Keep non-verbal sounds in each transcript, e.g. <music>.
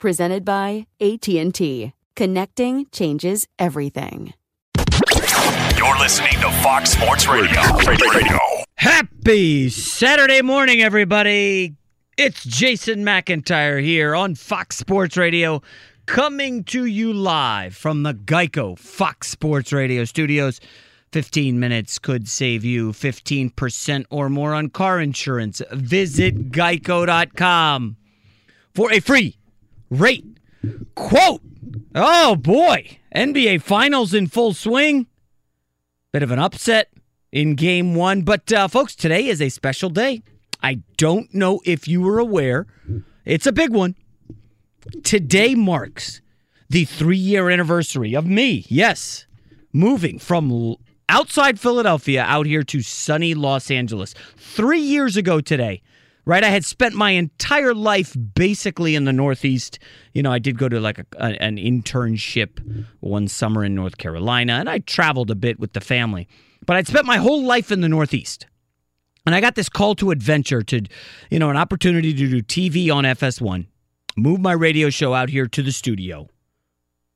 Presented by AT&T. Connecting changes everything. You're listening to Fox Sports Radio. Radio. Happy Saturday morning, everybody. It's Jason McIntyre here on Fox Sports Radio, coming to you live from the Geico Fox Sports Radio studios. 15 minutes could save you 15% or more on car insurance. Visit geico.com for a free rate quote. Oh boy, NBA Finals in full swing. Bit of an upset in game one, but uh, folks, today is a special day. I don't know if you were aware. It's a big one. Today marks the three year anniversary of me, yes, moving from outside Philadelphia out here to sunny Los Angeles. Three years ago today, right? I had spent my entire life basically in the Northeast. You know, I did go to like a, an internship one summer in North Carolina, and I traveled a bit with the family. But I'd spent my whole life in the Northeast. And I got this call to adventure to, you know, an opportunity to do TV on FS1, move my radio show out here to the studio.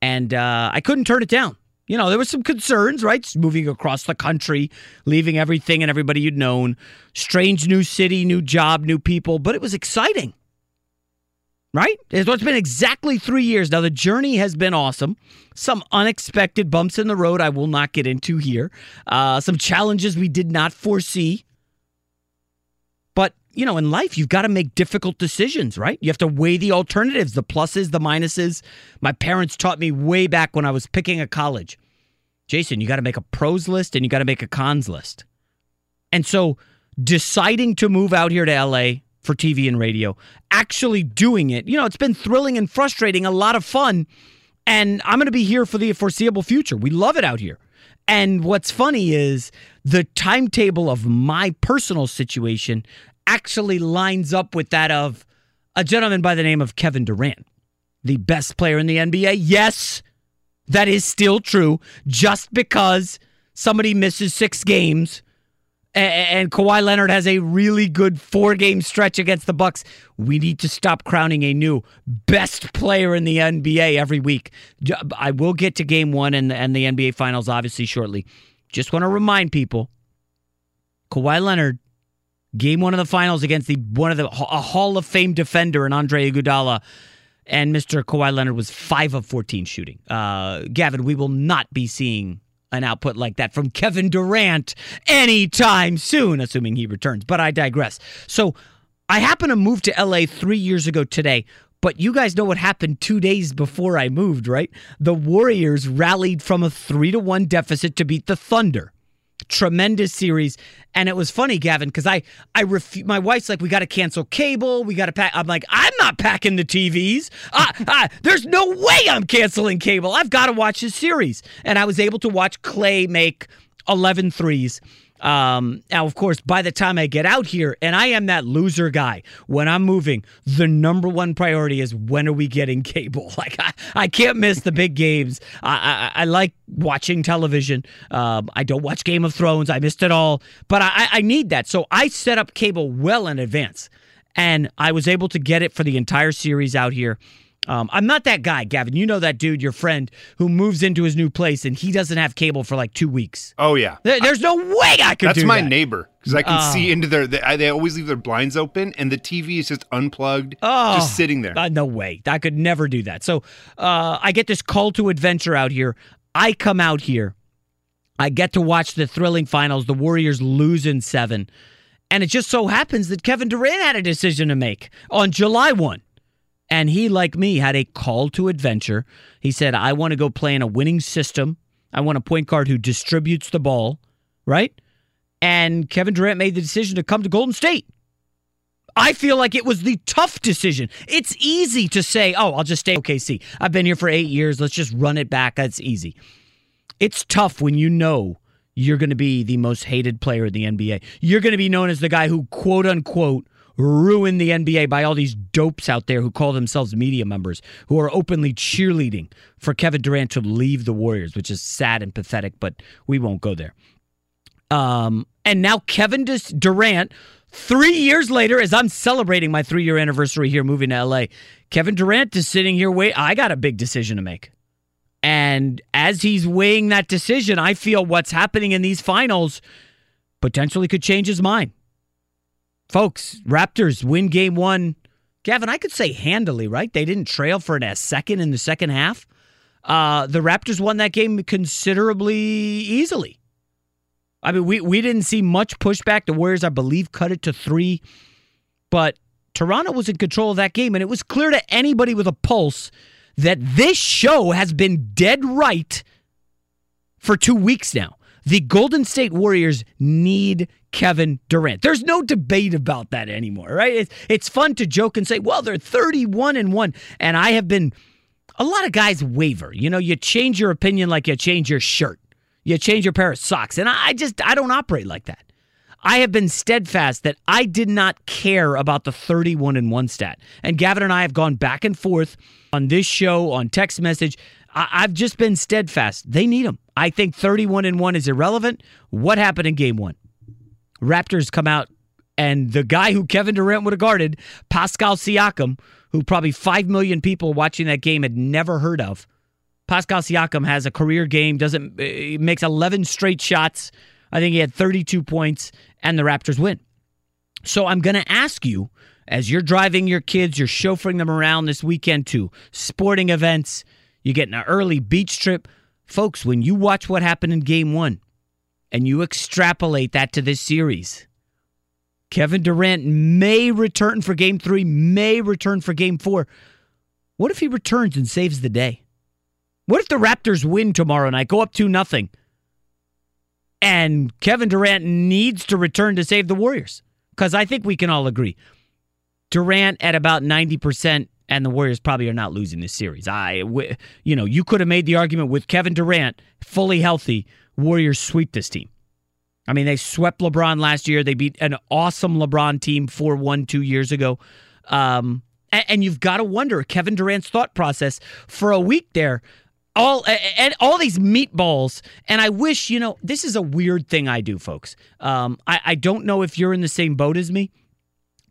And uh, I couldn't turn it down you know, there was some concerns, right? Moving across the country, leaving everything and everybody you'd known. Strange new city, new job, new people, but it was exciting. Right? It's been exactly three years. Now, the journey has been awesome. Some unexpected bumps in the road I will not get into here. Uh, some challenges we did not foresee. You know, in life, you've got to make difficult decisions, right? You have to weigh the alternatives, the pluses, the minuses. My parents taught me way back when I was picking a college Jason, you got to make a pros list and you got to make a cons list. And so deciding to move out here to LA for TV and radio, actually doing it, you know, it's been thrilling and frustrating, a lot of fun. And I'm going to be here for the foreseeable future. We love it out here. And what's funny is the timetable of my personal situation actually lines up with that of a gentleman by the name of Kevin Durant, the best player in the NBA. Yes, that is still true. Just because somebody misses six games and Kawhi Leonard has a really good four-game stretch against the Bucks, we need to stop crowning a new best player in the NBA every week. I will get to Game One and and the NBA Finals obviously shortly. Just want to remind people, Kawhi Leonard, Game One of the Finals against the one of the a Hall of Fame defender and Andre Iguodala and Mr. Kawhi Leonard was 5 of 14 shooting. Uh, Gavin, we will not be seeing an output like that from Kevin Durant anytime soon, assuming he returns. But I digress. So I happen to move to LA three years ago today. But you guys know what happened two days before I moved, right? The Warriors rallied from a three to one deficit to beat the Thunder tremendous series. And it was funny, Gavin, because I, I refu- my wife's like, we got to cancel cable. We got to pack. I'm like, I'm not packing the TVs. Uh, uh, there's no way I'm canceling cable. I've got to watch this series. And I was able to watch Clay make 11 threes. Um, now, of course, by the time I get out here, and I am that loser guy, when I'm moving, the number one priority is when are we getting cable? <laughs> Like, I, I can't miss the big games. I, I, I like watching television. Um, I don't watch Game of Thrones. I missed it all, but I, I need that. So I set up cable well in advance, and I was able to get it for the entire series out here. Um, I'm not that guy, Gavin. You know that dude, your friend, who moves into his new place and he doesn't have cable for like two weeks. Oh yeah, There- there's no way I could That's my that. neighbor because I can Oh. see into their. They, they always leave their blinds open, and the TV is just unplugged, Oh, just sitting there. Uh, no way. I could never do that. So uh, I get this call to adventure out here. I come out here. I get to watch the thrilling finals. The Warriors lose in seven. And it just so happens that Kevin Durant had a decision to make on July 1. And he, like me, had a call to adventure. He said, I want to go play in a winning system. I want a point guard who distributes the ball, right? And Kevin Durant made the decision to come to Golden State. I feel like it was the tough decision. It's easy to say, oh, I'll just stay OKC. I've been here for eight years. Let's just run it back. That's easy. It's tough when you know you're going to be the most hated player in the NBA. You're going to be known as the guy who, quote unquote, ruined the NBA by all these dopes out there who call themselves media members, who are openly cheerleading for Kevin Durant to leave the Warriors, which is sad and pathetic, but we won't go there. Um, and now Kevin Durant, three years later, as I'm celebrating my three year anniversary here moving to LA, Kevin Durant is sitting here wait. I got a big decision to make. And as he's weighing that decision, I feel what's happening in these finals potentially could change his mind. Folks, Raptors win game one. Gavin, I could say handily, right? They didn't trail for a second in the second half. Uh, the Raptors won that game considerably easily. I mean, we, we didn't see much pushback. The Warriors, I believe, cut it to three. But Toronto was in control of that game, and it was clear to anybody with a pulse that this show has been dead right for two weeks now. The Golden State Warriors need Kevin Durant. There's no debate about that anymore, right? It's, it's fun to joke and say, well, they're 31 and 1. And I have been, a lot of guys waver. You know, you change your opinion like you change your shirt, you change your pair of socks. And I I just, I don't operate like that. I have been steadfast that I did not care about the 31 and 1 stat. And Gavin and I have gone back and forth on this show, on text message. I- I've just been steadfast. They need him. I think 31 and 1 is irrelevant. What happened in game one? Raptors come out, and the guy who Kevin Durant would have guarded, Pascal Siakam, who probably 5 million people watching that game had never heard of. Pascal Siakam has a career game, doesn't uh, makes 11 straight shots. I think he had 32 points, and the Raptors win. So I'm going to ask you, as you're driving your kids, you're chauffeuring them around this weekend to sporting events, you're getting an early beach trip. Folks, when you watch what happened in game one and you extrapolate that to this series, Kevin Durant may return for game three, may return for game four. What if he returns and saves the day? What if the Raptors win tomorrow night, go up 2 nothing, and Kevin Durant needs to return to save the Warriors? Because I think we can all agree. Durant at about 90%, and the Warriors probably are not losing this series. I, you know, you could have made the argument with Kevin Durant fully healthy, Warriors sweep this team. I mean, they swept LeBron last year. They beat an awesome LeBron team 4 1 two years ago. Um, and, and you've got to wonder Kevin Durant's thought process for a week there. All and all these meatballs, and I wish you know this is a weird thing I do, folks. Um, I, I don't know if you're in the same boat as me,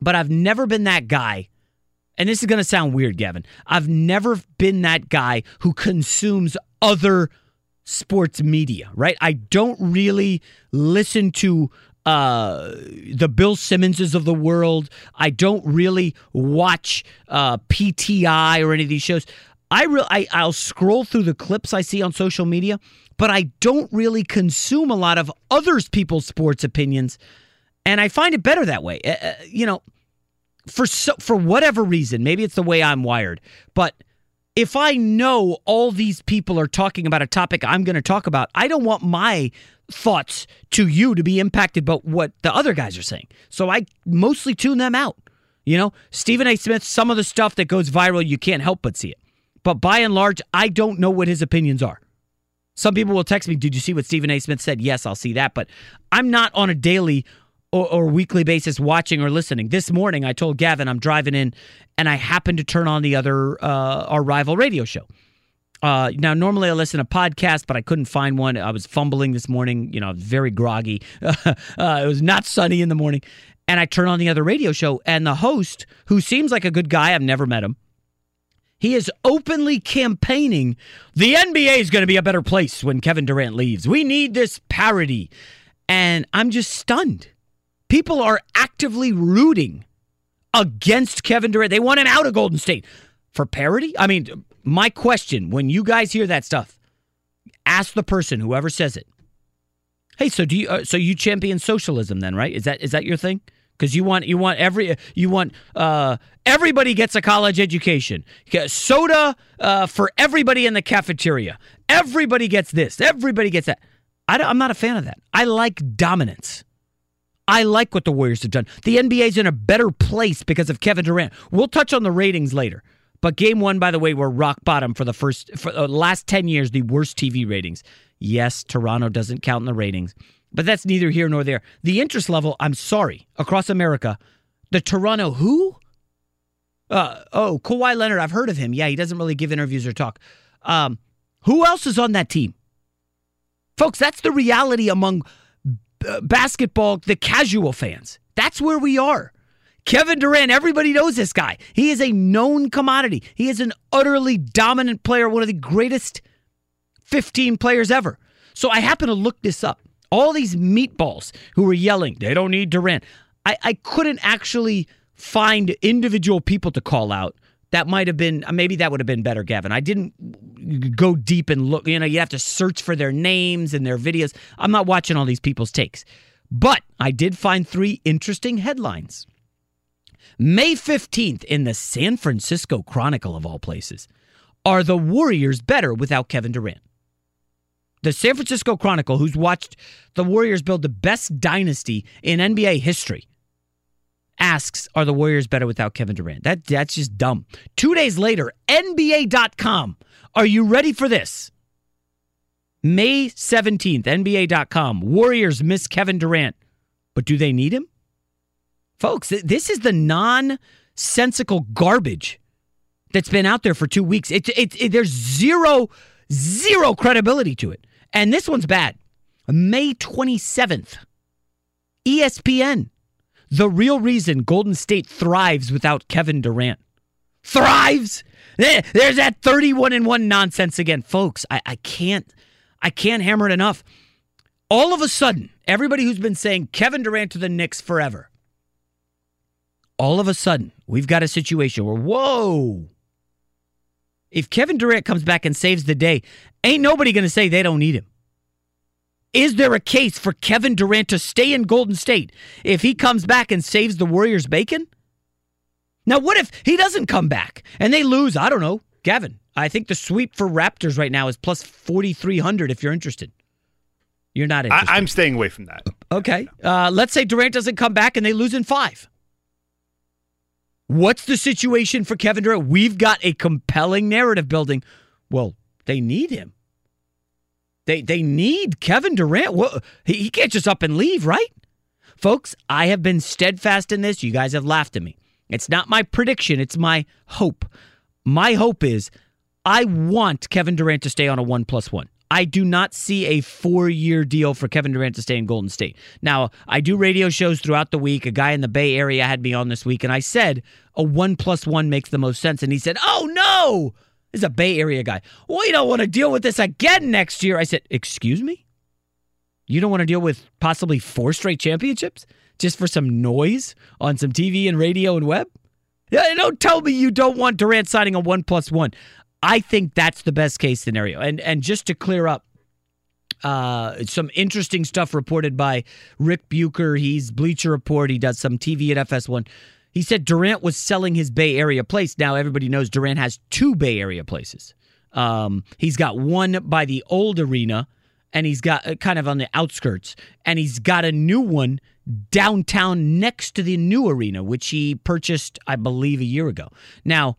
but I've never been that guy. And this is going to sound weird, Gavin. I've never been that guy who consumes other sports media, right? I don't really listen to uh, the Bill Simmonses of the world. I don't really watch uh, PTI or any of these shows. I, re- I I'll scroll through the clips I see on social media, but I don't really consume a lot of others people's sports opinions, and I find it better that way. Uh, uh, you know, for so, for whatever reason, maybe it's the way I'm wired, but if I know all these people are talking about a topic I'm going to talk about, I don't want my thoughts to you to be impacted by what the other guys are saying. So I mostly tune them out. You know, Stephen A. Smith, some of the stuff that goes viral, you can't help but see it. But by and large, I don't know what his opinions are. Some people will text me, Did you see what Stephen A. Smith said? Yes, I'll see that. But I'm not on a daily or, or, weekly basis watching or listening. This morning, I told Gavin I'm driving in and I happened to turn on the other, uh, our rival radio show. Uh, now, normally I listen to podcasts, but I couldn't find one. I was fumbling this morning, you know, very groggy. <laughs> uh, it was not sunny in the morning. And I turn on the other radio show, and the host, who seems like a good guy, I've never met him, he is openly campaigning the NBA is going to be a better place when Kevin Durant leaves. We need this parody. And I'm just stunned. People are actively rooting against Kevin Durant. They want him out of Golden State for parity. I mean, my question when you guys hear that stuff, ask the person, whoever says it. Hey, so do you? Uh, so you champion socialism then, right? Is that is that your thing? because you want you want every you want uh, everybody gets a college education. Soda uh, for everybody in the cafeteria. Everybody gets this. Everybody gets that. I am not a fan of that. I like dominance. I like what the Warriors have done. The NBA's in a better place because of Kevin Durant. We'll touch on the ratings later. But game one, by the way, were rock bottom for the first for the last ten years, the worst TV ratings. Yes, Toronto doesn't count in the ratings. But that's neither here nor there. The interest level, I'm sorry, across America, the Toronto who? Uh, oh, Kawhi Leonard, I've heard of him. Yeah, he doesn't really give interviews or talk. Um, who else is on that team? Folks, that's the reality among uh, basketball, the casual fans. That's where we are. Kevin Durant, everybody knows this guy. He is a known commodity. He is an utterly dominant player, one of the greatest 15 players ever. So I happen to look this up all these meatballs who were yelling, they don't need Durant. I, I couldn't actually find individual people to call out. That might have been, maybe that would have been better, Gavin. I didn't go deep and look. You know, you have to search for their names and their videos. I'm not watching all these people's takes. But I did find three interesting headlines. May 15th in the San Francisco Chronicle, of all places, are the Warriors better without Kevin Durant? The San Francisco Chronicle, who's watched the Warriors build the best dynasty in NBA history, asks, Are the Warriors better without Kevin Durant? That, that's just dumb. Two days later, NBA.com. Are you ready for this? May 17th, NBA.com. Warriors miss Kevin Durant, but do they need him? Folks, this is the nonsensical garbage that's been out there for two weeks. It, it, it, there's zero, zero credibility to it. And this one's bad. May 27th, ESPN. The real reason Golden State thrives without Kevin Durant. Thrives? There's that 31 and 1 nonsense again. Folks, I, I can't I can't hammer it enough. All of a sudden, everybody who's been saying Kevin Durant to the Knicks forever, all of a sudden, we've got a situation where, whoa, if Kevin Durant comes back and saves the day, ain't nobody going to say they don't need him. Is there a case for Kevin Durant to stay in Golden State if he comes back and saves the Warriors bacon? Now, what if he doesn't come back and they lose? I don't know. Gavin, I think the sweep for Raptors right now is plus 4,300 if you're interested. You're not interested. I, am staying away from that. Okay. Uh, let's say Durant doesn't come back and they lose in five. What's the situation for Kevin Durant? We've got a compelling narrative building. Well, they need him. They they need Kevin Durant. He, he can't just up and leave, right? Folks, I have been steadfast in this. You guys have laughed at me. It's not my prediction, it's my hope. My hope is I want Kevin Durant to stay on a one plus one. I do not see a four year deal for Kevin Durant to stay in Golden State. Now, I do radio shows throughout the week. A guy in the Bay Area had me on this week, and I said a one plus one makes the most sense. And he said, Oh, no. This is a Bay Area guy. We don't want to deal with this again next year. I said, Excuse me? You don't want to deal with possibly four straight championships just for some noise on some TV and radio and web? Yeah, don't tell me you don't want Durant signing a one plus one. I think that's the best case scenario. And and just to clear up, uh, some interesting stuff reported by Rick Bucher. He's Bleacher Report. He does some TV at FS1. He said Durant was selling his Bay Area place. Now everybody knows Durant has two Bay Area places. Um, he's got one by the old arena, and he's got uh, kind of on the outskirts, and he's got a new one downtown next to the new arena, which he purchased, I believe, a year ago. Now,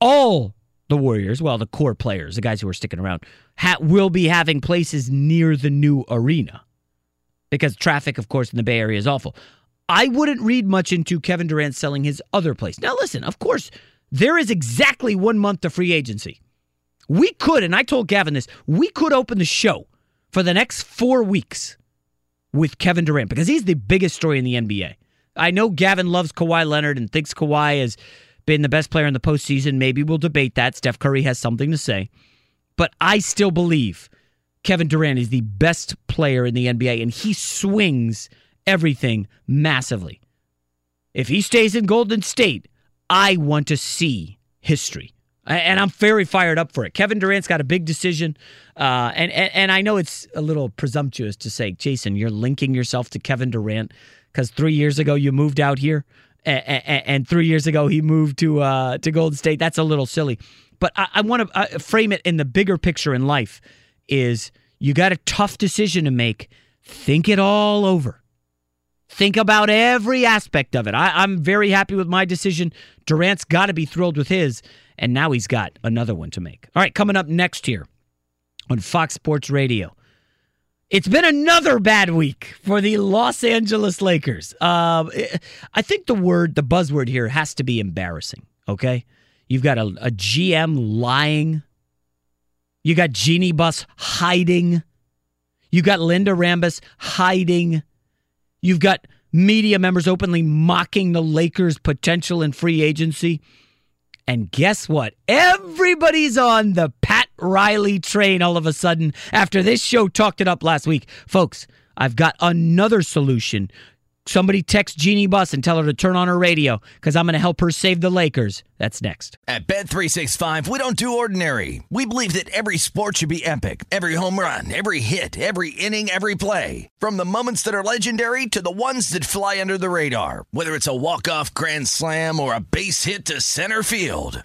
all the Warriors, well, the core players, the guys who are sticking around, ha- will be having places near the new arena because traffic, of course, in the Bay Area is awful. I wouldn't read much into Kevin Durant selling his other place. Now, listen, of course, there is exactly one month to free agency. We could, and I told Gavin this, we could open the show for the next four weeks with Kevin Durant because he's the biggest story in the NBA. I know Gavin loves Kawhi Leonard and thinks Kawhi has been the best player in the postseason. Maybe we'll debate that. Steph Curry has something to say. But I still believe Kevin Durant is the best player in the NBA and he swings everything massively. If he stays in Golden State, I want to see history. And I'm very fired up for it. Kevin Durant's got a big decision. Uh, and, and, and I know it's a little presumptuous to say, Jason, you're linking yourself to Kevin Durant because three years ago you moved out here, and, three years ago he moved to uh, to Golden State. That's a little silly. But I, I want to uh, frame it in the bigger picture in life is you got a tough decision to make. Think it all over. Think about every aspect of it. I, am very happy with my decision. Durant's got to be thrilled with his, and now he's got another one to make. All right, coming up next here on Fox Sports Radio. It's been another bad week for the Los Angeles Lakers. Uh, I think the word, the buzzword here has to be embarrassing, okay? You've got a, a GM lying. You got Jeanie Buss hiding. You got Linda Rambis hiding. You've got media members openly mocking the Lakers' potential in free agency. And guess what? Everybody's on the Pat Riley train all of a sudden after this show talked it up last week. Folks, I've got another solution Somebody text Jeanie Buss and tell her to turn on her radio because I'm going to help her save the Lakers. That's next. At Bet365, we don't do ordinary. We believe that every sport should be epic every home run, every hit, every inning, every play. From the moments that are legendary to the ones that fly under the radar, whether it's a walk-off grand slam or a base hit to center field.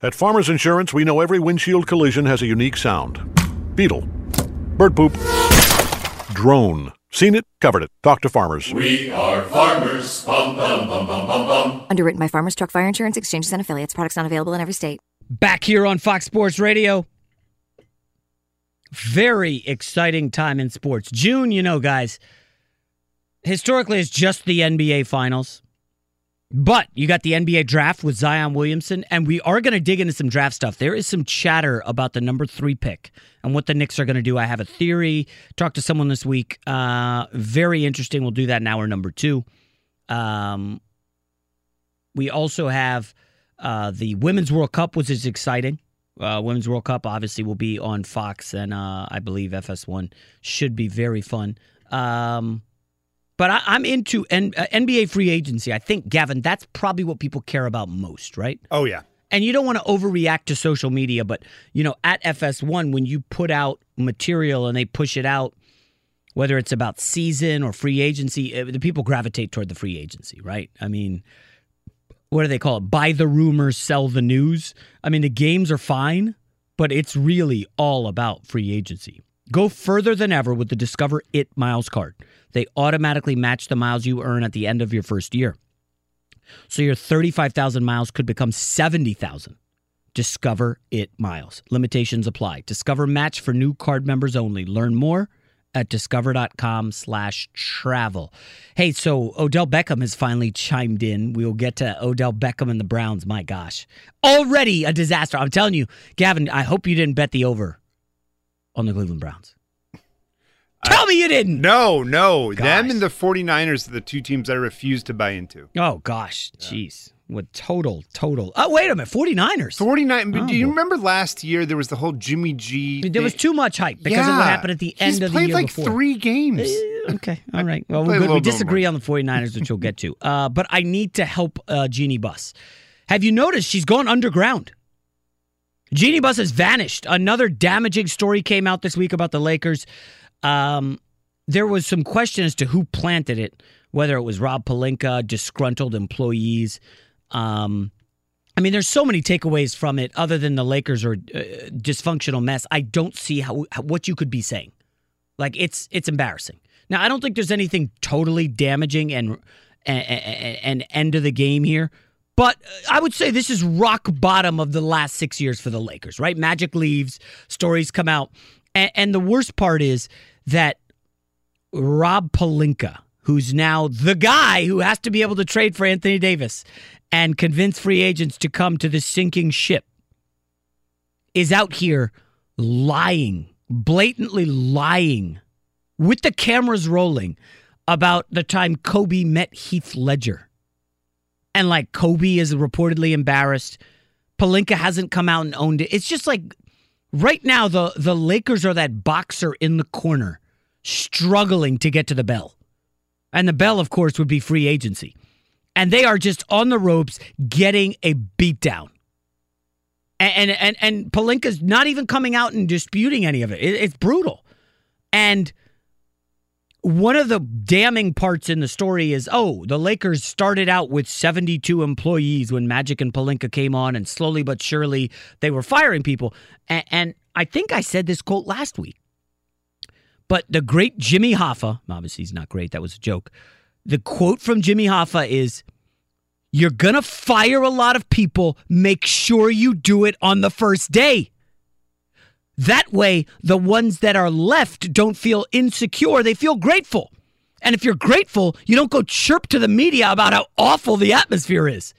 At Farmers Insurance, we know every windshield collision has a unique sound. Beetle. Bird poop. Drone. Seen it, covered it. Talk to farmers. We are farmers. Bum, bum, bum, bum, bum, bum. Underwritten by Farmers Truck Fire Insurance Exchanges and Affiliates. Products not available in every state. Back here on Fox Sports Radio. Very exciting time in sports. June, you know, guys, historically it's just the NBA finals. But you got the NBA draft with Zion Williamson, and we are going to dig into some draft stuff. There is some chatter about the number three pick and what the Knicks are going to do. I have a theory. Talked to someone this week. Uh, very interesting. We'll do that in hour number two. Um, we also have uh, the Women's World Cup, which is exciting. Uh, Women's World Cup obviously will be on Fox, and uh, I believe FS1 should be very fun. Um, but I, am into N, uh, NBA free agency. I think, Gavin, that's probably what people care about most, right? Oh, yeah. And you don't want to overreact to social media, but, you know, at FS1, when you put out material and they push it out, whether it's about season or free agency, uh, the people gravitate toward the free agency, right? I mean, what do they call it? Buy the rumors, sell the news. I mean, the games are fine, but it's really all about free agency. Go further than ever with the Discover It Miles card. They automatically match the miles you earn at the end of your first year. So your 35,000 miles could become 70,000. Discover It Miles. Limitations apply. Discover match for new card members only. Learn more at discover.com slash travel. Hey, so Odell Beckham has finally chimed in. We'll get to Odell Beckham and the Browns. My gosh. Already a disaster. I'm telling you, Gavin, I hope you didn't bet the over on the Cleveland Browns. Tell me you didn't. No, no. Gosh. Them and the 49ers are the two teams I refuse to buy into. Oh, gosh. Jeez. What total, total. Oh, wait a minute. 49ers. 49. Oh, do you remember last year there was the whole Jimmy G? There was too much hype because yeah. of what happened at the end He's of the year like before. three games. Uh, okay. <laughs> All right. Well, we're good. We disagree on the 49ers, which we'll get to. Uh, but I need to help uh, Jeanie Buss. Have you noticed she's gone underground? Jeanie Buss has vanished. Another damaging story came out this week about the Lakers. Um, there was some question as to who planted it, whether it was Rob Pelinka, disgruntled employees. Um, I mean, there's so many takeaways from it, other than the Lakers are uh, dysfunctional mess. I don't see how, how what you could be saying. Like it's it's embarrassing. Now, I don't think there's anything totally damaging and and, and end of the game here. But I would say this is rock bottom of the last six years for the Lakers, right? Magic leaves, stories come out. And, and the worst part is that Rob Pelinka, who's now the guy who has to be able to trade for Anthony Davis and convince free agents to come to the sinking ship, is out here lying, blatantly lying with the cameras rolling about the time Kobe met Heath Ledger. And like Kobe is reportedly embarrassed. Pelinka hasn't come out and owned it. It's just like right now the the Lakers are that boxer in the corner struggling to get to the bell. And the bell, of course, would be free agency. And they are just on the ropes getting a beatdown. And, and, and, and Pelinka's not even coming out and disputing any of it. it. It's brutal. And one of the damning parts in the story is oh, the Lakers started out with 72 employees when Magic and Pelinka came on, and slowly but surely they were firing people. And, and I think I said this quote last week. But the great Jimmy Hoffa, obviously he's not great, that was a joke. The quote from Jimmy Hoffa is You're going to fire a lot of people. Make sure you do it on the first day. That way, the ones that are left don't feel insecure, they feel grateful. And if you're grateful, you don't go chirp to the media about how awful the atmosphere is.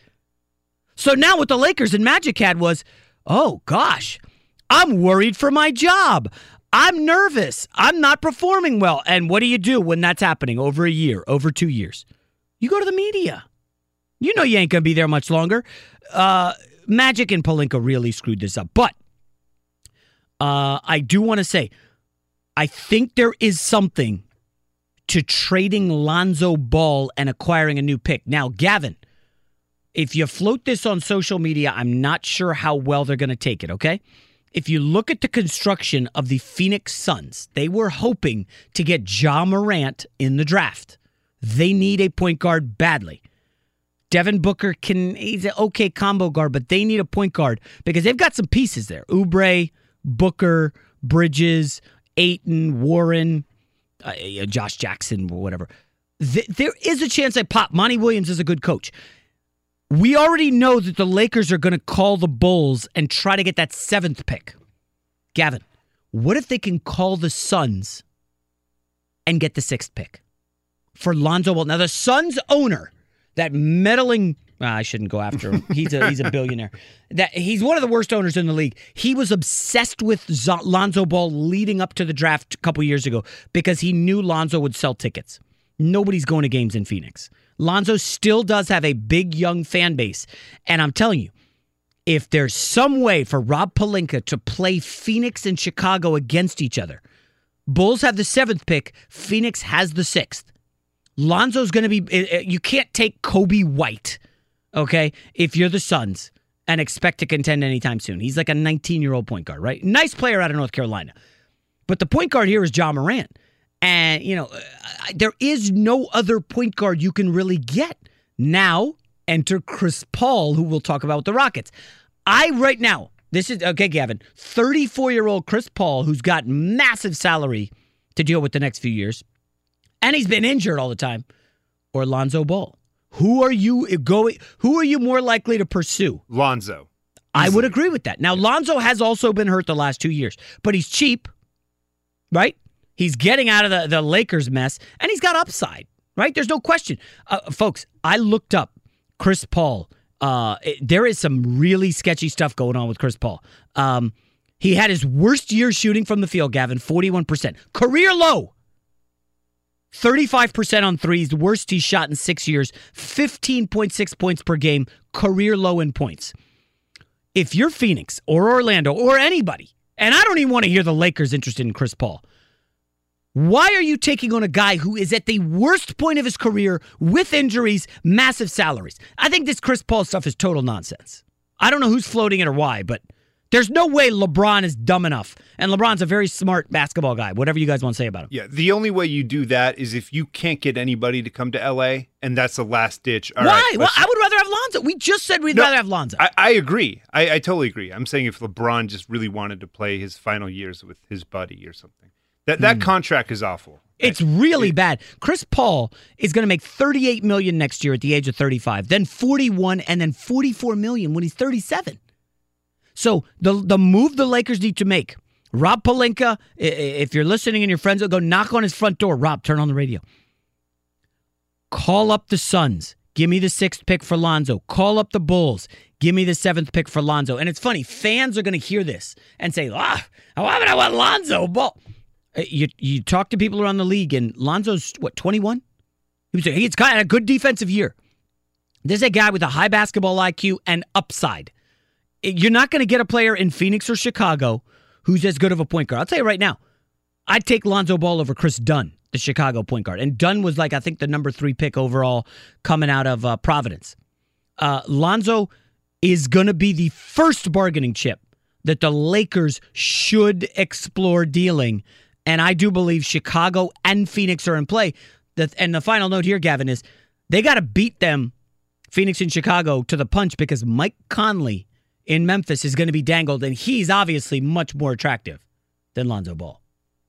So now what the Lakers and Magic had was, oh gosh, I'm worried for my job. I'm nervous. I'm not performing well. And what do you do when that's happening over a year, over two years? You go to the media. You know you ain't going to be there much longer. Uh, Magic and Pelinka really screwed this up. But uh, I do want to say, I think there is something to trading Lonzo Ball and acquiring a new pick. Now, Gavin, if you float this on social media, I'm not sure how well they're going to take it, okay? if you look at the construction of the Phoenix Suns, they were hoping to get Ja Morant in the draft. They need a point guard badly. Devin Booker can he's an okay combo guard, but they need a point guard because they've got some pieces there. Oubre, Booker, Bridges, Ayton, Warren, uh, Josh Jackson, whatever. Th- there is a chance they pop. Monty Williams is a good coach we already know that the Lakers are going to call the Bulls and try to get that seventh pick. Gavin, What if they can call the Suns and get the sixth pick for Lonzo Ball? Now, the Suns owner, that meddling. I shouldn't go after him. He's a he's a billionaire. That he's one of the worst owners in the league. He was obsessed with Zo- Lonzo Ball leading up to the draft a couple years ago because he knew Lonzo would sell tickets. Nobody's going to games in Phoenix. Lonzo still does have a big young fan base, and I'm telling you, if there's some way for Rob Pelinka to play Phoenix and Chicago against each other, Bulls have the seventh pick, Phoenix has the sixth. Lonzo's going to be, eh, eh, you can't take Coby White, okay, if you're the Suns and expect to contend anytime soon. He's like a 19 year old point guard, right? Nice player out of North Carolina. But the point guard here is John Morant. And, you know, uh, there is no other point guard you can really get. Now, enter Chris Paul, who we'll talk about with the Rockets. I, right now, this is, okay, Gavin, 34 year old Chris Paul, who's got massive salary to deal with the next few years, and he's been injured all the time, or Lonzo Ball. Who are you going? Who are you more likely to pursue? Lonzo. I would agree with that. Now, Lonzo has also been hurt the last two years, but he's cheap, right? He's getting out of the, the Lakers mess, and he's got upside, right? There's no question. Uh, folks, I looked up Chris Paul. Uh, it- there is some really sketchy stuff going on with Chris Paul. Um, he had his worst year shooting from the field, Gavin, 41%. Career low. 35% on threes, the worst he's shot in six years, 15.6 points per game, career low in points. If you're Phoenix or Orlando or anybody, and I don't even want to hear the Lakers interested in Chris Paul, why are you taking on a guy who is at the worst point of his career with injuries, massive salaries? I think this Chris Paul stuff is total nonsense. I don't know who's floating it or why, but there's no way LeBron is dumb enough. And LeBron's a very smart basketball guy, whatever you guys want to say about him. Yeah, the only way you do that is if you can't get anybody to come to LA, and that's the last ditch. All why? right, well, I would rather have Lonzo. We just said we'd No, rather have Lonzo. I, I agree. I, I totally agree. I'm saying if LeBron just really wanted to play his final years with his buddy or something, that that Hmm. contract is awful. It's really bad. Chris Paul is going to make 38 million next year at the age of 35, then 41 and then 44 million when he's 37. So the the move the Lakers need to make. Rob i- if you're listening and your friends will go knock on his front door, Rob, turn on the radio. Call up the Suns. Give me the sixth pick for Lonzo. Call up the Bulls. Give me the seventh pick for Lonzo. And it's funny, fans are going to hear this and say, ah, why would I want Lonzo Ball? Uh, You, you talk to people around the league, and Lonzo's, what, 21? He was, he's got a good defensive year. This is a guy with a high basketball IQ and upside. You're not going to get a player in Phoenix or Chicago who's as good of a point guard. I'll tell you right now, I'd take Lonzo Ball over Kris Dunn, the Chicago point guard. And Dunn was like, I think, the number three pick overall coming out of uh, Providence. Uh, Lonzo is going to be the first bargaining chip that the Lakers should explore dealing. And I do believe Chicago and Phoenix are in play. And the final note here, Gavin, is they got to beat them, Phoenix and Chicago, to the punch because Mike Conley in Memphis is going to be dangled, and he's obviously much more attractive than Lonzo Ball.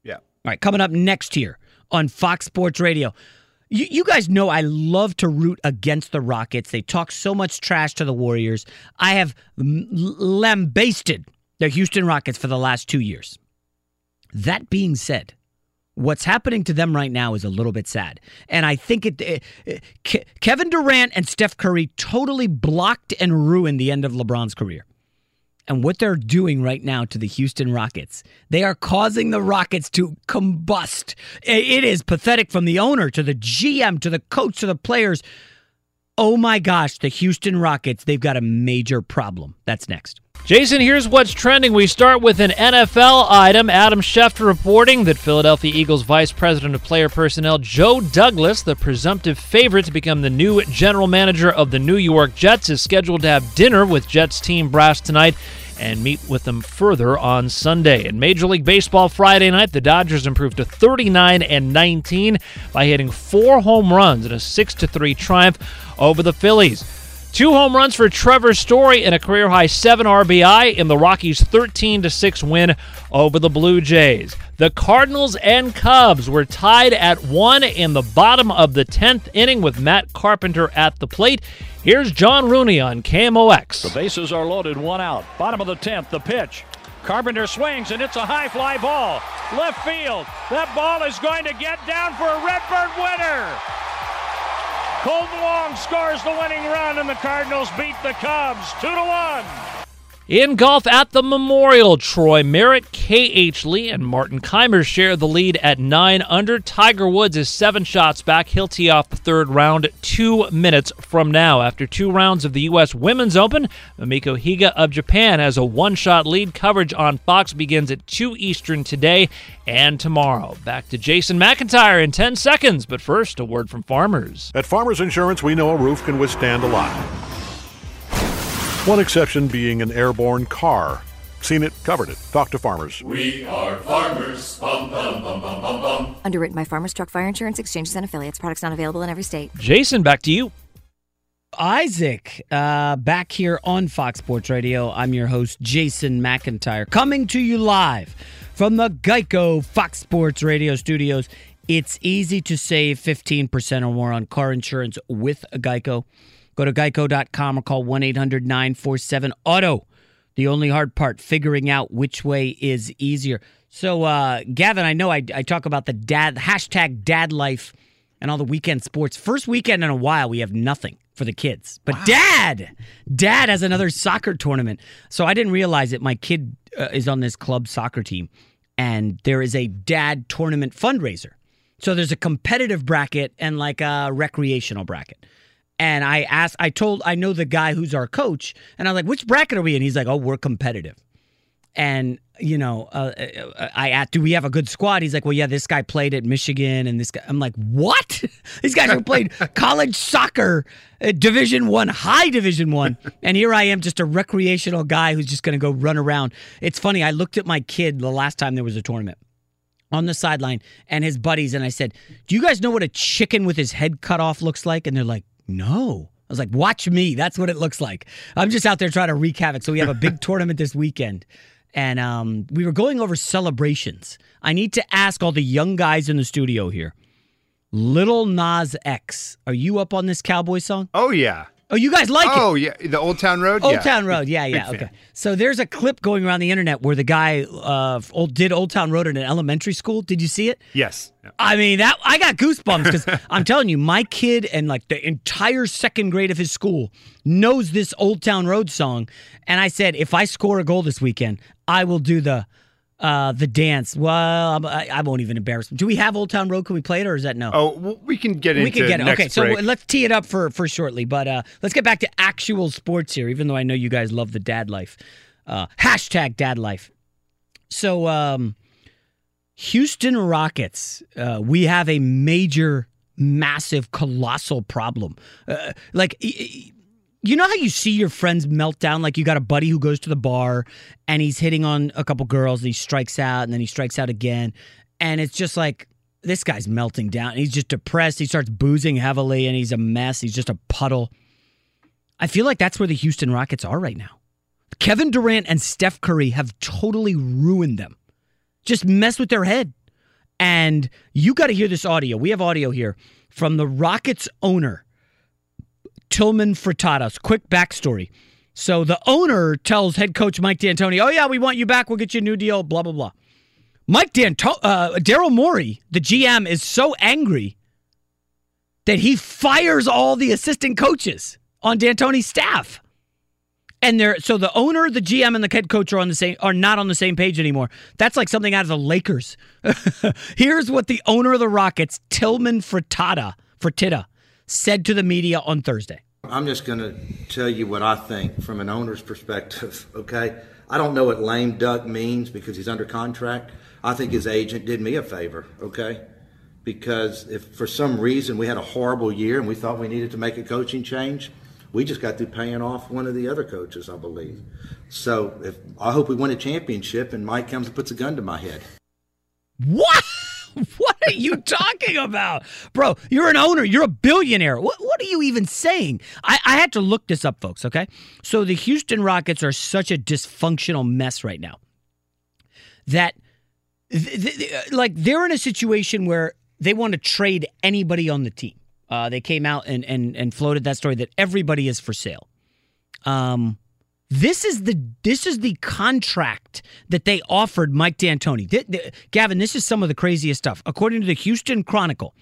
Yeah. All right, coming up next here on Fox Sports Radio. You, you guys know I love to root against the Rockets. They talk so much trash to the Warriors. I have lambasted the Houston Rockets for the last two years. That being said, what's happening to them right now is a little bit sad. And I think it, it- it- Ke- Kevin Durant and Steph Curry totally blocked and ruined the end of LeBron's career. And what they're doing right now to the Houston Rockets, they are causing the Rockets to combust. It is pathetic from the owner to the GM to the coach to the players. Oh my gosh, the Houston Rockets, they've got a major problem. That's next. Jason, here's what's trending. We start with an NFL item. Adam Schefter reporting that Philadelphia Eagles Vice President of Player Personnel Joe Douglas, the presumptive favorite to become the new general manager of the New York Jets, is scheduled to have dinner with Jets team brass tonight and meet with them further on Sunday. In Major League Baseball Friday night, the Dodgers improved to 39 and 19 by hitting four home runs in a 6 to 3 triumph over the Phillies. Two home runs for Trevor Story and a career high 7 RBI in the Rockies' 13 6 win over the Blue Jays. The Cardinals and Cubs were tied at 1 in the bottom of the 10th inning with Matt Carpenter at the plate. Here's John Rooney on KMOX. The bases are loaded, one out. Bottom of the 10th, the pitch. Carpenter swings, and it's a high fly ball. Left field. That ball is going to get down for a Redbird winner. Kolten Wong scores the winning run, and the Cardinals beat the Cubs 2 to 1. In golf at the Memorial, Troy Merritt, K.H. Lee, and Martin Kaymer share the lead at 9 under. Tiger Woods is seven shots back. He'll tee off the third round two minutes from now. After two rounds of the U.S. Women's Open, Mamiko Higa of Japan has a one shot lead. Coverage on Fox begins at 2 Eastern today and tomorrow. Back to Jason McIntyre in 10 seconds, but first, a word from farmers. At Farmers Insurance, we know a roof can withstand a lot. One exception being an airborne car. Seen it, covered it. Talk to farmers. We are farmers. Bum, bum, bum, bum, bum, bum. Underwritten by Farmers Truck Fire Insurance Exchanges and Affiliates. Products not available in every state. Jason, back to you. Isaac, uh, back here on Fox Sports Radio. I'm your host, Jason McIntyre, coming to you live from the Geico Fox Sports Radio studios. It's easy to save 15% or more on car insurance with Geico. Go to geico.com or call 1 800 947 Auto. The only hard part, figuring out which way is easier. So, uh, Gavin, I know I, I talk about the dad hashtag dad life and all the weekend sports. First weekend in a while, we have nothing for the kids. But dad, dad has another soccer tournament. So I didn't realize it. My kid uh, is on this club soccer team, and there is a dad tournament fundraiser. So there's a competitive bracket and like a recreational bracket. And I asked, I told, I know the guy who's our coach, and I was like, which bracket are we in? He's like, oh, we're competitive. And, you know, uh, I asked, do we have a good squad? He's like, well, yeah, this guy played at Michigan, and this guy, I'm like, what? <laughs> These guys have played <laughs> college soccer, uh, Division One, high Division One, and here I am, just a recreational guy who's just going to go run around. It's funny. I looked at my kid the last time there was a tournament on the sideline and his buddies, and I said, do you guys know what a chicken with his head cut off looks like? And they're like, no. I was like, watch me. That's what it looks like. I'm just out there trying to wreak havoc. So we have a big <laughs> tournament this weekend. And um, we were going over celebrations. I need to ask all the young guys in the studio here. Little Nas X, are you up on this cowboy song? Oh, yeah. Oh, you guys like oh, it? Oh, yeah. The Old Town Road? Old yeah. Town Road. Yeah, yeah. Big okay. fan. So there's a clip going around the internet where the guy uh, old, did Old Town Road in an elementary school. Did you see it? Yes. I mean that I got goosebumps because <laughs> I'm telling you, my kid and like the entire second grade of his school knows this Old Town Road song. And I said, if I score a goal this weekend, I will do the uh, the dance. Well, I, I won't even embarrass him. Do we have Old Town Road? Can we play it or is that no? Oh, well, we can get into we can get it. Okay, so break. let's tee it up for for shortly. But uh, let's get back to actual sports here. Even though I know you guys love the dad life, uh, hashtag dad life. So, um, Houston Rockets, uh, we have a major, massive, colossal problem. Uh, like. y- y- you know how you see your friends melt down? Like you got a buddy who goes to the bar and he's hitting on a couple girls and he strikes out and then he strikes out again. And it's just like, this guy's melting down. He's just depressed. He starts boozing heavily and he's a mess. He's just a puddle. I feel like that's where the Houston Rockets are right now. Kevin Durant and Steph Curry have totally ruined them. Just mess with their head. And you got to hear this audio. We have audio here from the Rockets owner, Tillman Frittatas. Quick backstory. So the owner tells head coach Mike D'Antoni, "Oh yeah, we want you back. We'll get you a new deal." Blah blah blah. Mike D'Anto- uh, Daryl Morey, the GM, is so angry that he fires all the assistant coaches on D'Antoni's staff. And they're so the owner, the GM, and the head coach are on the same are not on the same page anymore. That's like something out of the Lakers. <laughs> Here's what the owner of the Rockets, Tillman Frittata, Fertitta, said to the media on Thursday. I'm just going to tell you what I think from an owner's perspective, <laughs> okay? I don't know what lame duck means because he's under contract. I think his agent did me a favor, okay? Because if for some reason we had a horrible year and we thought we needed to make a coaching change, we just got through paying off one of the other coaches, I believe. So if I hope we win a championship and Mike comes and puts a gun to my head. What? Are you talking about? Bro, you're an owner. You're a billionaire. What, what are you even saying? I, I had to look this up, folks, okay? So the Houston Rockets are such a dysfunctional mess right now that, th- th- th- like, they're in a situation where they want to trade anybody on the team. Uh, they came out and, and, and floated that story that everybody is for sale. Um, This is the this is the contract that they offered Mike D'Antoni. Th- th- Gavin, this is some of the craziest stuff. According to the Houston Chronicle,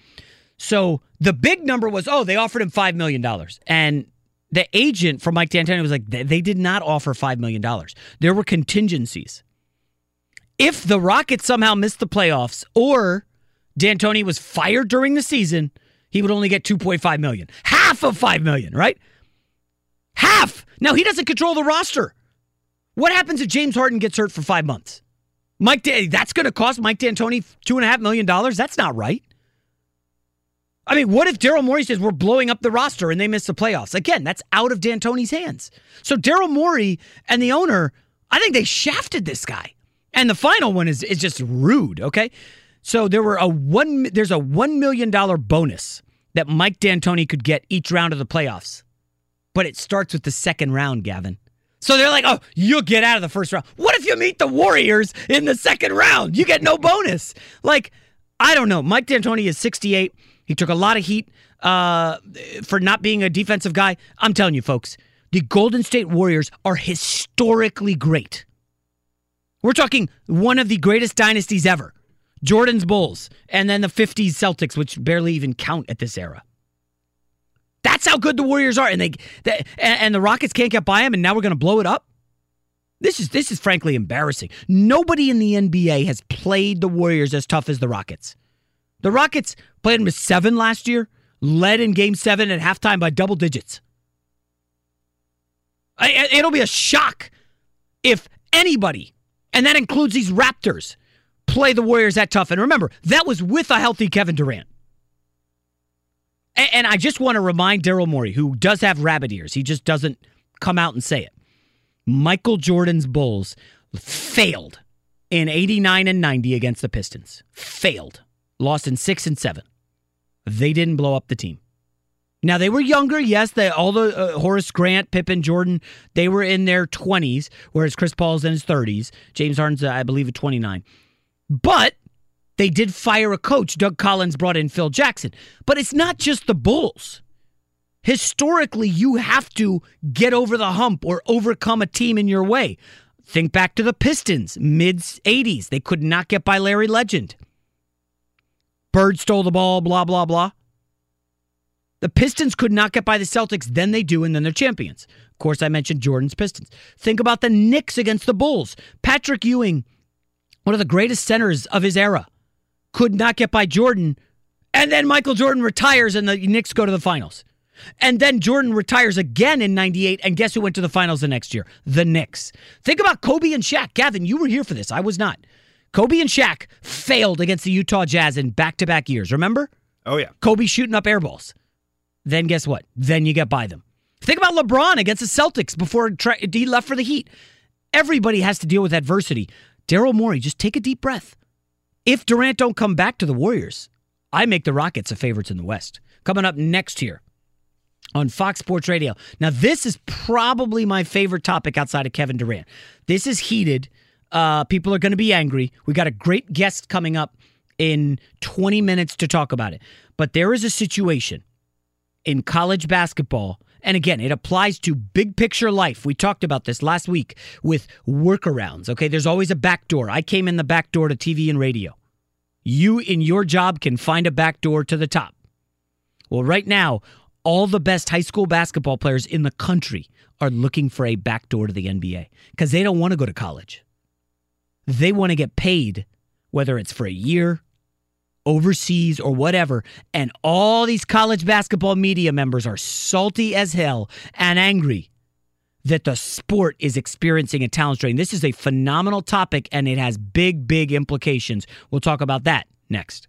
so the big number was oh they offered him five million dollars, and the agent for Mike D'Antoni was like they, did not offer five million dollars. There were contingencies. If the Rockets somehow missed the playoffs or D'Antoni was fired during the season, he would only get 2.5 million. Half of 5 million, right? Half. Now he doesn't control the roster. What happens if James Harden gets hurt for five months? Mike, that's going to cost Mike D'Antoni two and a half million dollars. That's not right. I mean, what if Daryl Morey says we're blowing up the roster and they miss the playoffs? Again, that's out of D'Antoni's hands. So Daryl Morey and the owner, I think they shafted this guy. And the final one is is just rude. Okay, so there were a one. There's a one million dollar bonus that Mike D'Antoni could get each round of the playoffs, but it starts with the second round, Gavin. So they're like, oh, you'll get out of the first round. What if you meet the Warriors in the second round? You get no bonus. Like, I don't know. Mike D'Antoni is 68. He took a lot of heat uh, for not being a defensive guy. I'm telling you, folks, the Golden State Warriors are historically great. We're talking one of the greatest dynasties ever. Jordan's Bulls, and then the 50s Celtics, which barely even count at this era. That's how good the Warriors are, and they, they and the Rockets can't get by them, and now we're going to blow it up. This is this is frankly embarrassing. Nobody in the NBA has played the Warriors as tough as the Rockets. The Rockets played them with seven last year, led in Game Seven at halftime by double digits. I, it'll be a shock if anybody, and that includes these Raptors, play the Warriors that tough. And remember, that was with a healthy Kevin Durant. And, and I just want to remind Daryl Morey, who does have rabbit ears, he just doesn't come out and say it. Michael Jordan's Bulls failed in 89 and 90 against the Pistons. Failed. Lost in 6 and 7. They didn't blow up the team. Now they were younger, yes. They all the uh, Horace Grant, Pippen, Jordan, they were in their 20s, whereas Chris Paul's in his 30s. James Harden's, uh, I believe, at 29. But they did fire a coach. Doug Collins brought in Phil Jackson. But it's not just the Bulls. Historically, you have to get over the hump or overcome a team in your way. Think back to the Pistons, mid 80s. They could not get by Larry Legend. Bird stole the ball, blah, blah, blah. The Pistons could not get by the Celtics, then they do, and then they're champions. Of course, I mentioned Jordan's Pistons. Think about the Knicks against the Bulls. Patrick Ewing one of the greatest centers of his era, could not get by Jordan. And then Michael Jordan retires and the Knicks go to the finals. And then Jordan retires again in 98. And guess who went to the finals the next year? The Knicks. Think about Kobe and Shaq. Gavin, you were here for this. I was not. Kobe and Shaq failed against the Utah Jazz in back to back years. Remember? Oh, yeah. Kobe shooting up air balls. Then guess what? Then you get by them. Think about LeBron against the Celtics before he left for the Heat. Everybody has to deal with adversity. Daryl Morey, just take a deep breath. If Durant don't come back to the Warriors, I make the Rockets a favorites in the West. Coming up next here on Fox Sports Radio. Now, this is probably my favorite topic outside of Kevin Durant. This is heated. Uh, people are going to be angry. We got a great guest coming up in 20 minutes to talk about it. But there is a situation in college basketball and again, it applies to big picture life. We talked about this last week with workarounds. Okay, there's always a back door. I came in the back door to TV and radio. You in your job can find a back door to the top. Well, right now, all the best high school basketball players in the country are looking for a back door to the NBA because they don't want to go to college. They want to get paid, whether it's for a year, overseas or whatever. And all these college basketball media members are salty as hell and angry that the sport is experiencing a talent strain. This is a phenomenal topic and it has big, big implications. We'll talk about that next.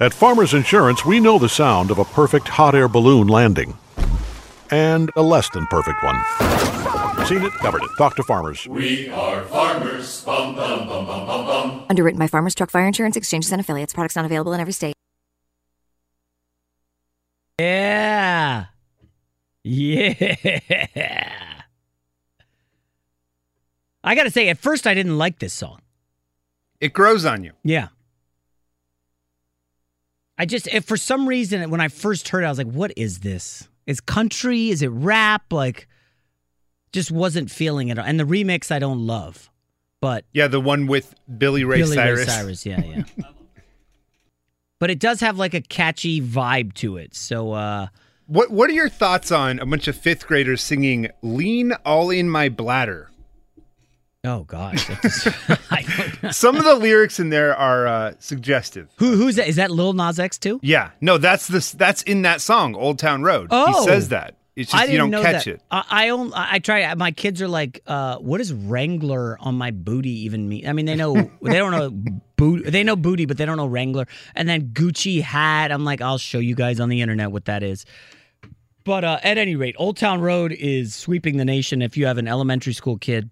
At Farmers Insurance, we know the sound of a perfect hot air balloon landing and a less than perfect one. Seen it, covered it. Talk to Farmers. We are farmers. Bum, bum, bum, bum, bum, bum. Underwritten by Farmers Truck Fire Insurance Exchanges and Affiliates. Products not available in every state. Yeah. Yeah. I got to say, at first, I didn't like this song. It grows on you. Yeah. I just, if for some reason, when I first heard it, I was like, what is this? Is country? Is it rap? Like, just wasn't feeling it. And the remix, I don't love. But Yeah, the one with Billy Ray Billy Cyrus. Ray Cyrus, yeah, <laughs> yeah. but it does have like a catchy vibe to it. So, uh, What What are your thoughts on a bunch of fifth graders singing "Lean All in My Bladder"? Oh gosh, <laughs> Some of the lyrics in there are uh, suggestive. who who's that? Is that Lil Nas X too? Yeah, no, that's this. That's in that song, "Old Town Road." Oh, he says that. It's just I you don't know catch that. it. I, I. I I try. My kids are like, uh, "What does Wrangler on my booty even mean?" I mean, they know <laughs> they don't know boot. They know booty, but they don't know Wrangler. And then Gucci hat. I'm like, I'll show you guys on the internet what that is. But uh, at any rate, Old Town Road is sweeping the nation. If you have an elementary school kid,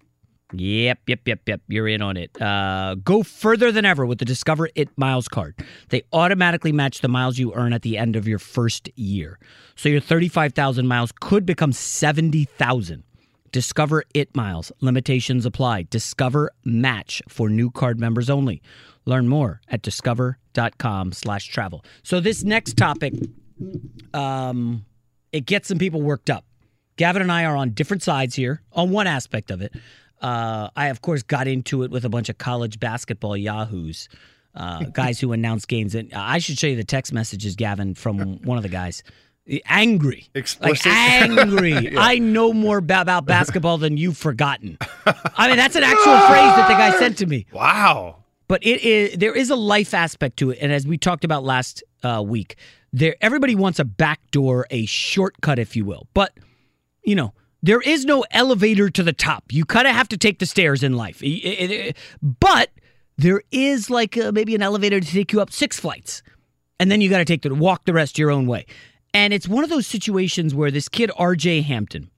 Yep, yep, yep, yep. You're in on it. Uh, go further than ever with the Discover It Miles card. They automatically match the miles you earn at the end of your first year. So your 35,000 miles could become 70,000. Discover It Miles. Limitations apply. Discover Match for new card members only. Learn more at discover.com slash travel. So this next topic, um, it gets some people worked up. Gavin and I are on different sides here on one aspect of it. Uh, I, of course, got into it with a bunch of college basketball yahoos, uh, <laughs> guys who announce games. And I should show you the text messages, Gavin, from one of the guys. Angry, Explicit. like angry. <laughs> Yeah. I know more ba- about <laughs> basketball than you've forgotten. I mean, that's an actual phrase that the guy sent to me. Wow. But it is there is a life aspect to it, and as we talked about last uh, week, there everybody wants a backdoor, a shortcut, if you will. But you know, there is no elevator to the top. You kind of have to take the stairs in life. But there is like uh maybe an elevator to take you up six flights, and then you got to take the walk the rest your own way. And it's one of those situations where this kid R.J. Hampton,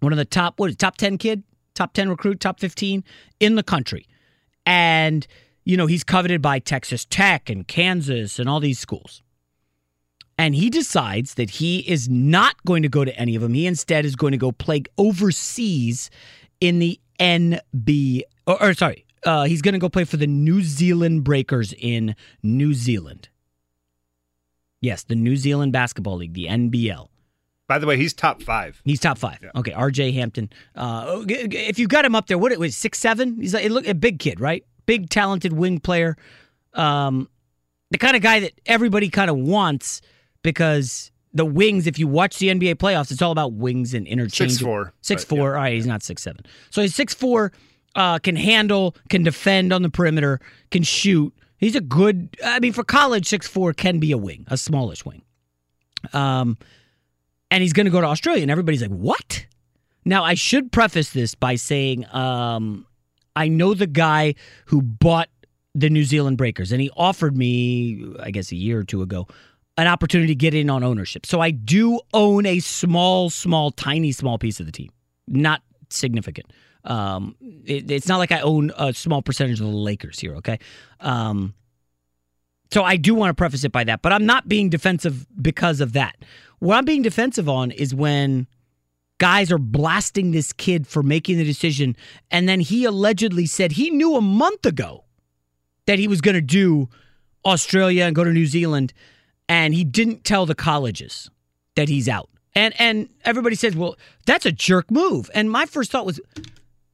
one of the top what top ten kid, top ten recruit, top fifteen in the country, and you know he's coveted by Texas Tech and Kansas and all these schools and he decides that he is not going to go to any of them. He instead is going to go play overseas in the NB, or, or sorry, uh, he's going to go play for the New Zealand Breakers in New Zealand. Yes, the New Zealand Basketball League, the NBL. By the way, he's top five. He's top five. Okay, R.J. Hampton. Uh, if you got him up there, what it was six seven? He's like look a big kid, right? Big talented wing player. Um, the kind of guy that everybody kind of wants because the wings. If you watch the NBA playoffs, it's all about wings and interchange. Six four. Six four. All right, he's not six seven. So he's six four. Uh, can handle, can defend on the perimeter, can shoot. He's a good. I mean, for college, six four can be a wing, a smallish wing. Um, and he's going to go to Australia, and everybody's like, "What?" Now, I should preface this by saying, um, I know the guy who bought the New Zealand Breakers, and he offered me, I guess, a year or two ago, an opportunity to get in on ownership. So I do own a small, small, tiny, small piece of the team, not significant. Um, it, it's not like I own a small percentage of the Lakers here. Okay. Um, so I do want to preface it by that, but I'm not being defensive because of that. What I'm being defensive on is when guys are blasting this kid for making the decision, and then he allegedly said he knew a month ago that he was going to do Australia and go to New Zealand, and he didn't tell the colleges that he's out. And and everybody says, "Well, that's a jerk move." And my first thought was,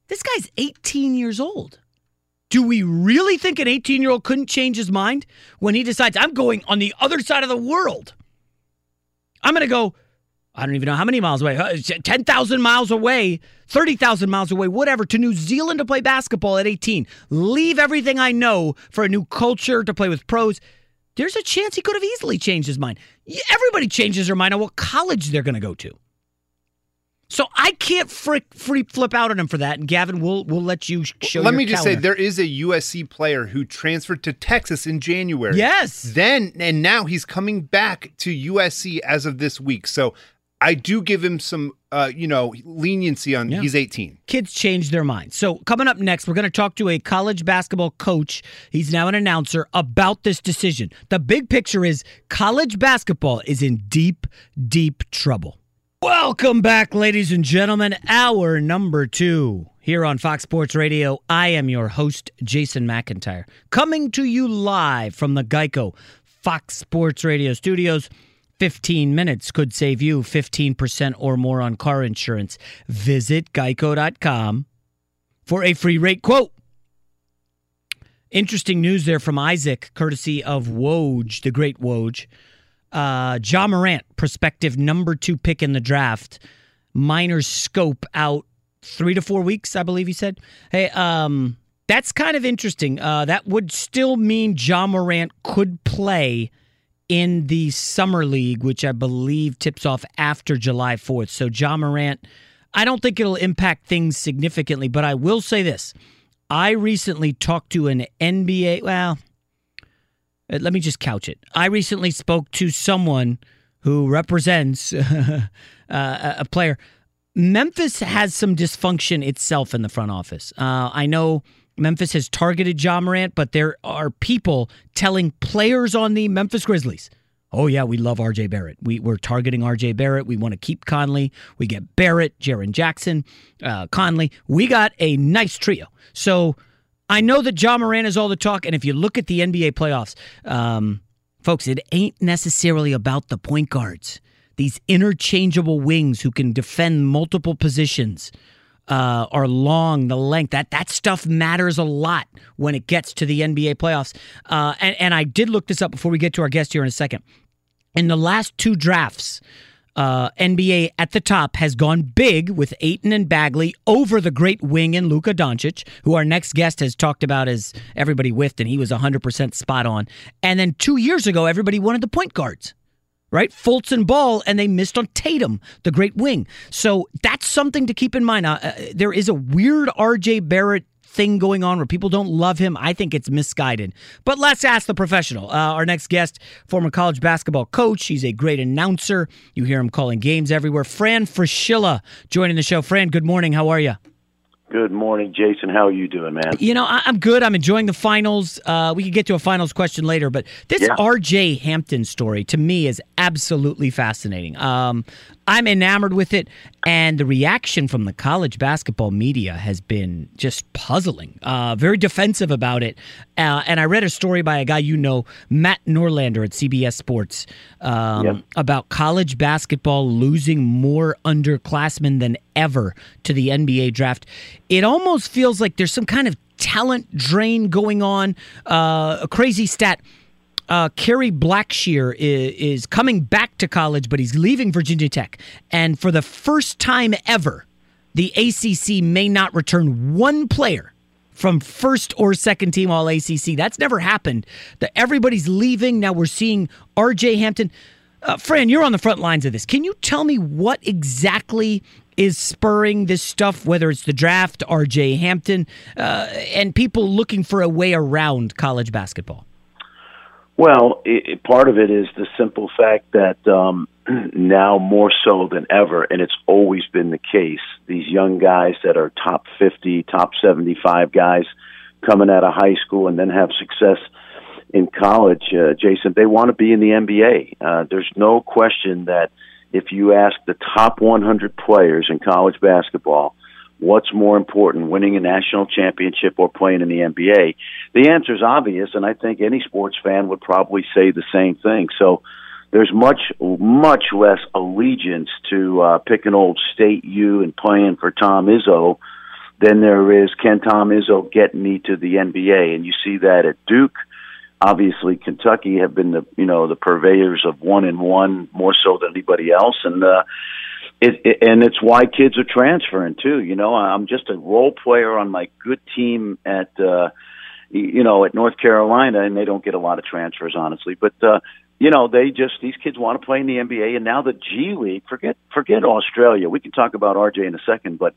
this guy's 18 years old. Do we really think an 18 year old couldn't change his mind when he decides, I'm going on the other side of the world? I'm going to go, I don't even know how many miles away, uh, 10,000 miles away, 30,000 miles away, whatever, to New Zealand to play basketball at 18. Leave everything I know for a new culture to play with pros. There's a chance he could have easily changed his mind. Everybody changes their mind on what college they're going to go to. So I can't frick, free flip out on him for that. And Gavin, we'll we'll let you show. Let me just calendar. say there is a USC player who transferred to Texas in January. Yes. Then and now he's coming back to USC as of this week. So I do give him some, uh, you know, leniency on. Yeah. He's 18. Kids change their minds. So coming up next, we're going to talk to a college basketball coach. He's now an announcer about this decision. The big picture is college basketball is in deep, deep trouble. Welcome back, ladies and gentlemen. Hour number two here on Fox Sports Radio. I am your host, Jason McIntyre, coming to you live from the Geico Fox Sports Radio studios. 15 minutes could save you 15% or more on car insurance. Visit geico.com for a free rate quote. Interesting news there from Isaac, courtesy of Woj, the great Woj. Uh, Ja Morant, prospective number two pick in the draft. Minor scope out three to four weeks, I believe he said. Hey, um, that's kind of interesting. Uh, that would still mean Ja Morant could play in the summer league, which I believe tips off after July 4th. So Ja Morant, I don't think it'll impact things significantly, but I will say this. I recently talked to an NBA, well, uh, let me just couch it. I recently spoke to someone who represents <laughs> uh, a player. Memphis has some dysfunction itself in the front office. Uh, I know Memphis has targeted Ja Morant, but there are people telling players on the Memphis Grizzlies, oh, yeah, we love RJ Barrett. We, we're targeting RJ Barrett. We want to keep Conley. We get Barrett, Jaren Jackson, uh, Conley. We got a nice trio. So I know that John Morant is all the talk. And if you look at the NBA playoffs, um, folks, it ain't necessarily about the point guards. These interchangeable wings who can defend multiple positions uh, are long, the length. That that stuff matters a lot when it gets to the NBA playoffs. Uh, and, and I did look this up before we get to our guest here in a second. In the last two drafts, uh, NBA at the top has gone big with Ayton and Bagley over the great wing and Luka Doncic, who our next guest has talked about as everybody whiffed, and he was 100% spot on. And then two years ago, everybody wanted the point guards right? Fultz and Ball, and they missed on Tatum, the great wing. So that's something to keep in mind. Uh, uh, there is a weird RJ Barrett thing going on where people don't love him. I think it's misguided. But let's ask the professional. Uh, our next guest, former college basketball coach. He's a great announcer. You hear him calling games everywhere. Fran Fraschilla joining the show. Fran, good morning. How are you? Good morning, Jason. How are you doing, man? You know, I- am good. I'm enjoying the finals. Uh, we could get to a finals question later, but this Yeah. RJ Hampton story to me is absolutely fascinating. Um, I'm enamored with it, and the reaction from the college basketball media has been just puzzling. Uh, very defensive about it. Uh, and I read a story by a guy you know, Matt Norlander at CBS Sports, um, Yep. about college basketball losing more underclassmen than ever to the NBA draft. It almost feels like there's some kind of talent drain going on. Uh, a crazy stat uh, Kerry Blackshear is, is coming back to college, but he's leaving Virginia Tech. And for the first time ever, the ACC may not return one player from first or second team All ACC. That's never happened. The, everybody's leaving. Now we're seeing RJ Hampton. Uh, Fran, you're on the front lines of this. Can you tell me what exactly is spurring this stuff, whether it's the draft, RJ Hampton, uh, and people looking for a way around college basketball? Well, it, part of it is the simple fact that um, <clears throat> now more so than ever, and it's always been the case, these young guys that are top 50, top 75 guys coming out of high school and then have success in college, uh, Jason, they want to be in the NBA. Uh, there's no question that if you ask the top 100 players in college basketball, what's more important, winning a national championship or playing in the NBA? The answer is obvious, and I think any sports fan would probably say the same thing. So there's much, much less allegiance to uh, pick an old state U and playing for Tom Izzo than there is can Tom Izzo get me to the NBA? And you see that at Duke. Obviously, Kentucky have been the you know the purveyors of one and one more so than anybody else, and uh, it, it and it's why kids are transferring too. You know, I'm just a role player on my good team at uh, you know at North Carolina, and they don't get a lot of transfers, honestly. But uh, you know, they just these kids want to play in the NBA, and now the G League. Forget forget Australia. We can talk about RJ in a second, but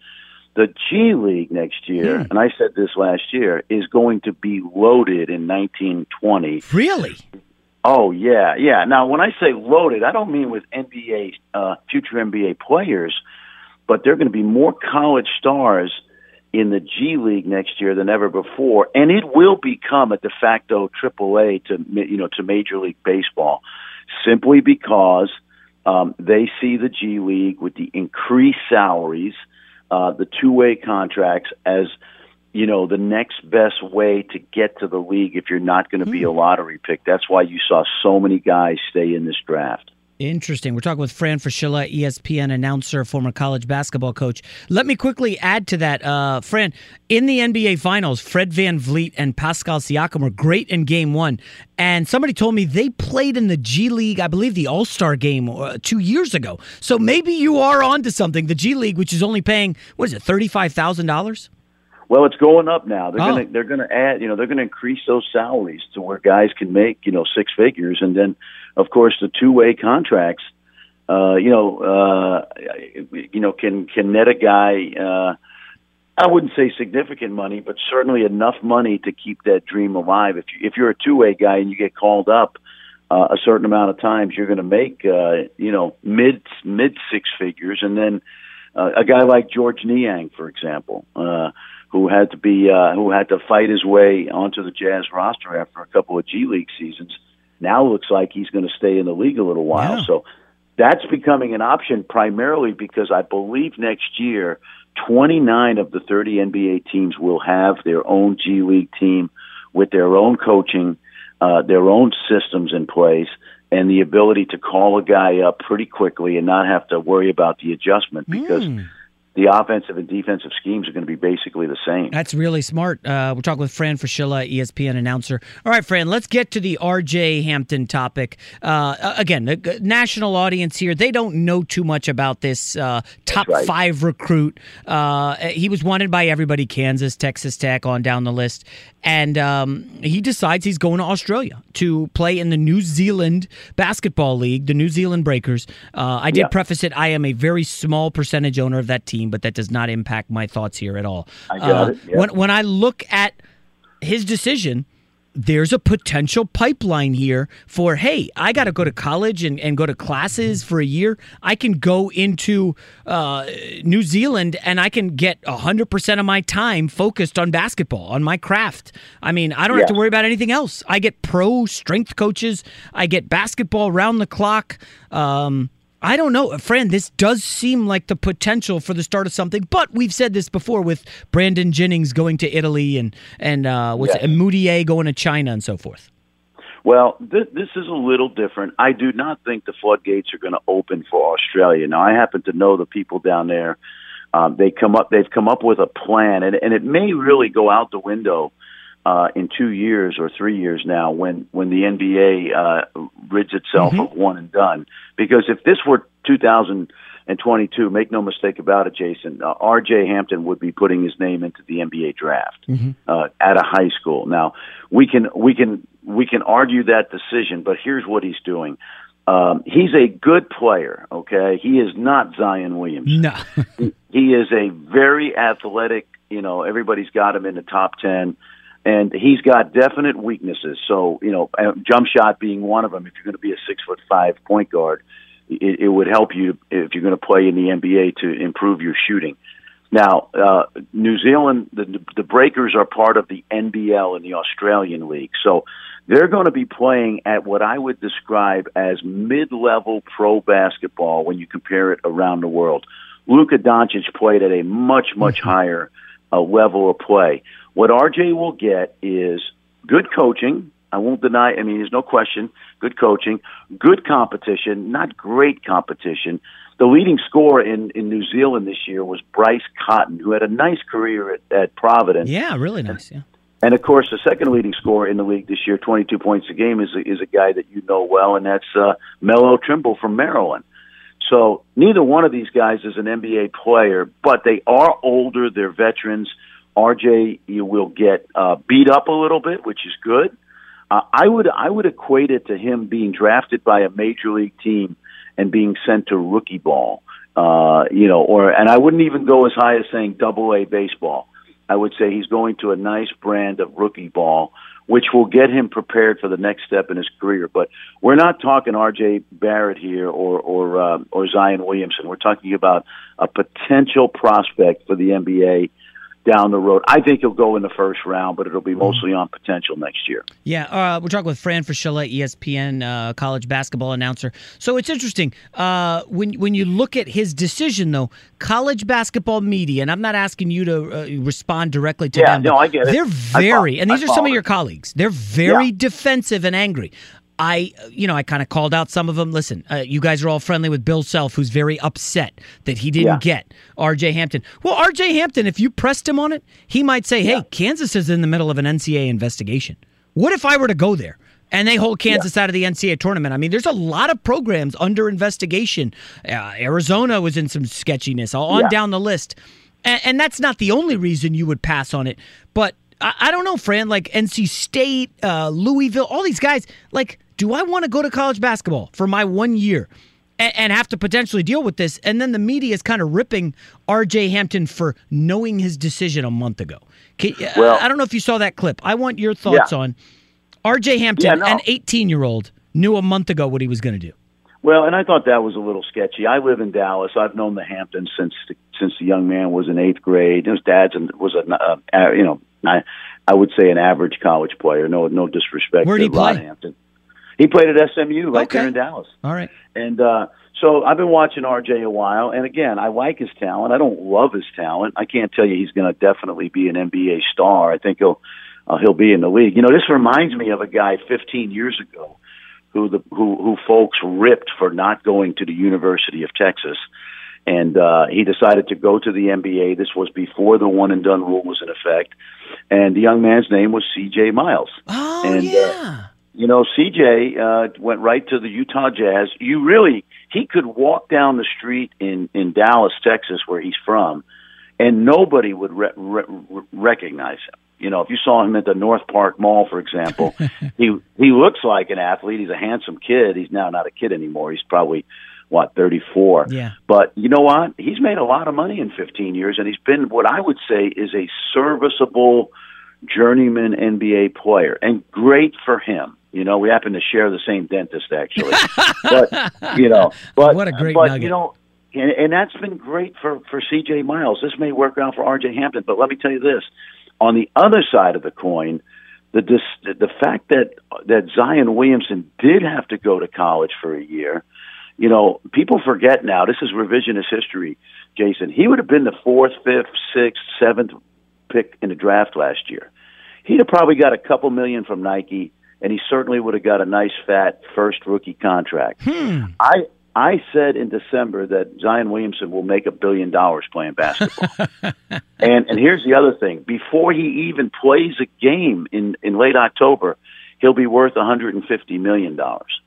the G League next year, and I said this last year, is going to be loaded in 1920. Really? Oh yeah, yeah. Now when I say loaded, I don't mean with NBA uh, future NBA players, but there are going to be more college stars in the G League next year than ever before, and it will become a de facto AAA to you know to Major League Baseball, simply because um, they see the G League with the increased salaries, uh, the two way contracts as you know the next best way to get to the league if you're not going to be a lottery pick. That's why you saw so many guys stay in this draft. Interesting. We're talking with Fran Fraschilla, ESPN announcer, former college basketball coach. Let me quickly add to that. Uh, Fran, in the NBA Finals, Fred VanVleet and Pascal Siakam were great in game one. And somebody told me they played in the G League, I believe the All Star game uh, two years ago. So maybe you are onto something. The G League, which is only paying, what is it, $35,000? Well, it's going up now. They're Oh. going to they're to add, you know, they're going to increase those salaries to where guys can make, you know, six figures, and then, of course, the two way contracts. Uh, you know, uh, you know, can can net a guy. Uh, I wouldn't say significant money, but certainly enough money to keep that dream alive. If you, if you're a two way guy and you get called up uh, a certain amount of times, you're going to make uh, you know mid mid six figures, and then uh, a guy like Georges Niang, for example, uh, who had to be uh, who had to fight his way onto the Jazz roster after a couple of G League seasons, now looks like he's going to stay in the league a little while. So that's becoming an option primarily because I believe next year 29 of the 30 NBA teams will have their own G League team with their own coaching, uh, their own systems in place, and the ability to call a guy up pretty quickly and not have to worry about the adjustment because the offensive and defensive schemes are going to be basically the same. That's really smart. Uh, we're talking with Fran Fraschilla, ESPN announcer. All right, Fran, let's get to the RJ Hampton topic. Uh, again, the national audience here, they don't know too much about this uh, top right. five recruit. Uh, he was wanted by everybody Kansas, Texas Tech, on down the list. And um, he decides he's going to Australia to play in the New Zealand Basketball League, the New Zealand Breakers. Uh, I did Yeah. preface it. I am a very small percentage owner of that team, but that does not impact my thoughts here at all. I got Uh, it, yeah. When when I look at his decision, there's a potential pipeline here for hey, I got to go to college and, and go to classes for a year. I can go into uh, New Zealand and I can get 100% of my time focused on basketball, on my craft. I mean, I don't have to worry about anything else. I get pro strength coaches, I get basketball round the clock. Um, I don't know, Fran. This does seem like the potential for the start of something, but we've said this before with Brandon Jennings going to Italy and and uh, what's Yes. it, and Mudiay going to China and so forth. Well, th- this is a little different. I do not think the floodgates are going to open for Australia. Now, I happen to know the people down there. Um, they come up. They've come up with a plan, and, and it may really go out the window uh, in two years or three years now when when the NBA uh, rids itself of one and done. Because if this were 2022, make no mistake about it, Jason, uh, R.J. Hampton would be putting his name into the NBA draft uh, at a high school. Now we can we can we can argue that decision, but here's what he's doing. Um, he's a good player. Okay, he is not Zion Williams. No. he, <laughs> he is a very athletic. You know, everybody's got him in the top ten, and he's got definite weaknesses. So you know, jump shot being one of them. If you're going to be a six foot five point guard, it, it would help you if you're going to play in the NBA to improve your shooting. Now, uh, New Zealand, the, the Breakers are part of the NBL and the Australian League. So they're going to be playing at what I would describe as mid level pro basketball when you compare it around the world. Luka Doncic played at a much, much higher uh, level of play. What RJ will get is good coaching. I won't deny, I mean, there's no question, good coaching, good competition, not great competition. The leading scorer in, in New Zealand this year was Bryce Cotton, who had a nice career at, at Providence. Yeah, really nice. Yeah. And of course, the second leading scorer in the league this year, 22 points a game, is a, is a guy that you know well, and that's uh, Melo Trimble from Maryland. So neither one of these guys is an NBA player, but they are older. They're veterans. RJ, you will get uh, beat up a little bit, which is good. Uh, I would I would equate it to him being drafted by a major league team and being sent to rookie ball. Uh, you know, or and I wouldn't even go as high as saying double A baseball. I would say he's going to a nice brand of rookie ball, which will get him prepared for the next step in his career. But we're not talking R.J. Barrett here or or uh, or Zion Williamson. We're talking about a potential prospect for the NBA down the road. I think he'll go in the first round, but it'll be mostly on potential next year. Yeah, uh, we're talking with Fran Fraschilla, ESPN uh, college basketball announcer. So it's interesting uh, when when you look at his decision, though. College basketball media, and I'm not asking you to uh, respond directly to Yeah, them. no, I get it. They're very, follow- and these I are some follow of your colleagues. They're very Yeah. defensive and angry. I, you know, I kind of called out some of them. Listen, uh, you guys are all friendly with Bill Self, who's very upset that he didn't Yeah. get R.J. Hampton. Well, R.J. Hampton, if you pressed him on it, he might say, "Hey, Kansas is in the middle of an NCAA investigation. What if I were to go there?" And they hold Kansas out of the NCAA tournament. I mean, there's a lot of programs under investigation. Uh, Arizona was in some sketchiness, on Yeah. down the list. And, and that's not the only reason you would pass on it. But I, I don't know, Fran, like NC State, uh, Louisville, all these guys, like, do I want to go to college basketball for my one year and, have to potentially deal with this? And then the media is kind of ripping RJ Hampton for knowing his decision a month ago. Can, Well- I, don't know if you saw that clip. I want your thoughts Yeah. on RJ Hampton, Yeah, no. an 18 year old, knew a month ago what he was going to do. Well, and I thought that was a little sketchy. I live in Dallas. I've known the Hamptons since the, since the young man was in eighth grade. His dad's was a uh, uh, you know I I would say an average college player. No no disrespect. Where'd to he play? Hampton. He played at SMU right Okay. there in Dallas. All right. And uh, so I've been watching RJ a while, and again, I like his talent. I don't love his talent. I can't tell you he's going to definitely be an NBA star. I think he'll uh, he'll be in the league. You know, this reminds me of a guy 15 years ago who the who who folks ripped for not going to the University of Texas. And uh, he decided to go to the NBA. This was before the one and done rule was in effect. And the young man's name was C.J. Miles. Oh, and, yeah. Uh, you know, CJ uh, went right to the Utah Jazz. You really, he could walk down the street in in Dallas, Texas, where he's from, and nobody would re- re- re- recognize him. You know, if you saw him at the North Park Mall, for example, <laughs> he he looks like an athlete. He's a handsome kid. He's now not a kid anymore. He's probably what thirty four. Yeah. But you know what? He's made a lot of money in 15 years, and he's been what I would say is a serviceable journeyman NBA player, and great for him. You know, we happen to share the same dentist, actually. <laughs> but you know, but What a great but nugget. you know, and, and that's been great for for CJ Miles. This may work out for RJ Hampton, but let me tell you this: on the other side of the coin, the dis, the fact that that Zion Williamson did have to go to college for a year you know, people forget now. This is revisionist history, Jason. He would have been the fourth, fifth, sixth, seventh pick in the draft last year. He'd have probably got a couple million from Nike, and he certainly would have got a nice fat first rookie contract. Hmm. I I said in December that Zion Williamson will make a billion dollars playing basketball. <laughs> and and here's the other thing: before he even plays a game in in late October, he'll be worth 150 million dollars.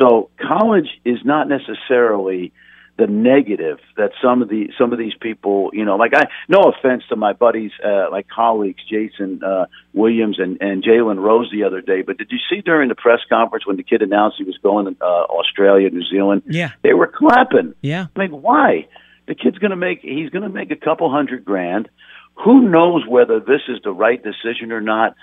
So college is not necessarily the negative that some of the some of these people, you know, like I no offense to my buddies, uh, like colleagues, Jason uh, Williams and and Jalen Rose the other day, but did you see during the press conference when the kid announced he was going to uh, Australia, New Zealand? Yeah, they were clapping. Yeah, I mean, why? The kid's going to make he's going to make a couple hundred grand. Who knows whether this is the right decision or not?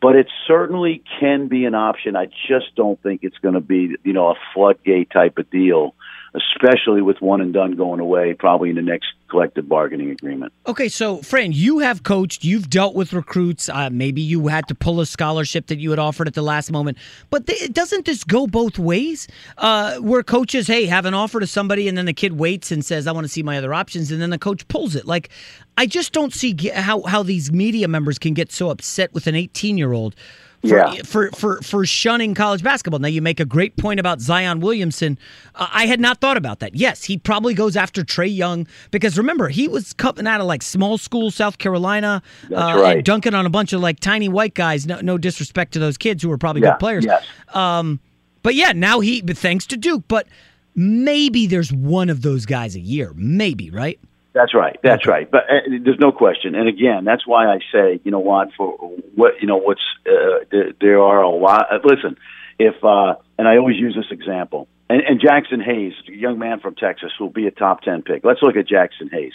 But it certainly can be an option. I just don't think it's going to be, you know, a floodgate type of deal especially with one and done going away, probably in the next collective bargaining agreement. Okay, so Fran, you have coached, you've dealt with recruits. Uh, maybe you had to pull a scholarship that you had offered at the last moment, but th- doesn't this go both ways? Uh, where coaches, hey, have an offer to somebody, and then the kid waits and says, "I want to see my other options," and then the coach pulls it. Like, I just don't see how how these media members can get so upset with an 18 year old for, yeah. for, for, for shunning college basketball. Now, you make a great point about Zion Williamson. Uh, I had not thought about that. Yes, he probably goes after Trae Young because remember, he was coming out of like small school South Carolina uh, right. and dunking on a bunch of like tiny white guys. No, no disrespect to those kids who were probably yeah, good players. Yes. Um, but yeah, now he, thanks to Duke, but maybe there's one of those guys a year. Maybe, right? That's right. That's right. But uh, there's no question. And again, that's why I say, you know what, for what, you know, what's, uh, there, there are a lot. Uh, listen, if, uh, and I always use this example, and, and Jaxson Hayes, a young man from Texas, will be a top 10 pick. Let's look at Jaxson Hayes.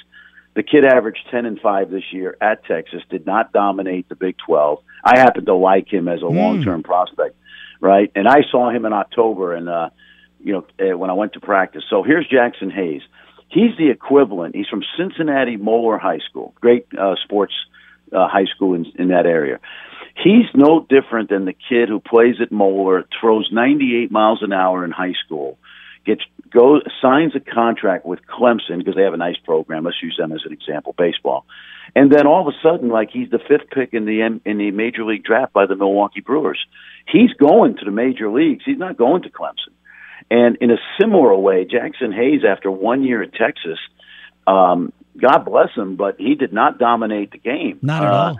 The kid averaged 10 and 5 this year at Texas, did not dominate the Big 12. I happen to like him as a Hmm. long term prospect, right? And I saw him in October and, uh, you know, when I went to practice. So here's Jaxson Hayes. He's the equivalent. He's from Cincinnati Moeller High School, great uh, sports uh, high school in, in that area. He's no different than the kid who plays at Moeller, throws 98 miles an hour in high school, gets goes signs a contract with Clemson because they have a nice program. Let's use them as an example, baseball. And then all of a sudden, like he's the fifth pick in the in the major league draft by the Milwaukee Brewers. He's going to the major leagues. He's not going to Clemson. And in a similar way, Jaxson Hayes, after one year at Texas, um, God bless him, but he did not dominate the game. Not at Uh, all.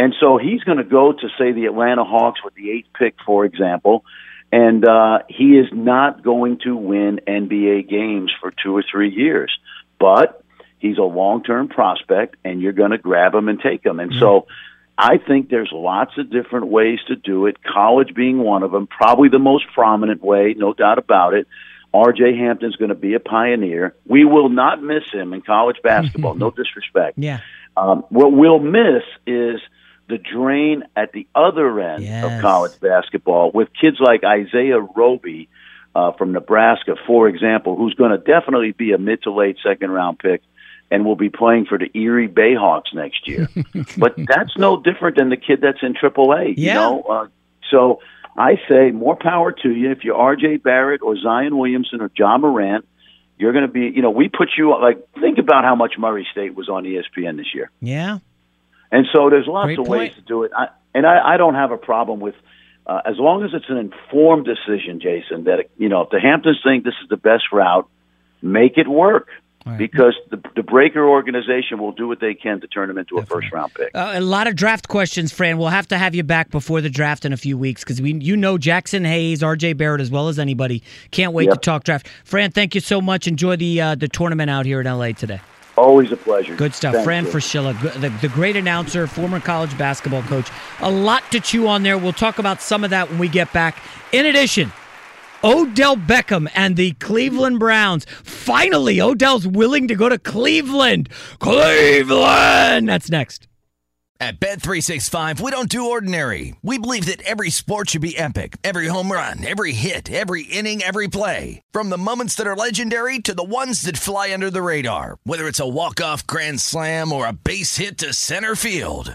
And so he's going to go to, say, the Atlanta Hawks with the eighth pick, for example, and uh, he is not going to win NBA games for two or three years. But he's a long term prospect, and you're going to grab him and take him. And so I think there's lots of different ways to do it, college being one of them, probably the most prominent way, no doubt about it. RJ Hampton's going to be a pioneer. We will not miss him in college basketball, <laughs> no disrespect. Yeah. Um, what we'll miss is the drain at the other end of college basketball with kids like Isaiah Roby uh, from Nebraska, for example, who's going to definitely be a mid to late second round pick and will be playing for the Erie Bayhawks next year. <laughs> but that's no different than the kid that's in AAA. You Yeah. know, uh, so I say more power to you. If you're R.J. Barrett or Zion Williamson or Ja Morant, you're going to be. You know, we put you like think about how much Murray State was on ESPN this year. Yeah. And so there's lots Great of ways to do it. I, and I, I don't have a problem with, uh, as long as it's an informed decision, Jason, that, you know, if the Hamptons think this is the best route, make it work. Because the, the Breaker organization will do what they can to turn him into a first round pick. Uh, a lot of draft questions, Fran. We'll have to have you back before the draft in a few weeks because we, you know, Jaxson Hayes, R.J. Barrett as well as anybody. Can't wait to talk draft. Fran, thank you so much. Enjoy the uh, the tournament out here in L.A. today. Always a pleasure. Good stuff. Thank Fran you. Fraschilla, the, the great announcer, former college basketball coach. A lot to chew on there. We'll talk about some of that when we get back. In addition, Odell Beckham and the Cleveland Browns. Finally, Odell's willing to go to Cleveland. Cleveland! That's next. At Bet365, we don't do ordinary. We believe that every sport should be epic. Every home run, every hit, every inning, every play. From the moments that are legendary to the ones that fly under the radar. Whether it's a walk-off grand slam or a base hit to center field.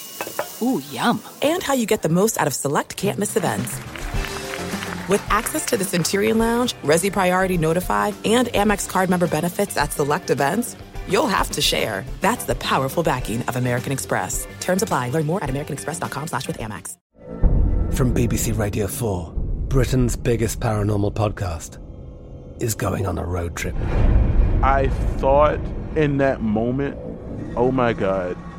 Ooh, yum. And how you get the most out of select can't miss events. With access to the Centurion Lounge, Resy Priority Notified, and Amex card member benefits at select events, you'll have to share. That's the powerful backing of American Express. Terms apply. Learn more at americanexpress.com slash with Amex. From BBC Radio 4, Britain's biggest paranormal podcast is going on a road trip. I thought in that moment, oh my God,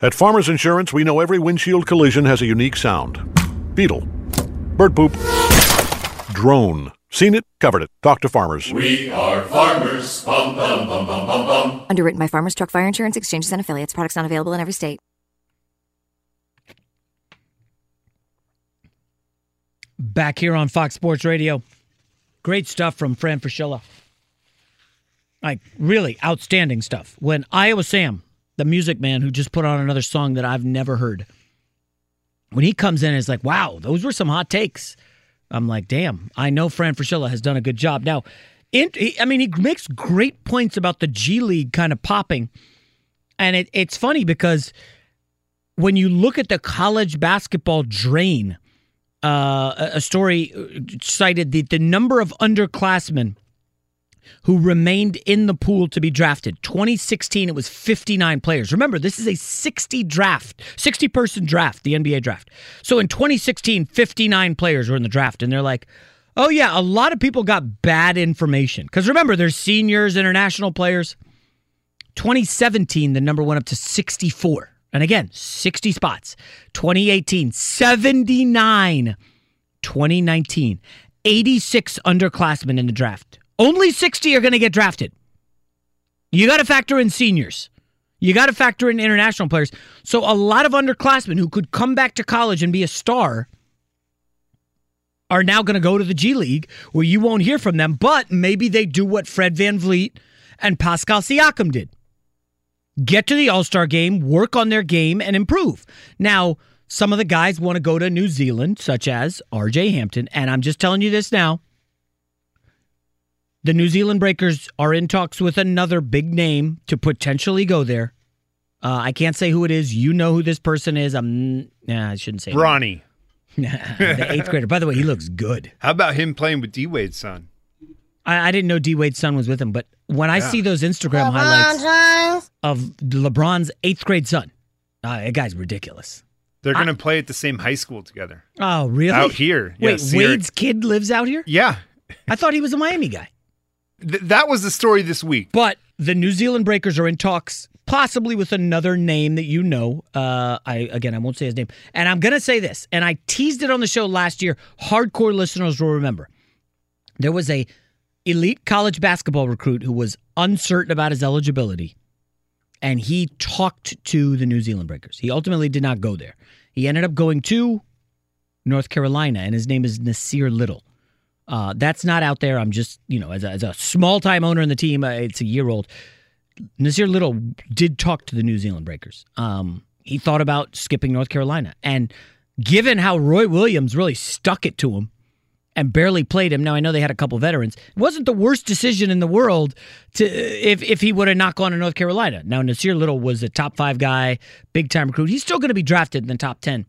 At Farmers Insurance, we know every windshield collision has a unique sound. Beetle. Bird poop. Drone. Seen it, covered it. Talk to farmers. We are farmers. Bum, bum, bum, bum, bum, bum. Underwritten by Farmers Truck Fire Insurance Exchanges and Affiliates. Products not available in every state. Back here on Fox Sports Radio. Great stuff from Fran Fraschilla. Like, really outstanding stuff. When Iowa Sam, the music man who just put on another song that I've never heard, when he comes in, it's like, wow, those were some hot takes. I'm like, damn, I know Fran Fraschilla has done a good job. Now, in, I mean, he makes great points about the G League kind of popping. And it, it's funny because when you look at the college basketball drain, uh, a story cited that the number of underclassmen who remained in the pool to be drafted. 2016, it was 59 players. Remember, this is a 60 draft, 60 person draft, the NBA draft. So in 2016, 59 players were in the draft, and they're like, oh, yeah, a lot of people got bad information. Because remember, there's seniors, international players. 2017, the number went up to 64. And again, 60 spots. 2018, 79. 2019, 86 underclassmen in the draft. Only 60 are going to get drafted. You got to factor in seniors. You got to factor in international players. So a lot of underclassmen who could come back to college and be a star are now going to go to the G League where you won't hear from them, but maybe they do what Fred VanVleet and Pascal Siakam did. Get to the All-Star game, work on their game and improve. Now, some of the guys want to go to New Zealand, such as RJ Hampton, and I'm just telling you this now. The New Zealand Breakers are in talks with another big name to potentially go there. Uh, I can't say who it is. You know who this person is. I'm. Nah, I shouldn't say. Bronny. <laughs> the eighth grader. By the way, he looks good. How about him playing with D Wade's son? I, I didn't know D Wade's son was with him, but when I Yeah. see those Instagram highlights of LeBron's eighth grade son, uh, that guy's ridiculous. They're going to play at the same high school together. Oh, really? Out here. Wait, Sierra- Wade's kid lives out here? Yeah. I thought he was a Miami guy. Th- that was the story this week. But the New Zealand Breakers are in talks, possibly with another name that you know. Uh, I again, I won't say his name, and I'm gonna say this, and I teased it on the show last year. Hardcore listeners will remember. There was a elite college basketball recruit who was uncertain about his eligibility, and he talked to the New Zealand Breakers. He ultimately did not go there. He ended up going to North Carolina, and his name is Nassir Little. Uh, that's not out there. I'm just, you know, as a, as a small time owner in the team, uh, it's a year old. Nassir Little did talk to the New Zealand Breakers. Um, he thought about skipping North Carolina. And given how Roy Williams really stuck it to him and barely played him, now I know they had a couple veterans, it wasn't the worst decision in the world to if, if he would have not gone to North Carolina. Now, Nassir Little was a top five guy, big time recruit. He's still going to be drafted in the top 10.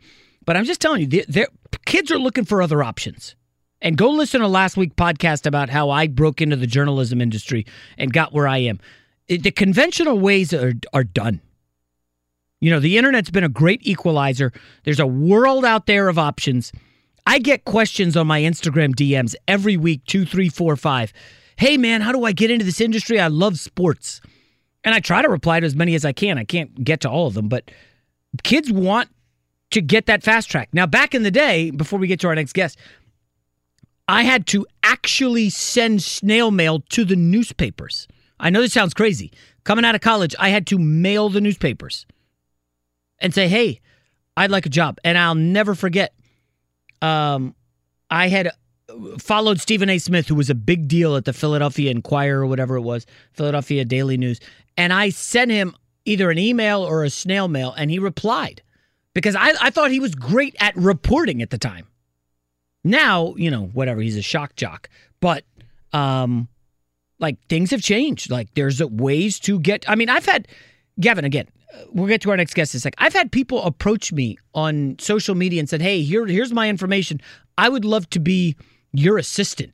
But I'm just telling you, their kids are looking for other options. And go listen to last week podcast about how I broke into the journalism industry and got where I am. The conventional ways are are done. You know, the internet's been a great equalizer. There's a world out there of options. I get questions on my Instagram DMs every week, two, three, four, five. Hey man, how do I get into this industry? I love sports. And I try to reply to as many as I can. I can't get to all of them, but kids want to get that fast track. Now, back in the day, before we get to our next guest, I had to actually send snail mail to the newspapers. I know this sounds crazy. Coming out of college, I had to mail the newspapers and say, "Hey, I'd like a job." And I'll never forget. Um, I had followed Stephen A. Smith, who was a big deal at the Philadelphia Inquirer or whatever it was, Philadelphia Daily News, and I sent him either an email or a snail mail, and he replied because I, I thought he was great at reporting at the time. Now, you know, whatever, he's a shock jock. But um like things have changed. Like there's ways to get I mean, I've had Gavin again, we'll get to our next guest in a sec. I've had people approach me on social media and said, Hey, here here's my information. I would love to be your assistant.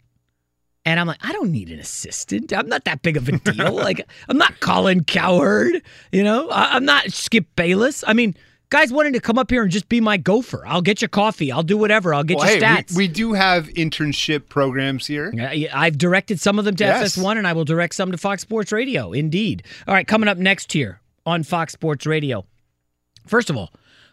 And I'm like, I don't need an assistant. I'm not that big of a deal. <laughs> like, I'm not Colin Cowherd, you know, I, I'm not Skip Bayless. I mean, Guys wanting to come up here and just be my gopher. I'll get you coffee. I'll do whatever. I'll get well, you hey, stats. We, we, do have internship programs here. I've directed some of them to yes. FS1 and I will direct some to Fox Sports Radio. Indeed. All right, coming up next here on Fox Sports Radio. First of all,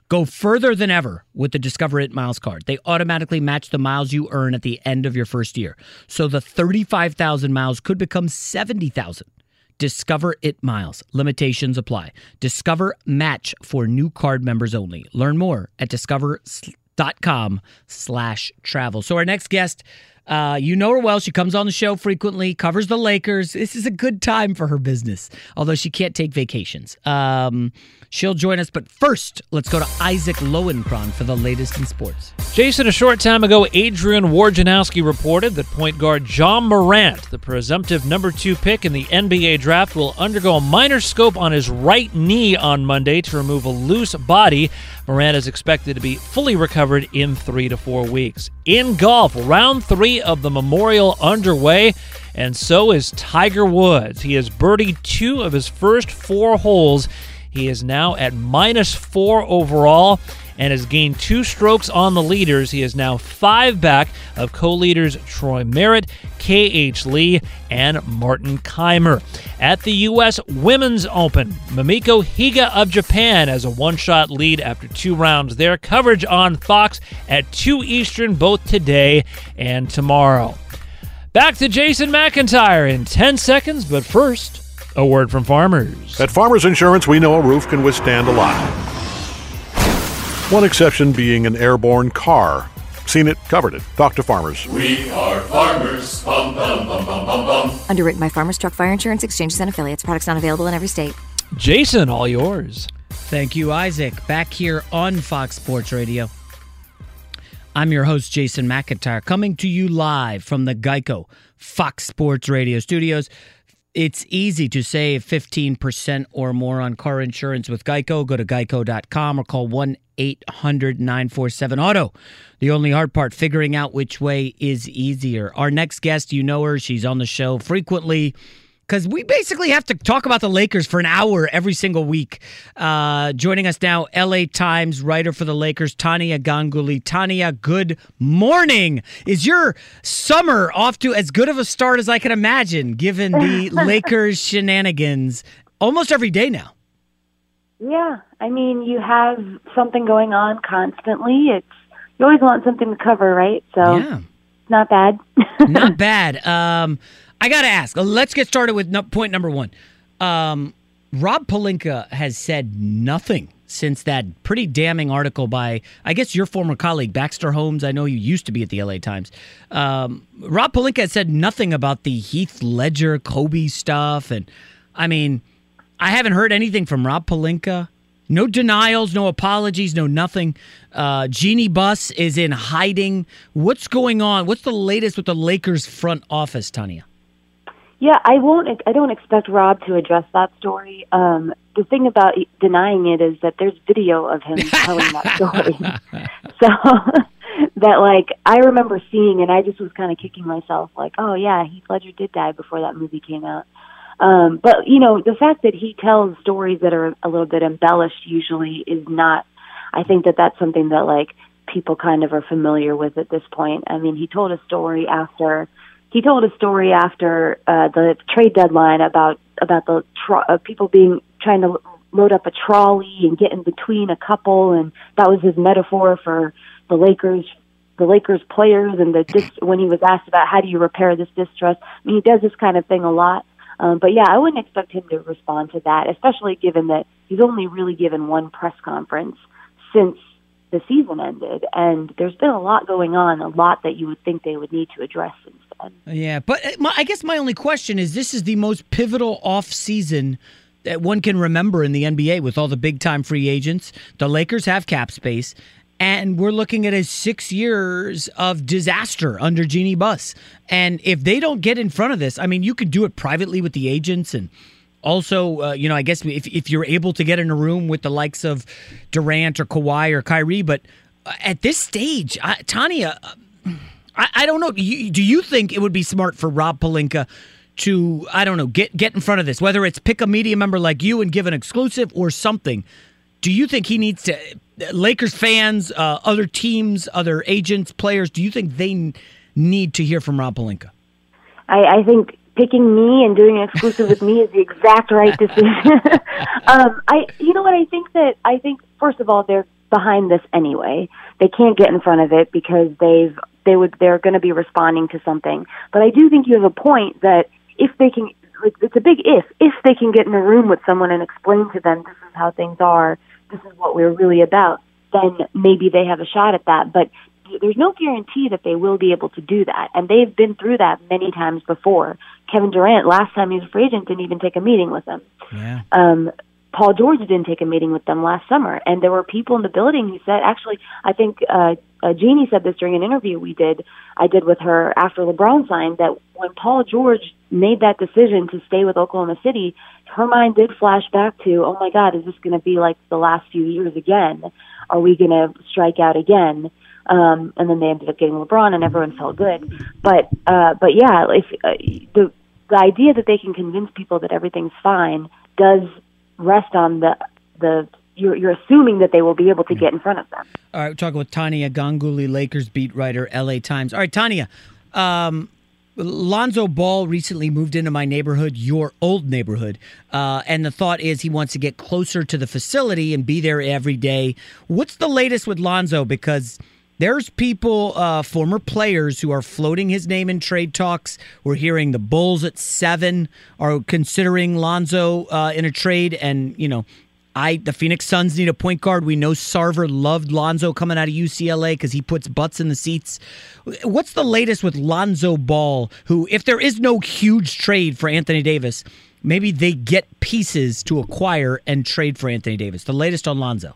go further than ever with the Discover It Miles card. They automatically match the miles you earn at the end of your first year. So the 35,000 miles could become 70,000. Discover It Miles. Limitations apply. Discover Match for new card members only. Learn more at discover.com slash travel. So our next guest, uh, you know her well. She comes on the show frequently, covers the Lakers. This is a good time for her business, although she can't take vacations. Um, she'll join us. But first, let's go to Isaac Lowenkron for the latest in sports. Jason, a short time ago, Adrian Wojnarowski reported that point guard Ja Morant, the presumptive number two pick in the NBA draft, will undergo a minor scope on his right knee on Monday to remove a loose body. Morant is expected to be fully recovered in three to four weeks. In golf, round three of the Memorial underway, and so is Tiger Woods. He has birdied two of his first four holes. He is now at minus four overall and has gained two strokes on the leaders. He is now five back of co leaders Troy Merritt, K.H. Lee, and Martin Kaymer. At the U.S. Women's Open, Mamiko Higa of Japan has a one shot lead after two rounds. Their coverage on Fox at 2 Eastern both today and tomorrow. Back to Jason McIntyre in 10 seconds, but first, a word from farmers. At Farmers Insurance, we know a roof can withstand a lot. One exception being an airborne car. Seen it, covered it. Talk to farmers. We are farmers. Bum, bum, bum, bum, bum, bum. Underwritten by Farmers Truck Fire Insurance Exchanges and Affiliates. Products not available in every state. Jason, all yours. Thank you, Isaac. Back here on Fox Sports Radio. I'm your host, Jason McIntyre, coming to you live from the Geico Fox Sports Radio studios. It's easy to save 15% or more on car insurance with Geico. Go to geico.com or call 1 800 947 Auto. The only hard part, figuring out which way is easier. Our next guest, you know her. She's on the show frequently because we basically have to talk about the Lakers for an hour every single week. Uh, joining us now, LA Times writer for the Lakers, Tania Ganguli. Tania, good morning. Is your summer off to as good of a start as I can imagine, given the <laughs> Lakers shenanigans almost every day now? Yeah, I mean, you have something going on constantly. It's you always want something to cover, right? So yeah. not bad. <laughs> not bad. Um, I got to ask. Let's get started with no, point number one. Um, Rob Pelinka has said nothing since that pretty damning article by, I guess, your former colleague, Baxter Holmes. I know you used to be at the LA Times. Um, Rob Pelinka has said nothing about the Heath Ledger, Kobe stuff. And I mean, I haven't heard anything from Rob Pelinka. No denials, no apologies, no nothing. Uh, Jeanie Buss is in hiding. What's going on? What's the latest with the Lakers front office, Tania? Yeah, I won't. I don't expect Rob to address that story. Um, the thing about denying it is that there's video of him telling that story. <laughs> so <laughs> that, like, I remember seeing, and I just was kind of kicking myself, like, oh yeah, Heath Ledger did die before that movie came out. Um, but you know, the fact that he tells stories that are a little bit embellished usually is not. I think that that's something that like people kind of are familiar with at this point. I mean, he told a story after he told a story after uh, the trade deadline about about the tro- uh, people being trying to load up a trolley and get in between a couple, and that was his metaphor for the Lakers. The Lakers players and the <laughs> dis- when he was asked about how do you repair this distrust, I mean he does this kind of thing a lot. Um, but yeah, I wouldn't expect him to respond to that, especially given that he's only really given one press conference since the season ended, and there's been a lot going on, a lot that you would think they would need to address since Yeah, but uh, my, I guess my only question is: this is the most pivotal off season that one can remember in the NBA with all the big time free agents. The Lakers have cap space. And we're looking at a six years of disaster under Jeanie Buss. And if they don't get in front of this, I mean, you could do it privately with the agents and also, uh, you know, I guess if, if you're able to get in a room with the likes of Durant or Kawhi or Kyrie, but uh, at this stage, I, Tania, uh, I, I don't know. Do you, do you think it would be smart for Rob Pelinka to, I don't know, get get in front of this, whether it's pick a media member like you and give an exclusive or something? Do you think he needs to Lakers fans, uh, other teams, other agents, players, do you think they need to hear from Rob Pelinka? I, I think picking me and doing an exclusive with me is the exact right decision. <laughs> um, I, you know what? I think that I think first of all they're behind this anyway. They can't get in front of it because they've they would they're going to be responding to something. But I do think you have a point that if they can, it's a big if. If they can get in a room with someone and explain to them this is how things are this is what we're really about, then maybe they have a shot at that. But there's no guarantee that they will be able to do that. And they've been through that many times before. Kevin Durant, last time he was a free agent, didn't even take a meeting with them. Yeah. Um, Paul George didn't take a meeting with them last summer, and there were people in the building who said, actually, I think uh, uh, Jeanie said this during an interview we did, I did with her after LeBron signed, that when Paul George made that decision to stay with Oklahoma City, her mind did flash back to, oh my God, is this going to be like the last few years again? Are we going to strike out again? Um, and then they ended up getting LeBron, and everyone felt good. But uh, but yeah, if uh, the the idea that they can convince people that everything's fine does rest on the the you're, you're assuming that they will be able to get in front of them. All right, we're talking with Tania Ganguli, Lakers beat writer, LA Times. All right, Tania, um, Lonzo Ball recently moved into my neighborhood, your old neighborhood, uh, and the thought is he wants to get closer to the facility and be there every day. What's the latest with Lonzo? Because there's people, uh, former players, who are floating his name in trade talks. We're hearing the Bulls at seven are considering Lonzo uh, in a trade, and you know I the Phoenix Suns need a point guard. We know Sarver loved Lonzo coming out of UCLA because he puts butts in the seats. What's the latest with Lonzo Ball? Who, if there is no huge trade for Anthony Davis, maybe they get pieces to acquire and trade for Anthony Davis. The latest on Lonzo.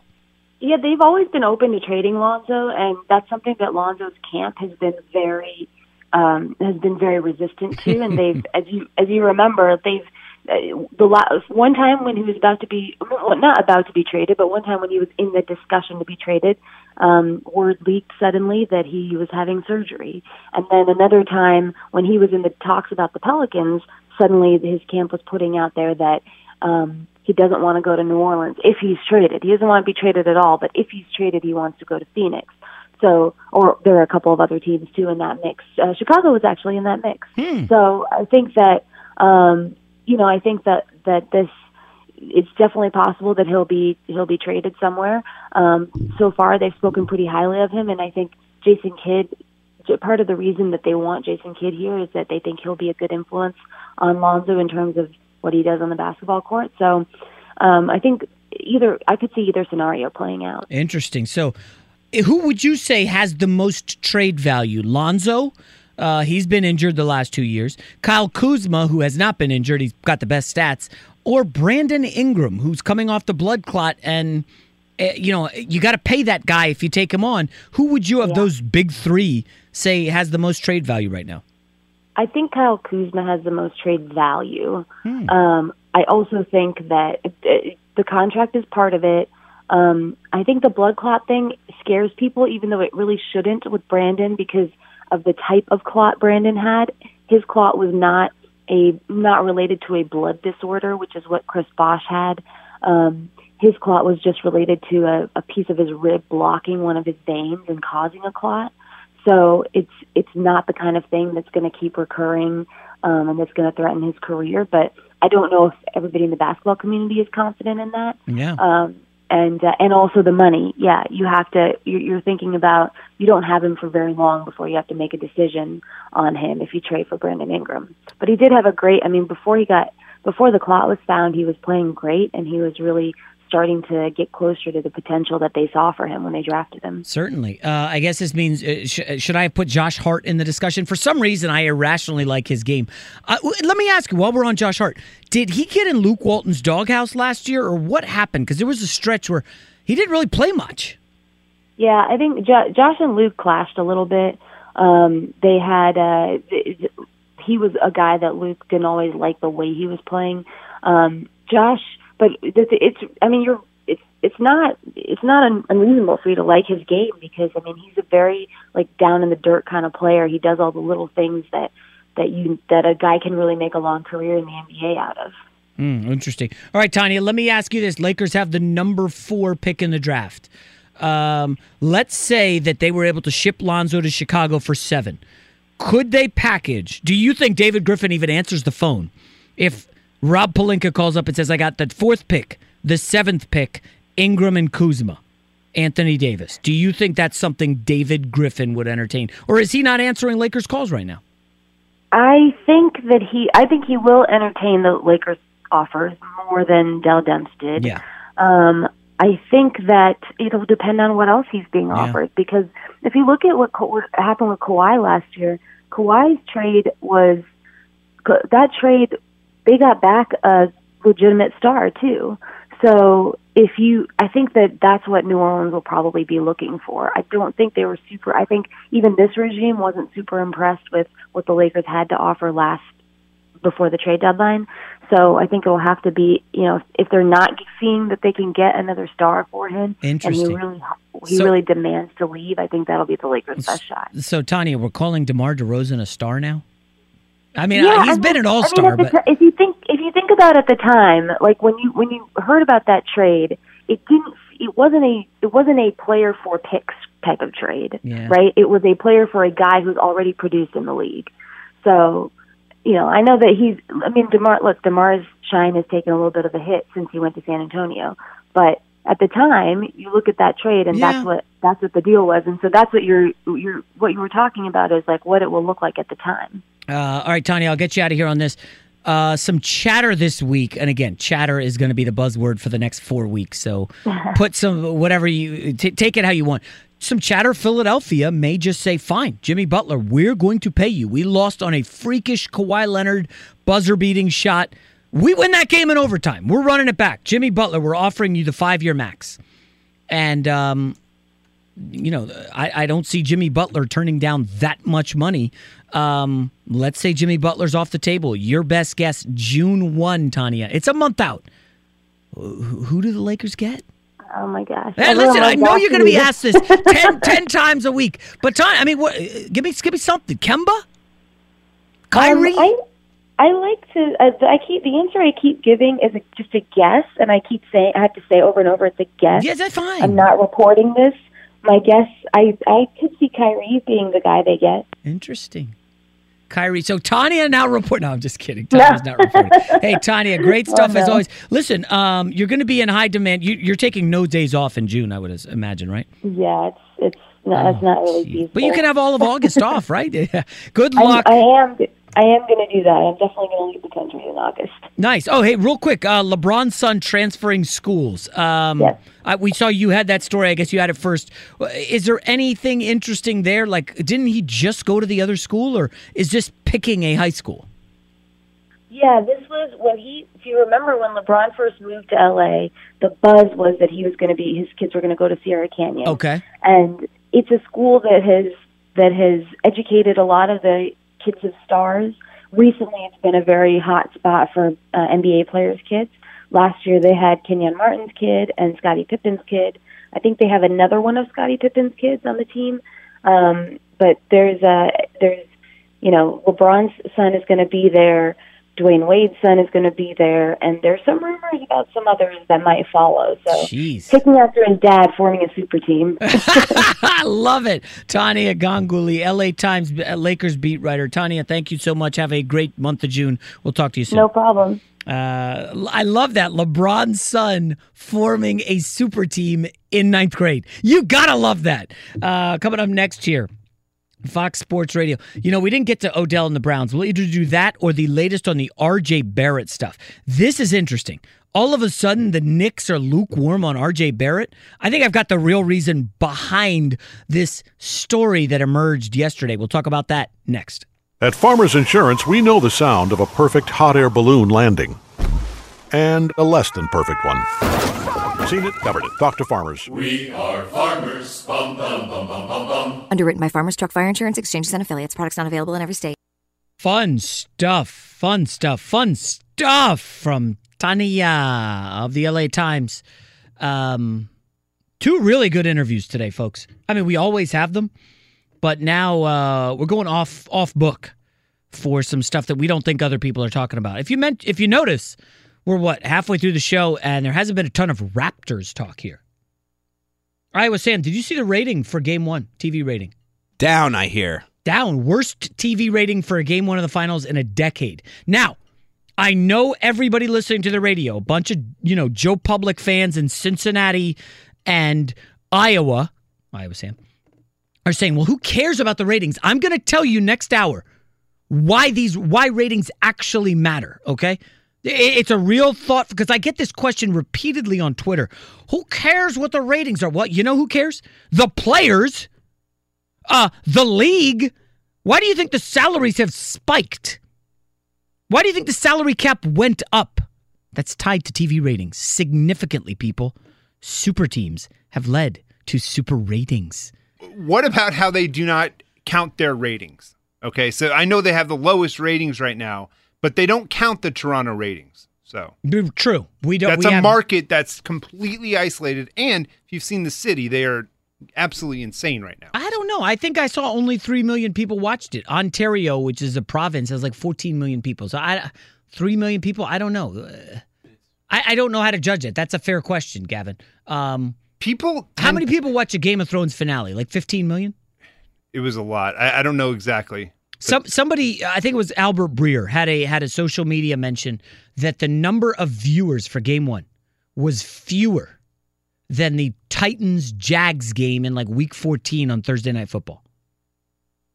Yeah, they've always been open to trading Lonzo, and that's something that Lonzo's camp has been very um, has been very resistant to. And <laughs> they've, as you as you remember, they've the last one time when he was about to be well, not about to be traded, but one time when he was in the discussion to be traded, um, word leaked suddenly that he was having surgery, and then another time when he was in the talks about the Pelicans, suddenly his camp was putting out there that um, he doesn't want to go to New Orleans if he's traded. He doesn't want to be traded at all, but if he's traded, he wants to go to Phoenix. So, or there are a couple of other teams too in that mix. Uh, Chicago was actually in that mix. Hmm. So I think that. Um, you know, I think that that this it's definitely possible that he'll be he'll be traded somewhere. Um, so far, they've spoken pretty highly of him, and I think Jason Kidd part of the reason that they want Jason Kidd here is that they think he'll be a good influence on Lonzo in terms of what he does on the basketball court. So um, I think either I could see either scenario playing out. Interesting. So, eh, who would you say has the most trade value? Lonzo. Uh, he's been injured the last two years. Kyle Kuzma, who has not been injured, he's got the best stats. Or Brandon Ingram, who's coming off the blood clot, and uh, you know you got to pay that guy if you take him on. Who would you of those big three say has the most trade value right now? I think Kyle Kuzma has the most trade value. Um, I also think that uh, the contract is part of it. Um, I think the blood clot thing scares people, even though it really shouldn't with Brandon because of the type of clot Brandon had. His clot was not a not related to a blood disorder, which is what Chris Bosh had. Um, his clot was just related to a, a piece of his rib blocking one of his veins and causing a clot. So it's it's not the kind of thing that's going to keep recurring um, and that's going to threaten his career. But I don't know if everybody in the basketball community is confident in that. Yeah. Um, and uh, and also the money. Yeah, you have to. You're, you're thinking about you don't have him for very long before you have to make a decision on him if you trade for Brandon Ingram. But he did have a great. I mean, before he got before the clot was found, he was playing great, and he was really starting to get closer to the potential that they saw for him when they drafted him. Certainly. Uh, I guess this means uh, sh- should I have put Josh Hart in the discussion? For some reason, I irrationally like his game. Uh, let me ask you while we're on Josh Hart, did he get in Luke Walton's doghouse last year, or what happened? Because there was a stretch where he didn't really play much. Yeah, I think jo- Josh and Luke clashed a little bit. Um, they had uh, he was a guy that Luke didn't always like the way he was playing. Um, Josh, but it's, I mean you're it's it's not it's not unreasonable for you to like his game because I mean he's a very like down in the dirt kind of player. He does all the little things that that you that a guy can really make a long career in the NBA out of. Hmm, interesting. All right, Tania, let me ask you this. Lakers have the number four pick in the draft. Um, let's say that they were able to ship Lonzo to Chicago for seven. Could they package? Do you think David Griffin even answers the phone if Rob Pelinka calls up and says, I got the fourth pick, the seventh pick, Ingram and Kuzma, Anthony Davis? Do you think that's something David Griffin would entertain? Or is he not answering Lakers calls right now? I think that he I think he will entertain the Lakers offers more than Dell Demps did. Yeah. Um, I think that it'll depend on what else he's being Yeah. offered because if you look at what, Ka- what happened with Kawhi last year, Kawhi's trade was that trade they got back a legitimate star too. So if you, I think that that's what New Orleans will probably be looking for. I don't think they were super. I think even this regime wasn't super impressed with what the Lakers had to offer last before the trade deadline. So I think it will have to be, you know, if they're not seeing that they can get another star for him, and Interesting. he really he So- really demands to leave, I think that'll be the Lakers' best shot. So, Tania, we're calling DeMar DeRozan a star now? I mean, Yeah, he's I been mean- an all I mean, star, at the but if you think if you think about at the time, like when you when you heard about that trade, it didn't. It wasn't a it wasn't a player for picks type of trade, Yeah. right? It was a player for a guy who's already produced in the league. So, you know, I know that he's. I mean, Demar. Look, Demar's shine has taken a little bit of a hit since he went to San Antonio, but at the time, you look at that trade, and Yeah. that's what that's what the deal was, and so that's what you're you're what you were talking about is like what it will look like at the time. Uh, all right, Tania, I'll get you out of here on this. Uh, some chatter this week, and again, chatter is going to be the buzzword for the next four weeks. So <laughs> put some whatever you t- take it how you want. Some chatter. Philadelphia may just say, "Fine, Jimmy Butler, we're going to pay you. We lost on a freakish Kawhi Leonard buzzer-beating shot. We win that game in overtime. We're running it back. Jimmy Butler, we're offering you the five-year max." And um, you know, I, I don't see Jimmy Butler turning down that much money. Um, let's say Jimmy Butler's off the table. Your best guess, June 1, Tania. It's a month out. Who, do the Lakers get? Oh my gosh! Hey, listen, I was know you're going to be asked this <laughs> 10, 10 times a week. But, Tania, I mean, what, give me give me something. Kemba? Kyrie? Um, I I like to. Uh, I keep the answer I keep giving is a, just a guess, and I keep saying I have to say over and over it's a guess. Yeah, that's fine. I'm not reporting this. My guess, I I could see Kyrie being the guy they get. Interesting. Kyrie. So Tania now report. No, I'm just kidding. <laughs> Tania's not reporting. hey, Tania, great Oh, stuff as always. Listen, um, you're going to be in high demand. You, you're taking no days off in June, I would imagine, right? Yeah, it's it's No, that's not really feasible. But you can have all of August <laughs> off, right? <laughs> Good luck. I am. I am going to do that. I'm definitely going to leave the country in August. Nice. Oh, hey, real quick. Uh, LeBron's son transferring schools. Um, Yes. I, we saw you had that story. I guess you had it first. Uh, Is there anything interesting there? Like, didn't he just go to the other school, or is this picking a high school? Yeah, this was when he. If you remember when LeBron first moved to LA, the buzz was that he was going to be his kids were going to go to Sierra Canyon. Okay. and it's a school that has that has educated a lot of the kids of stars. Recently, it's been a very hot spot for uh, NBA players' kids. Last year, they had Kenyon Martin's kid and Scottie Pippen's kid. I think they have another one of Scottie Pippen's kids on the team. Um, but there's a there's you know LeBron's son is going to be there. Dwyane Wade's son is going to be there, and there's some rumors about some others that might follow. So, Jeez. taking after his dad, forming a super team. <laughs> I love it. Tania Ganguli, LA Times uh, Lakers beat writer. Tania, thank you so much. Have a great month of June. We'll talk to you soon. no problem. Uh, I love that LeBron's son forming a super team in ninth grade. You gotta love that. Uh, coming up next here. Fox Sports Radio. You know, we didn't get to Odell and the Browns. We'll either do that or the latest on the RJ Barrett stuff. This is interesting. All of a sudden, the Knicks are lukewarm on RJ Barrett. I think I've got the real reason behind this story that emerged yesterday. We'll talk about that next. At Farmers Insurance, we know the sound of a perfect hot air balloon landing and a less than perfect one. Seen it, covered it. Talk to Farmers. We are farmers. Bum, bum, bum, bum, bum, bum. Underwritten by Farmers Truck Fire Insurance Exchanges and Affiliates. Products not available in every state. Fun stuff, fun stuff, fun stuff from Tania of the LA Times. Um, two really good interviews today, folks. I mean, we always have them, but now uh, we're going off off book for some stuff that we don't think other people are talking about. If you meant, if you notice, we're what halfway through the show, and there hasn't been a ton of Raptors talk here. Iowa Sam, did you see the rating for Game One TV rating? Down, I hear. down. Worst TV rating for a game one of the finals in a decade. Now, I know everybody listening to the radio, a bunch of, you know, Joe Public fans in Cincinnati and Iowa, Iowa Sam, are saying, well, who cares about the ratings? I'm going to tell you next hour why these, why ratings actually matter, okay? It's a real thought because I get this question repeatedly on Twitter. Who cares what the ratings are? What, you know who cares? The players uh, the league. Why do you think the salaries have spiked? Why do you think the salary cap went up? That's tied to TV ratings significantly, people. Super teams have led to super ratings. What about how they do not count their ratings? Okay, so I know they have the lowest ratings right now, but they don't count the Toronto ratings. So true, we don't. That's we a market that's completely isolated, and if you've seen the city, they are absolutely insane right now. I don't know. I think I saw only 3 million people watched it. Ontario, which is a province, has like 14 million people. So I 3 million people, I don't know. Uh, I, I don't know how to judge it. That's a fair question, Gavin. Um, people How many people watch a Game of Thrones finale? Like 15 million? It was a lot. I, I don't know exactly. Some somebody, I think it was Albert Breer, had a had a social media mention that the number of viewers for Game One was fewer than the Titans Jags game in like Week 14 on Thursday Night Football.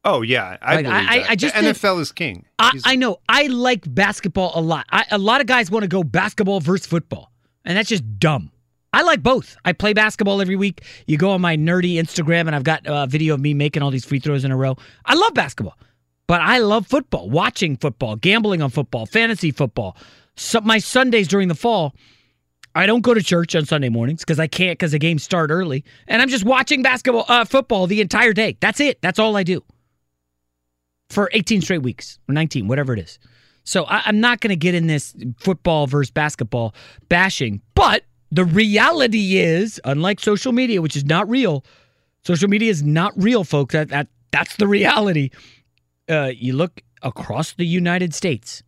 Oh yeah, I Like, believe I- that. I just the think- NFL is king. I, I know I like basketball a lot. I, a lot of guys want to go basketball versus football, and that's just dumb. I like both. I play basketball every week. You go on my nerdy Instagram, and I've got a video of me making all these free throws in a row. I love basketball, but I love football, watching football, gambling on football, fantasy football. So my Sundays during the fall, I don't go to church on Sunday mornings because I can't because the games start early, and I'm just watching basketball, uh, football the entire day. That's it. That's all I do for 18 straight weeks or 19, whatever it is. So I, I'm not going to get in this football versus basketball bashing, but the reality is, unlike social media, which is not real, social media is not real, folks. That, that that's the reality. Uh, you look across the United States,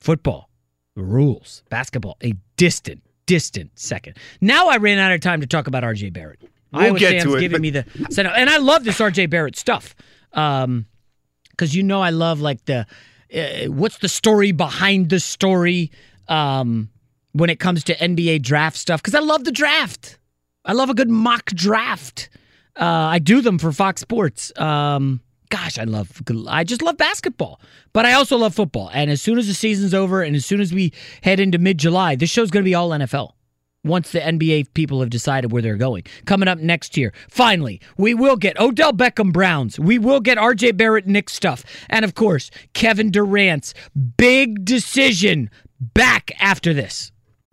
football rules, basketball a distant, distant second. Now I ran out of time to talk about RJ Barrett. We'll Iowa get Sam's to it, giving but- me the send and I love this RJ Barrett stuff. Um, because you know I love like the uh, what's the story behind the story um, when it comes to NBA draft stuff because I love the draft. I love a good mock draft. Uh, I do them for Fox Sports. Um, gosh, I love, I just love basketball, but I also love football. And as soon as the season's over and as soon as we head into mid July, this show's going to be all NFL once the NBA people have decided where they're going. Coming up next year, finally, we will get Odell Beckham Browns. We will get RJ Barrett Knick stuff. And of course, Kevin Durant's big decision back after this.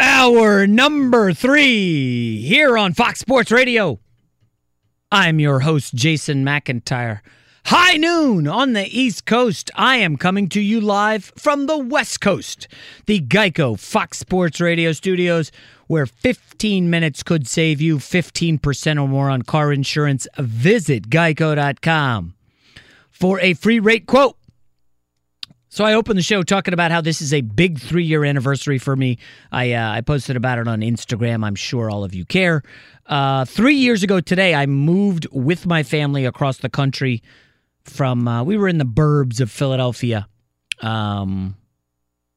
Hour number three here on Fox Sports Radio. I'm your host, Jason McIntyre. High noon on the East Coast. I am coming to you live from the West Coast, the Geico Fox Sports Radio studios, where 15 minutes could save you 15% or more on car insurance. Visit geico.com for a free rate quote. So I opened the show talking about how this is a big three year anniversary for me. I uh, I posted about it on Instagram. I'm sure all of you care. Uh, three years ago today, I moved with my family across the country. From uh, we were in the burbs of Philadelphia. Um,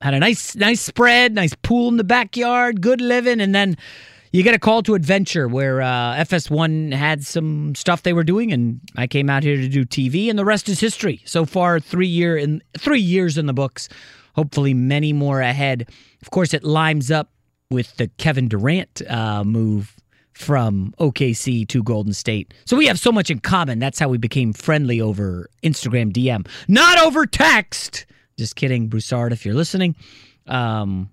had a nice nice spread, nice pool in the backyard, good living, and then you get a call to adventure where uh, FS1 had some stuff they were doing, and I came out here to do TV, and the rest is history. So far, three year in three years in the books. Hopefully, many more ahead. Of course, it lines up with the Kevin Durant uh, move from OKC to Golden State. So we have so much in common. That's how we became friendly over Instagram DM, not over text. Just kidding, Broussard, if you're listening. Um,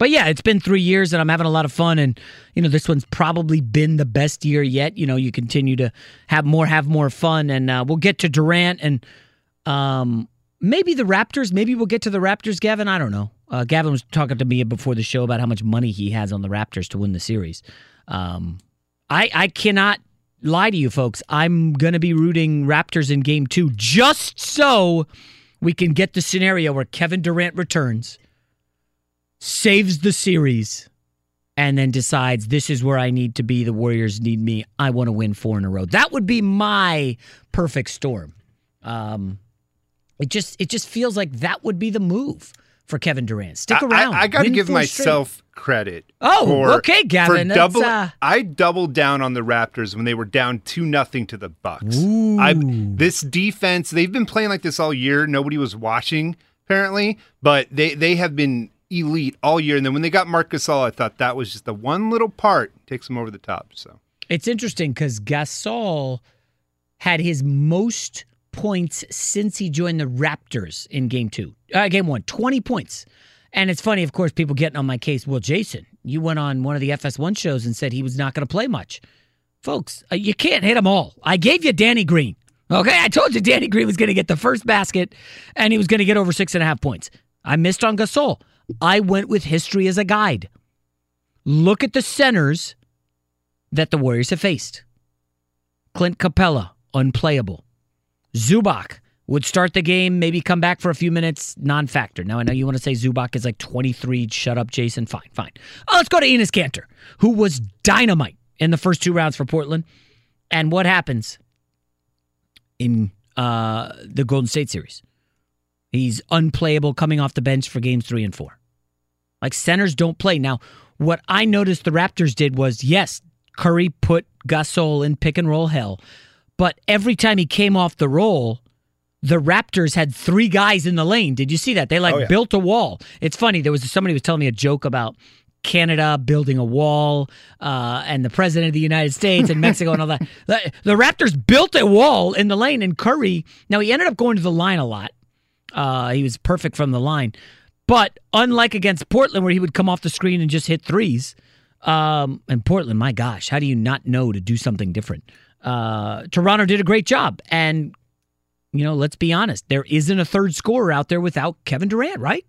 but yeah, it's been three years and I'm having a lot of fun. And, you know, this one's probably been the best year yet. You know, you continue to have more, have more fun. And uh, we'll get to Durant and um, maybe the Raptors. Maybe we'll get to the Raptors, Gavin. I don't know. Uh, Gavin was talking to me before the show about how much money he has on the Raptors to win the series. Um, I, I cannot lie to you, folks. I'm going to be rooting Raptors in game two just so we can get the scenario where Kevin Durant returns saves the series, and then decides this is where I need to be. The Warriors need me. I want to win four in a row. That would be my perfect storm. Um, it just it just feels like that would be the move for Kevin Durant. Stick around. I, I got to give four straight. myself credit. Oh, for- okay, Gavin, For double, uh, I doubled down on the Raptors when they were down two nothing to the Bucks. I this defense, they've been playing like this all year. Nobody was watching apparently, but they they have been elite all year. And then when they got Marc Gasol, I thought that was just the one little part takes them over the top. So It's interesting because Gasol had his most points since he joined the Raptors in game two, uh, game one, 20 points. And it's funny, of course, people getting on my case. Well, Jason, you went on one of the FS1 shows and said he was not going to play much. Folks, uh, you can't hit them all. I gave you Danny Green. Okay, I told you Danny Green was going to get the first basket and he was going to get over six and a half points. I missed on Gasol. I went with history as a guide. Look at the centers that the Warriors have faced. Clint Capela, unplayable. Zubac would start the game, maybe come back for a few minutes, non factor. Now, I know you want to say Zubac is like 23. Shut up, Jason. Fine, fine. Oh, let's go to Enes Kanter, who was dynamite in the first two rounds for Portland. And what happens in uh, the Golden State series? He's unplayable coming off the bench for games three and four. Like centers don't play. Now, what I noticed the Raptors did was yes, Curry put Gasol in pick and roll hell, but every time he came off the roll, the Raptors had three guys in the lane. Did you see that? They like Oh, yeah. built a wall. It's funny. There was somebody was telling me a joke about Canada building a wall uh, and the president of the United States and Mexico and all that. <laughs> The, the Raptors built a wall in the lane, and Curry. Now he ended up going to the line a lot. Uh, he was perfect from the line, but unlike against Portland, where he would come off the screen and just hit threes. Um, and Portland, my gosh, how do you not know to do something different? Uh, Toronto did a great job, and you know, let's be honest, there isn't a third scorer out there without Kevin Durant, right?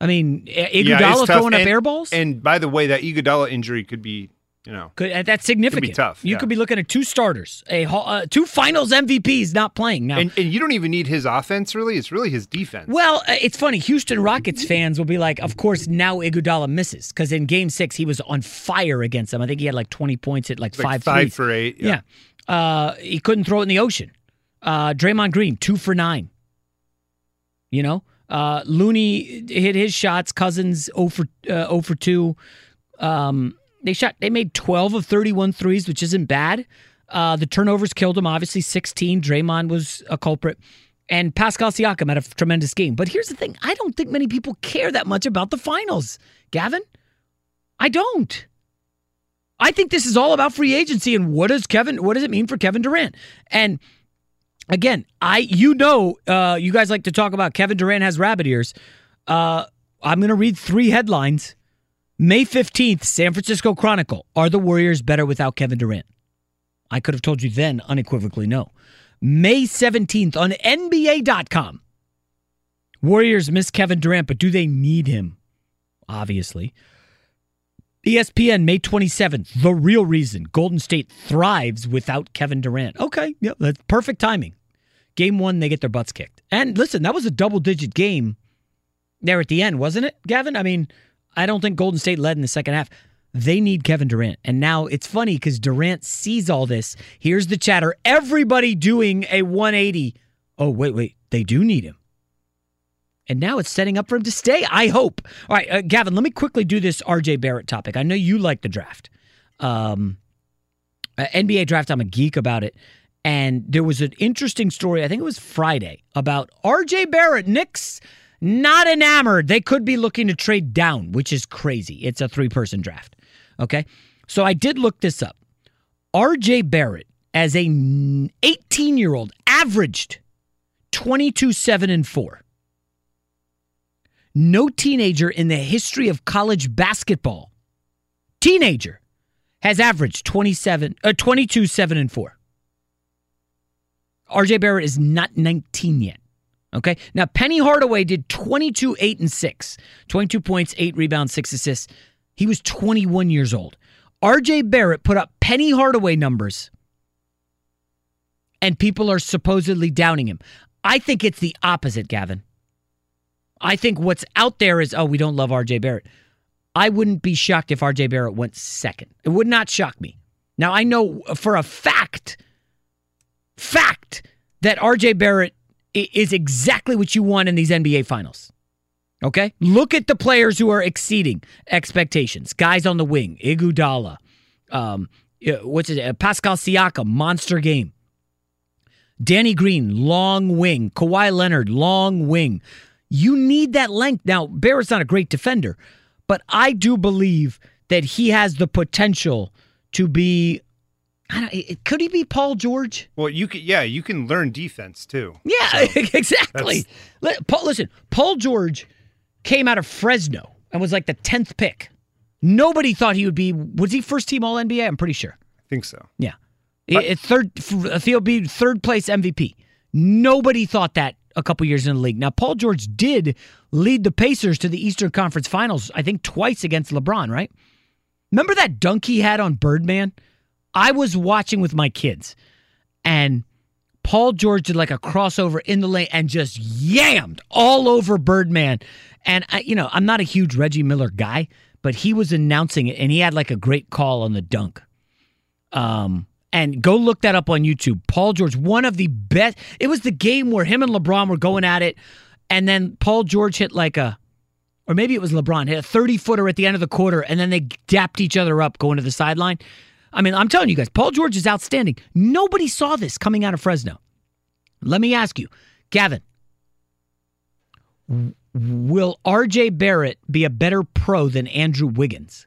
I mean, I- Yeah, it's Iguodala tough. throwing up And- air balls. And by the way, that Iguodala injury could be, you know, Could, uh, that's significant. Could tough, You yeah. could be looking at two starters, a uh, two Finals MVPs not playing now. and, and you don't even need his offense really. It's really his defense. Well, uh, it's funny. Houston Rockets fans will be like, of course, now Iguodala misses because in Game Six he was on fire against them. I think he had like twenty points at like, Like five five threes. for eight, Yeah, Uh, he couldn't throw it in the ocean. Uh, Draymond Green two for nine. You know, uh, Looney hit his shots. Cousins 0 for uh, 0 for two. Um, they shot. They made 12 of 31 threes, which isn't bad. Uh, the turnovers killed him. Obviously, 16. Draymond was a culprit. And Pascal Siakam had a tremendous game. But here's the thing I don't think many people care that much about the finals, Gavin. I don't. I think this is all about free agency and what does Kevin what does it mean for Kevin Durant? And again, I you know uh, you guys like to talk about Kevin Durant has rabbit ears. Uh, I'm going to read three headlines. May 15th, San Francisco Chronicle. Are the Warriors better without Kevin Durant? I could have told you then unequivocally no. May 17th on NBA.com. Warriors miss Kevin Durant, but do they need him? Obviously. ESPN, May 27th. The real reason Golden State thrives without Kevin Durant. Okay, yeah, that's perfect timing. Game one, they get their butts kicked. And listen, that was a double digit game there at the end, wasn't it, Gavin? I mean, I don't think Golden State led in the second half. They need Kevin Durant. And now it's funny because Durant sees all this. Here's the chatter. Everybody doing a 180. Oh, wait, wait. They do need him. And now it's setting up for him to stay, I hope. All right, uh, Gavin, let me quickly do this RJ Barrett topic. I know you like the draft. Um, uh, NBA draft, I'm a geek about it. And there was an interesting story, I think it was Friday, about RJ Barrett. Knicks not enamored. They could be looking to trade down, which is crazy. It's a three person draft. Okay. So I did look this up. RJ Barrett, as a 18 year old, averaged 22, 7, and 4. No teenager in the history of college basketball, teenager, has averaged 27, uh, 22, 7, and 4. RJ Barrett is not 19 yet. Okay. Now, Penny Hardaway did 22, 8, and 6. 22 points, 8 rebounds, 6 assists. He was 21 years old. RJ Barrett put up Penny Hardaway numbers, and people are supposedly downing him. I think it's the opposite, Gavin. I think what's out there is, oh, we don't love RJ Barrett. I wouldn't be shocked if RJ Barrett went second. It would not shock me. Now, I know for a fact, fact, that RJ Barrett is exactly what you want in these NBA finals. Okay? Look at the players who are exceeding expectations. Guys on the wing, Iguodala, um, what's it, uh, Pascal Siakam, monster game. Danny Green, long wing. Kawhi Leonard, long wing. You need that length. Now, Barrett's not a great defender, but I do believe that he has the potential to be. I don't, could he be Paul George? Well, you can yeah, you can learn defense too. Yeah, <laughs> exactly. Li- Paul, listen, Paul George came out of Fresno and was like the tenth pick. Nobody thought he would be. Was he first team All NBA? I'm pretty sure. I think so. Yeah, It- it third. Uh, he'll be third place MVP. Nobody thought that a couple years in the league. Now, Paul George did lead the Pacers to the Eastern Conference Finals. I think twice against LeBron. Right? Remember that dunk he had on Birdman? I was watching with my kids, and Paul George did like a crossover in the lane and just yammed all over Birdman. And I, you know, I'm not a huge Reggie Miller guy, but he was announcing it, and he had like a great call on the dunk. Um, and go look that up on YouTube. Paul George, one of the best. It was the game where him and LeBron were going at it, and then Paul George hit like a, or maybe it was LeBron hit a 30 footer at the end of the quarter, and then they dapped each other up going to the sideline. I mean, I'm telling you guys, Paul George is outstanding. Nobody saw this coming out of Fresno. Let me ask you, Gavin, will RJ Barrett be a better pro than Andrew Wiggins?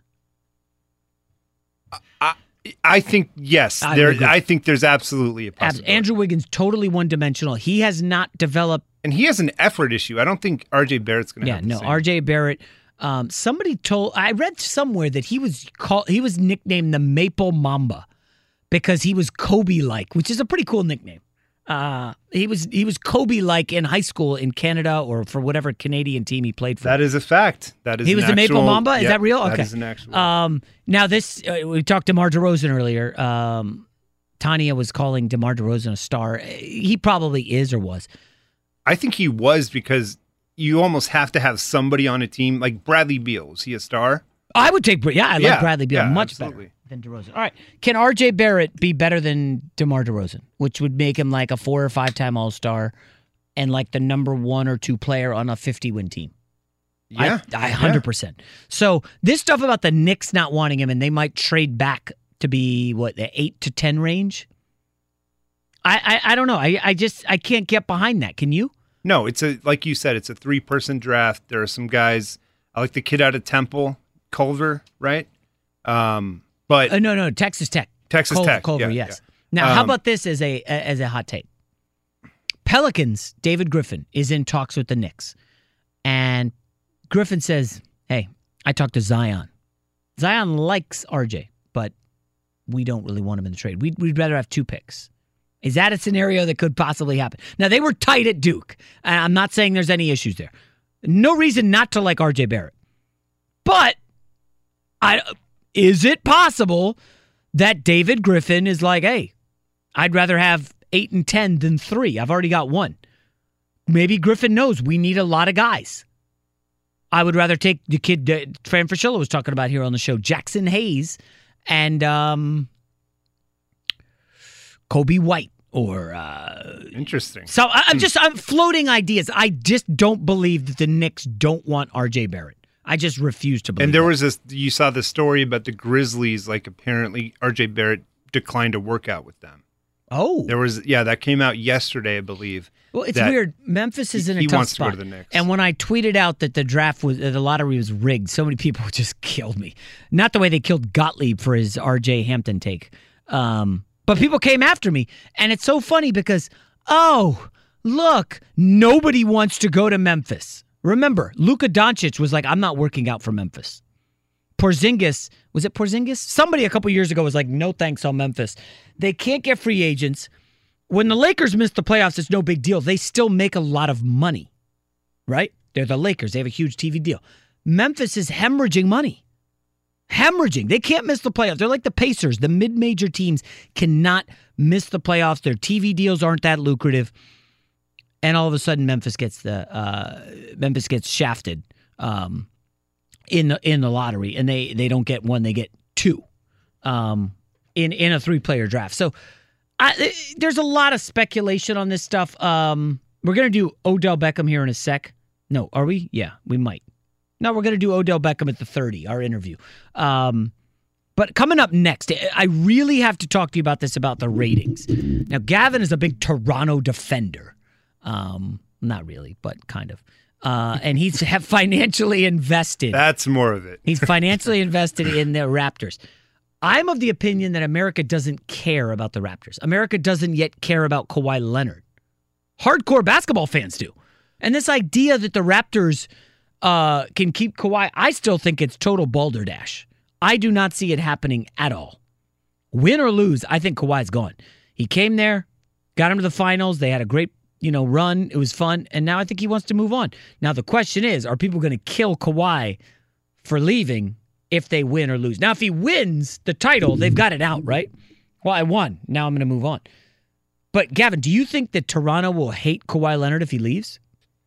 I think yes. I there. I think there's absolutely a possibility. Andrew Wiggins totally one dimensional. He has not developed. and he has an effort issue. I don't think RJ Barrett's going to Yeah, no. RJ Barrett. Um, somebody told I read somewhere that he was called he was nicknamed the Maple Mamba because he was Kobe like, which is a pretty cool nickname. Uh, he was he was Kobe like in high school in Canada or for whatever Canadian team he played for. That is a fact. That is he was the Maple Mamba. Is yeah, that real? Okay, That is an actual. Um, now this uh, we talked to Mar DeRozan earlier. Um, Tania was calling DeMar DeRozan a star. He probably is or was. I think he was because you almost have to have somebody on a team like Bradley Beal. Is he a star? I would take. Yeah, I like Bradley Beal yeah, much absolutely. better than DeRozan. All right, can RJ Barrett be better than DeMar DeRozan, which would make him like a four or five time All Star, and like the number one or two player on a fifty win team? Yeah, I hundred percent. So this stuff about the Knicks not wanting him and they might trade back to be what the eight to ten range. I I, I don't know. I I just I can't get behind that. Can you? No, it's a like you said, it's a three person draft. There are some guys. I like the kid out of Temple, Culver, right? Um, but Uh, no, no, Texas Tech. Texas Tech, Culver, yeah, yes. yeah. Now, how Um, about this as a as a hot take? Pelicans, David Griffin is in talks with the Knicks, and Griffin says, "Hey, I talked to Zion. Zion likes RJ, but we don't really want him in the trade. We'd, we'd rather have two picks." Is that a scenario that could possibly happen? Now they were tight at Duke. I'm not saying there's any issues there. No reason not to like RJ Barrett, but I is it possible that David Griffin is like, hey, I'd rather have eight and ten than three. I've already got one. Maybe Griffin knows we need a lot of guys. I would rather take the kid uh, Fran Fraschilla was talking about here on the show, Jaxson Hayes, and um, Coby White, or uh, interesting. so I, I'm just I'm floating ideas. I just don't believe that the Knicks don't want R.J. Barrett. I just refuse to believe. And there that. was this. You saw the story about the Grizzlies. Like apparently, RJ Barrett declined a workout with them. Oh, there was. Yeah, that came out yesterday, I believe. Well, it's weird. Memphis is in a he tough wants to go spot. to the Knicks. And when I tweeted out that the draft was, uh, the lottery was rigged, so many people <laughs> just killed me. Not the way they killed Gottlieb for his R.J. Hampton take, um, but people came after me, and it's so funny because oh, look, nobody wants to go to Memphis. Remember, Luka Doncic was like, "I'm not working out for Memphis." Porzingis was it Porzingis? Somebody a couple years ago was like, "No thanks on Memphis." They can't get free agents. When the Lakers miss the playoffs, it's no big deal. They still make a lot of money, right? They're the Lakers. They have a huge TV deal. Memphis is hemorrhaging money. Hemorrhaging. They can't miss the playoffs. They're like the Pacers. The mid major teams cannot miss the playoffs. Their TV deals aren't that lucrative. And all of a sudden, Memphis gets the uh, Memphis gets shafted um, in the in the lottery, and they they don't get one, they get two um, in in a three player draft. So I, there's a lot of speculation on this stuff. Um, we're gonna do Odell Beckham here in a sec No, are we? Yeah, we might. No, we're going to do Odell Beckham at the 30, our interview. Um, but coming up next, I really have to talk to you about this about the ratings. Now, Gavin is a big Toronto defender. Um, not really, but kind of. Uh, and he's <laughs> have financially invested. That's more of it. He's financially <laughs> invested in the Raptors. I'm of the opinion that America doesn't care about the Raptors. America doesn't yet care about Kawhi Leonard. Hardcore basketball fans do. And this idea that the Raptors uh, can keep Kawhi, I still think it's total balderdash. I do not see it happening at all. Win or lose, I think Kawhi's gone. He came there, got him to the finals. They had a great, you know, run. It was fun, and now I think he wants to move on. Now the question is, are people going to kill Kawhi for leaving if they win or lose? Now, if he wins the title, they've got it out, right? Well, I won. Now I'm going to move on. But Gavin, do you think that Toronto will hate Kawhi Leonard if he leaves?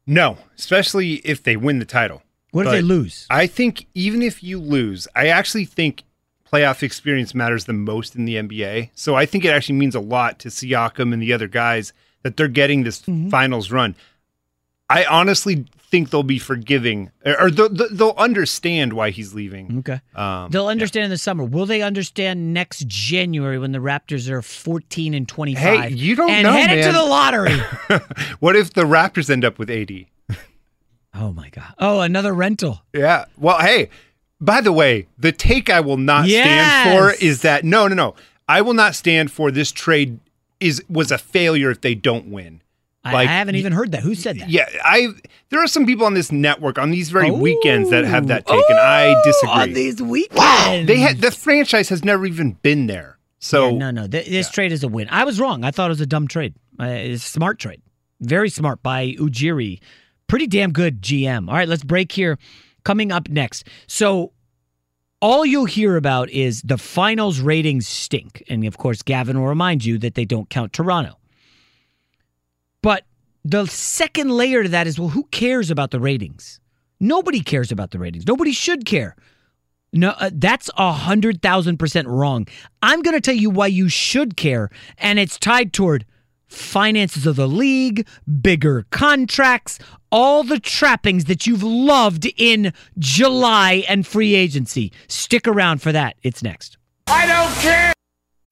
No, especially if they win the title. What if they lose? I think even if you lose, I actually think playoff experience matters the most in the NBA. So I think it actually means a lot to Siakam and the other guys that they're getting this Mm-hmm. finals run. I honestly think they'll be forgiving or they'll, they'll understand why he's leaving. Okay. Um, They'll understand in the summer. Will they understand next January when the Raptors are 14 and 25? Hey, you don't and know, headed to man. the lottery. <laughs> what if the Raptors end up with 80? <laughs> oh my god. Oh, another rental. Yeah. Well, hey, by the way, the take I will not stand for is that no, no, no. I will not stand for this trade is was a failure if they don't win. I, I haven't even heard that. Who said that? Yeah, I there are some people on this network on these very weekends that have that take, and I disagree. on these weekends. They had the franchise has never even been there. So Yeah, no, no. Th- this trade is a win. I was wrong. I thought it was a dumb trade. Uh, it's a smart trade. Very smart by Ujiri. Pretty damn good GM. All right, let's break here. Coming up next. So, all you'll hear about is the finals ratings stink. And of course, Gavin will remind you that they don't count Toronto. The second layer to that is well, who cares about the ratings? Nobody cares about the ratings. Nobody should care. No, uh, that's a hundred thousand percent wrong. I'm going to tell you why you should care, and it's tied toward finances of the league, bigger contracts, all the trappings that you've loved in July and free agency. Stick around for that. It's next. I don't care.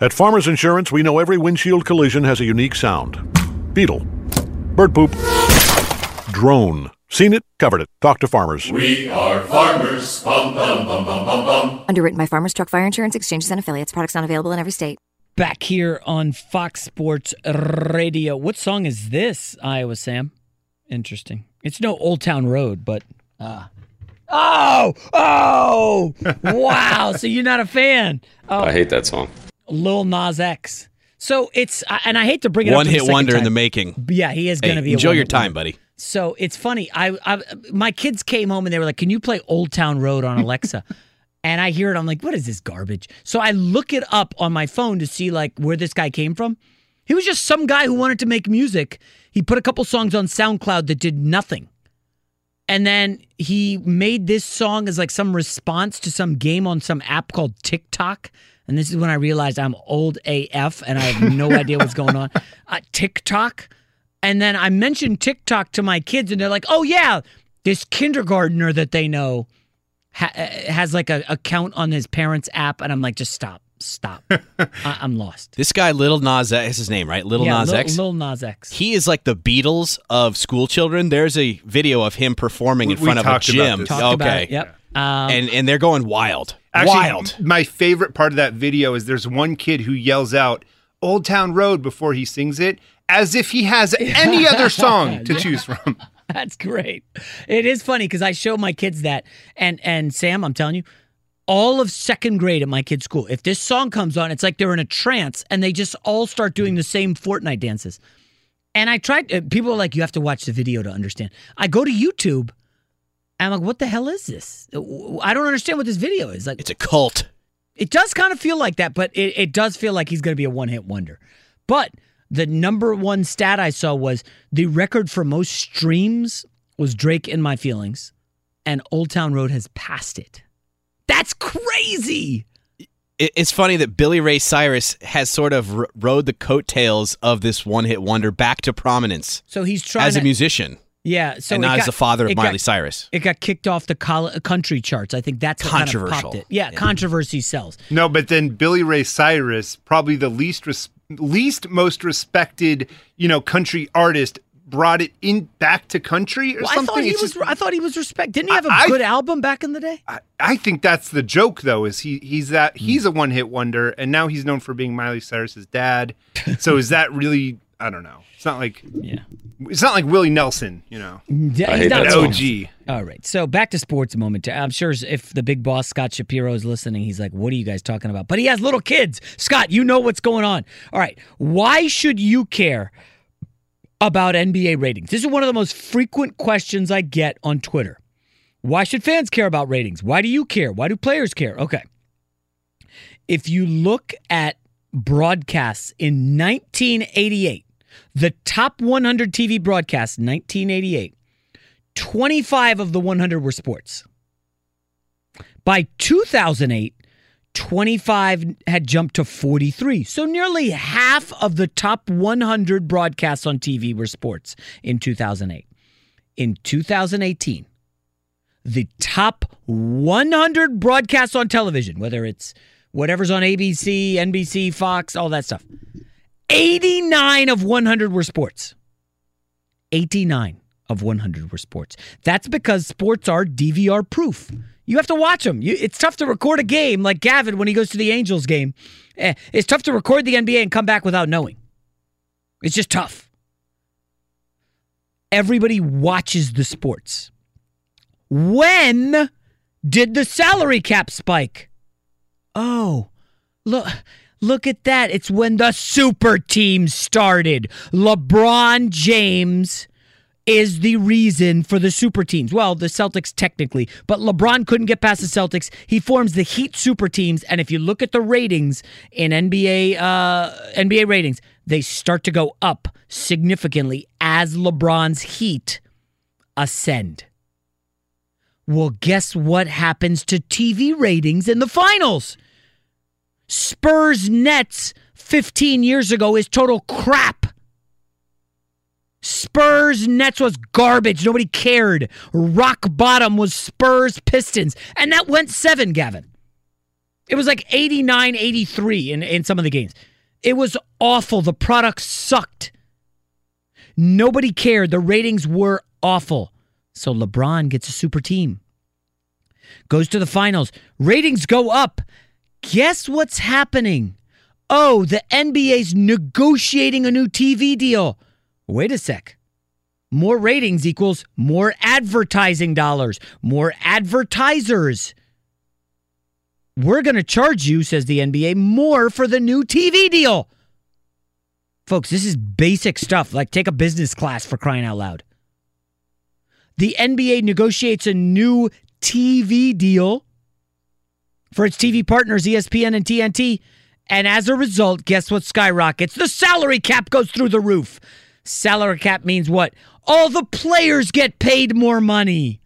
At Farmers Insurance, we know every windshield collision has a unique sound. Beetle. Bird poop. Drone. Seen it, covered it. Talk to farmers. We are farmers. Bum, bum, bum, bum, bum, bum. Underwritten by Farmers Truck Fire Insurance Exchanges and Affiliates. Products not available in every state. Back here on Fox Sports Radio. What song is this, Iowa Sam? Interesting. It's no Old Town Road, but uh Oh! Oh! <laughs> wow. So you're not a fan. Oh, I hate that song. Lil Nas X. So it's and I hate to bring it One up hit wonder in the making. Yeah, he is going to Hey, be. a enjoy your time, buddy. So it's funny. I, I my kids came home and they were like, "Can you play Old Town Road on Alexa?" <laughs> and I hear it. I'm like, "What is this garbage?" So I look it up on my phone to see like where this guy came from. He was just some guy who wanted to make music. He put a couple songs on SoundCloud that did nothing. And then he made this song as like some response to some game on some app called TikTok. And this is when I realized I'm old AF and I have no idea what's going on. <laughs> Uh, TikTok. And then I mentioned TikTok to my kids, and they're like, "Oh yeah, this kindergartner that they know ha- uh, has like a account on his parents' app." And I'm like, "Just stop, stop. <laughs> I- I'm lost." This guy, Little Nas X, is his name, right? Little yeah, Nas Lil, X. Lil Nas X. He is like the Beatles of school children. There's a video of him performing in We- we front of a talked about gym. this. Talked okay. about it, Yep. Um, And and they're going wild. Actually, wild. My favorite part of that video is there's one kid who yells out "Old Town Road" before he sings it, as if he has <laughs> any other song to <laughs> choose from. That's great. It is funny because I show my kids that, and and Sam, I'm telling you, all of second grade at my kid's school, if this song comes on, it's like they're in a trance and they just all start doing the same Fortnite dances. And I tried. uh, People are like, you have to watch the video to understand. I go to YouTube. I'm like, what the hell is this? I don't understand what this video is. Like, it's a cult. It does kind of feel like that, but it, it does feel like he's going to be a one hit wonder. But the number one stat I saw was the record for most streams was Drake in My Feelings, and Old Town Road has passed it. That's crazy. It's funny that Billy Ray Cyrus has sort of r- rode the coattails of this one-hit wonder back to prominence So he's trying as a musician. Yeah, so and it not as got- the father of it got- Miley Cyrus. It got kicked off the col- country charts. I think that's what kind of popped Controversial. it. Yeah, controversy sells. No, but then Billy Ray Cyrus, probably the least res- least most respected, you know, country artist, brought it in back to country or Well, I something. thought he It's was. just- I thought he was respect. Didn't he have a I- good album back in the day? I think that's the joke, though. Is he? He's that Hmm. he's a one hit wonder, and now he's known for being Miley Cyrus's dad. so is that really? I don't know. It's not like yeah. It's not like Willie Nelson, you know. Yeah, he's not an OG. All right. So back to sports a moment. I'm sure if the big boss Scott Shapiro is listening, he's like, "What are you guys talking about?" But he has little kids. Scott, you know what's going on. All right. Why should you care about NBA ratings? This is one of the most frequent questions I get on Twitter. Why should fans care about ratings? Why do you care? Why do players care? Okay. If you look at broadcasts in 1988, the top 100 TV broadcasts in 1988, 25 of the 100 were sports. By 2008, 25 had jumped to 43. So nearly half of the top 100 broadcasts on TV were sports in 2008. In 2018, the top 100 broadcasts on television, whether it's whatever's on ABC, NBC, Fox, all that stuff, 89 of 100 were sports. 89 of 100 were sports. That's because sports are DVR proof. You have to watch them. You, it's tough to record a game like Gavin when he goes to the Angels game. Eh, it's tough to record the NBA and come back without knowing. It's just tough. Everybody watches the sports. When did the salary cap spike? Oh, look. Look at that. It's when the super team started. LeBron James is the reason for the super teams. Well, the Celtics technically, but LeBron couldn't get past the Celtics. He forms the Heat super teams, and if you look at the ratings in NBA uh, NBA ratings, they start to go up significantly as LeBron's Heat ascend. Well, guess what happens to TV ratings in the finals? Spurs Nets 15 years ago is total crap. Spurs Nets was garbage. Nobody cared. Rock bottom was Spurs Pistons. And that went seven, Gavin. It was like 89 83 in, in some of the games. It was awful. The product sucked. Nobody cared. The ratings were awful. So LeBron gets a super team. Goes to the finals. Ratings go up. Guess what's happening? Oh, the NBA's negotiating a new TV deal. Wait a sec. More ratings equals more advertising dollars, more advertisers. We're going to charge you, says the NBA, more for the new TV deal. Folks, this is basic stuff. Like take a business class for crying out loud. The NBA negotiates a new TV deal for its TV partners, ESPN and TNT. And as a result, guess what skyrockets? The salary cap goes through the roof. Salary cap means what? All the players get paid more money.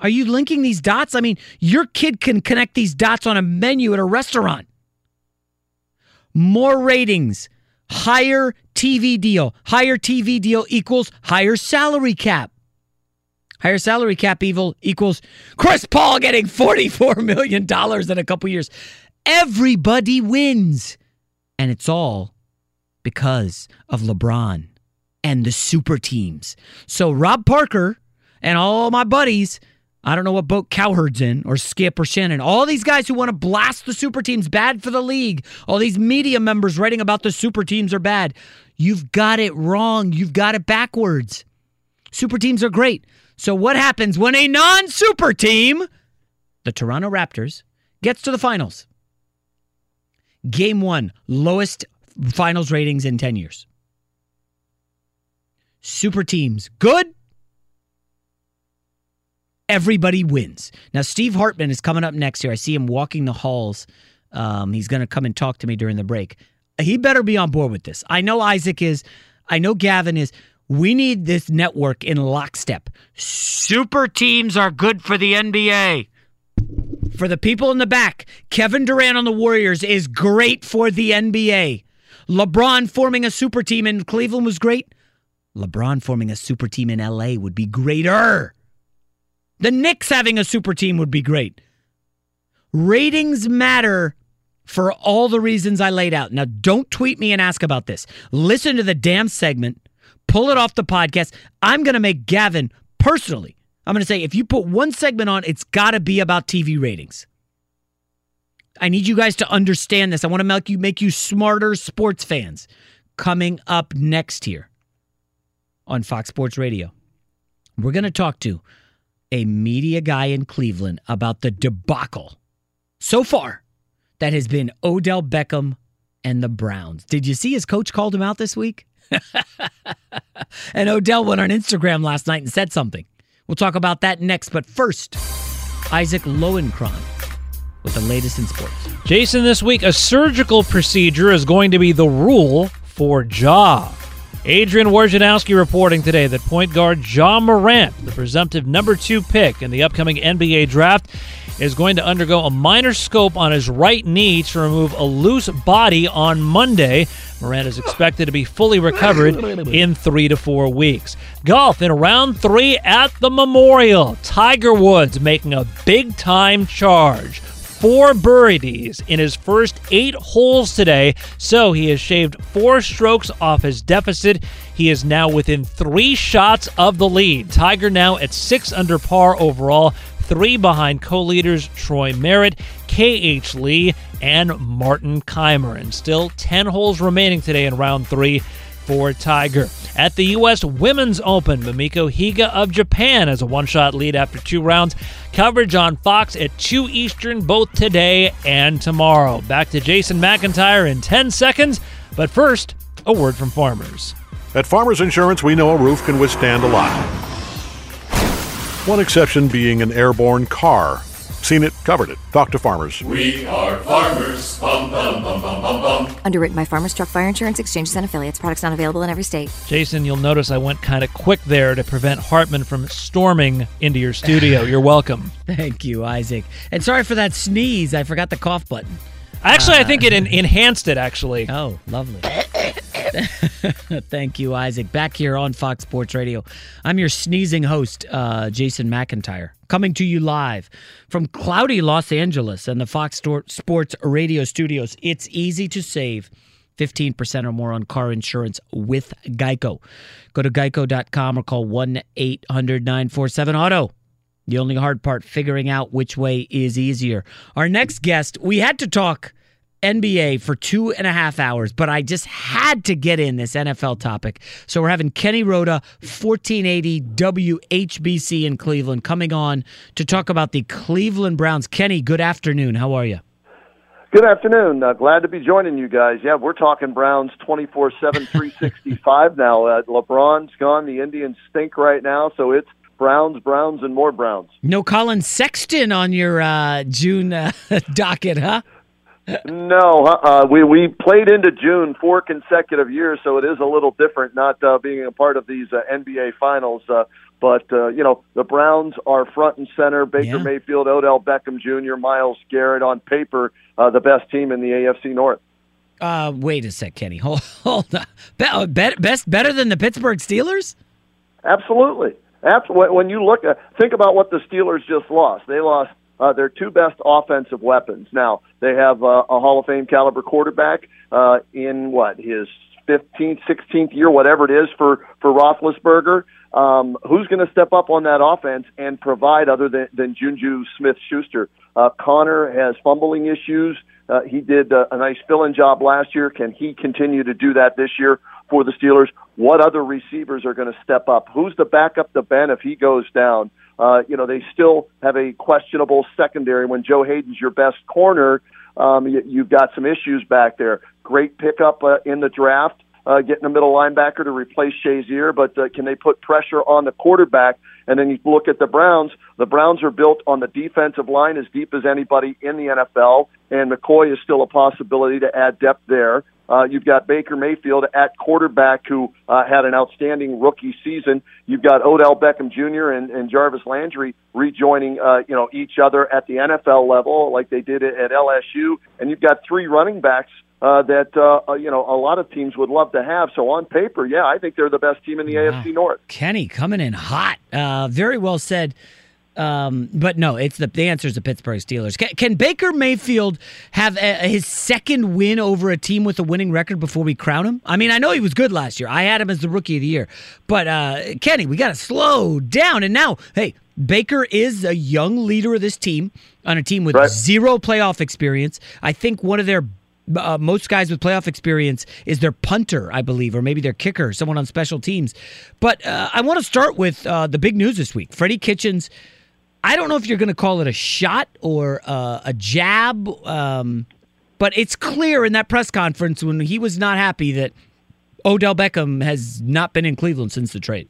Are you linking these dots? I mean, your kid can connect these dots on a menu at a restaurant. More ratings, higher TV deal. Higher TV deal equals higher salary cap. Higher salary cap evil equals Chris Paul getting $44 million in a couple years. Everybody wins. And it's all because of LeBron and the super teams. So Rob Parker and all my buddies, I don't know what boat Cowherd's in, or Skip or Shannon, all these guys who want to blast the super teams, bad for the league, all these media members writing about the super teams are bad. You've got it wrong. You've got it backwards. Super teams are great. So what happens when a non-super team, the Toronto Raptors, gets to the finals? Game one, lowest finals ratings in 10 years. Super teams, good. Everybody wins. Now, Steve Hartman is coming up next here. I see him walking the halls. Um, he's going to come and talk to me during the break. He better be on board with this. I know Isaac is. I know Gavin is. We need this network in lockstep. Super teams are good for the NBA. For the people in the back, Kevin Durant on the Warriors is great for the NBA. LeBron forming a super team in Cleveland was great. LeBron forming a super team in LA would be greater. The Knicks having a super team would be great. Ratings matter for all the reasons I laid out. Now, don't tweet me and ask about this. Listen to the damn segment, pull it off the podcast. I'm going to make Gavin personally. I'm going to say if you put one segment on, it's got to be about TV ratings. I need you guys to understand this. I want to make you make you smarter sports fans. Coming up next here on Fox Sports Radio, we're going to talk to a media guy in Cleveland about the debacle so far that has been Odell Beckham and the Browns. Did you see his coach called him out this week? <laughs> and Odell went on Instagram last night and said something. We'll talk about that next. But first, Isaac Lowenkron with the latest in sports. Jason, this week, a surgical procedure is going to be the rule for Ja. Adrian Wojnarowski reporting today that point guard Ja Morant, the presumptive number two pick in the upcoming NBA draft, is going to undergo a minor scope on his right knee to remove a loose body on Monday. Morant is expected to be fully recovered in three to four weeks. Golf in round three at the Memorial. Tiger Woods making a big time charge four birdies in his first eight holes today, so he has shaved four strokes off his deficit. He is now within three shots of the lead. Tiger now at six under par overall, three behind co leaders Troy Merritt, K.H. Lee, and Martin Kaymer. And still 10 holes remaining today in round three for Tiger. At the U.S. Women's Open, Mamiko Higa of Japan has a one shot lead after two rounds. Coverage on Fox at 2 Eastern both today and tomorrow. Back to Jason McIntyre in 10 seconds, but first, a word from farmers. At Farmers Insurance, we know a roof can withstand a lot. One exception being an airborne car. Seen it, covered it. Talk to farmers. We are farmers. Bum, bum, bum, bum, bum, bum. Underwritten by Farmers Truck Fire Insurance Exchanges and Affiliates. Products not available in every state. Jason, you'll notice I went kind of quick there to prevent Hartman from storming into your studio. You're welcome. <laughs> Thank you, Isaac. And sorry for that sneeze. I forgot the cough button. Actually, I Uh, think it en- enhanced it, actually. Oh, lovely. <laughs> Thank you, Isaac. Back here on Fox Sports Radio. I'm your sneezing host, uh, Jason McIntyre, coming to you live from cloudy Los Angeles and the Fox Sports Radio studios. It's easy to save 15% or more on car insurance with Geico. Go to geico.com or call 1 800 947 Auto. The only hard part, figuring out which way is easier. Our next guest, we had to talk NBA for two and a half hours, but I just had to get in this NFL topic. So we're having Kenny Roda, 1480 WHBC in Cleveland, coming on to talk about the Cleveland Browns. Kenny, good afternoon. How are you? Good afternoon. Uh, glad to be joining you guys. Yeah, we're talking Browns 24 7, 365 <laughs> now. Uh, LeBron's gone. The Indians stink right now. So it's Browns, Browns, and more Browns. No Collin Sexton on your uh, June uh, <laughs> docket, huh? No, uh, we we played into June four consecutive years, so it is a little different not uh, being a part of these uh, NBA finals. Uh, but uh, you know, the Browns are front and center. Baker Yeah. Mayfield, Odell Beckham Jr., Myles Garrett on paper, uh, the best team in the AFC North. Uh, wait a sec, Kenny. <laughs> Hold, hold on. Be- uh, best, better than the Pittsburgh Steelers? Absolutely. Abs- when you look at, think about what the Steelers just lost. They lost uh, their two best offensive weapons. Now they have uh, a Hall of Fame caliber quarterback uh, in what his 15th, 16th year, whatever it is for for Roethlisberger. Um, who's going to step up on that offense and provide other than, than Juju Smith-Schuster? Uh, Conner has fumbling issues. Uh, he did uh, a nice fill-in job last year. Can he continue to do that this year for the Steelers? What other receivers are going to step up? Who's the backup to Ben if he goes down? Uh, you know, they still have a questionable secondary when Joe Haden's your best corner. Um, you, you've got some issues back there. Great pickup uh, in the draft, uh, getting a middle linebacker to replace Shazier, but uh, can they put pressure on the quarterback? And then you look at the Browns. The Browns are built on the defensive line as deep as anybody in the NFL, and McCoy is still a possibility to add depth there. Uh, you've got Baker Mayfield at quarterback who uh, had an outstanding rookie season. You've got Odell Beckham Jr. and, and Jarvis Landry rejoining, uh, you know, each other at the NFL level like they did at LSU. And you've got three running backs uh, that, uh, uh, you know, a lot of teams would love to have. So on paper, yeah, I think they're the best team in the AFC North. Kenny coming in hot. Uh, very well said. Um, but no, it's the the answer is the Pittsburgh Steelers. Can, can Baker Mayfield have a, his second win over a team with a winning record before we crown him? I mean, I know he was good last year. I had him as the rookie of the year. But uh, Kenny, we got to slow down. And now, hey, Baker is a young leader of this team on a team with zero playoff experience. I think one of their uh, most guys with playoff experience is their punter, I believe, or maybe their kicker, someone on special teams. But uh, I want to start with uh, the big news this week. Freddie Kitchens. I don't know if you're going to call it a shot or uh, a jab, um, but it's clear in that press conference when he was not happy that Odell Beckham has not been in Cleveland since the trade.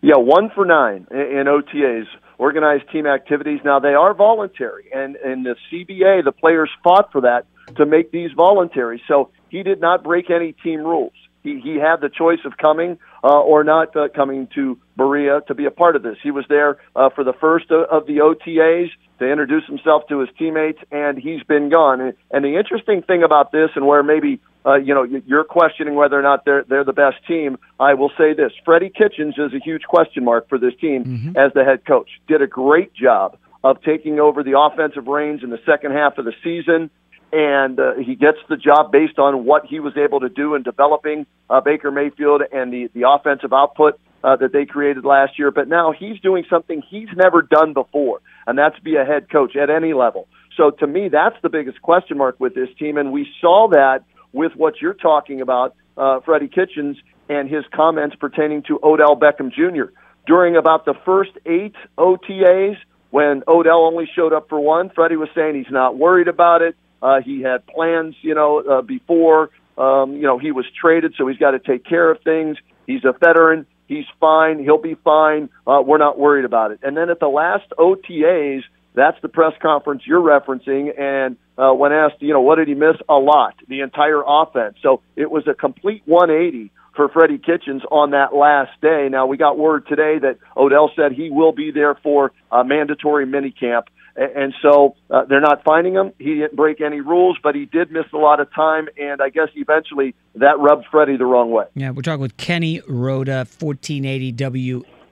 Yeah, one for nine in, in OTAs, organized team activities. Now they are voluntary, and in the CBA, the players fought for that to make these voluntary. So he did not break any team rules. He he had the choice of coming uh, or not uh, coming to Berea to be a part of this. He was there uh, for the first of, of the OTAs to introduce himself to his teammates, and he's been gone. And, and the interesting thing about this, and where maybe uh, you know you're questioning whether or not they're they're the best team, I will say this: Freddie Kitchens is a huge question mark for this team as the head coach. Did a great job of taking over the offensive reins in the second half of the season and uh, he gets the job based on what he was able to do in developing uh, Baker Mayfield and the the offensive output uh, that they created last year. But now he's doing something he's never done before, and that's be a head coach at any level. So to me, that's the biggest question mark with this team, and we saw that with what you're talking about, uh, Freddie Kitchens and his comments pertaining to Odell Beckham Jr. During about the first eight OTAs, when Odell only showed up for one, Freddie was saying he's not worried about it. Uh, he had plans, you know, uh, before, um, you know, he was traded, so he's got to take care of things. He's a veteran. He's fine. He'll be fine. Uh, we're not worried about it. And then at the last OTAs, That's the press conference you're referencing. And uh, when asked, you know, what did he miss? A lot, the entire offense. So it was a complete 180 for Freddie Kitchens on that last day. Now we got word today that Odell said he will be there for a mandatory minicamp. And so uh, they're not finding him. He didn't break any rules, but he did miss a lot of time. And I guess eventually that rubbed Freddie the wrong way. Yeah, we're talking with Kenny Roda, 1480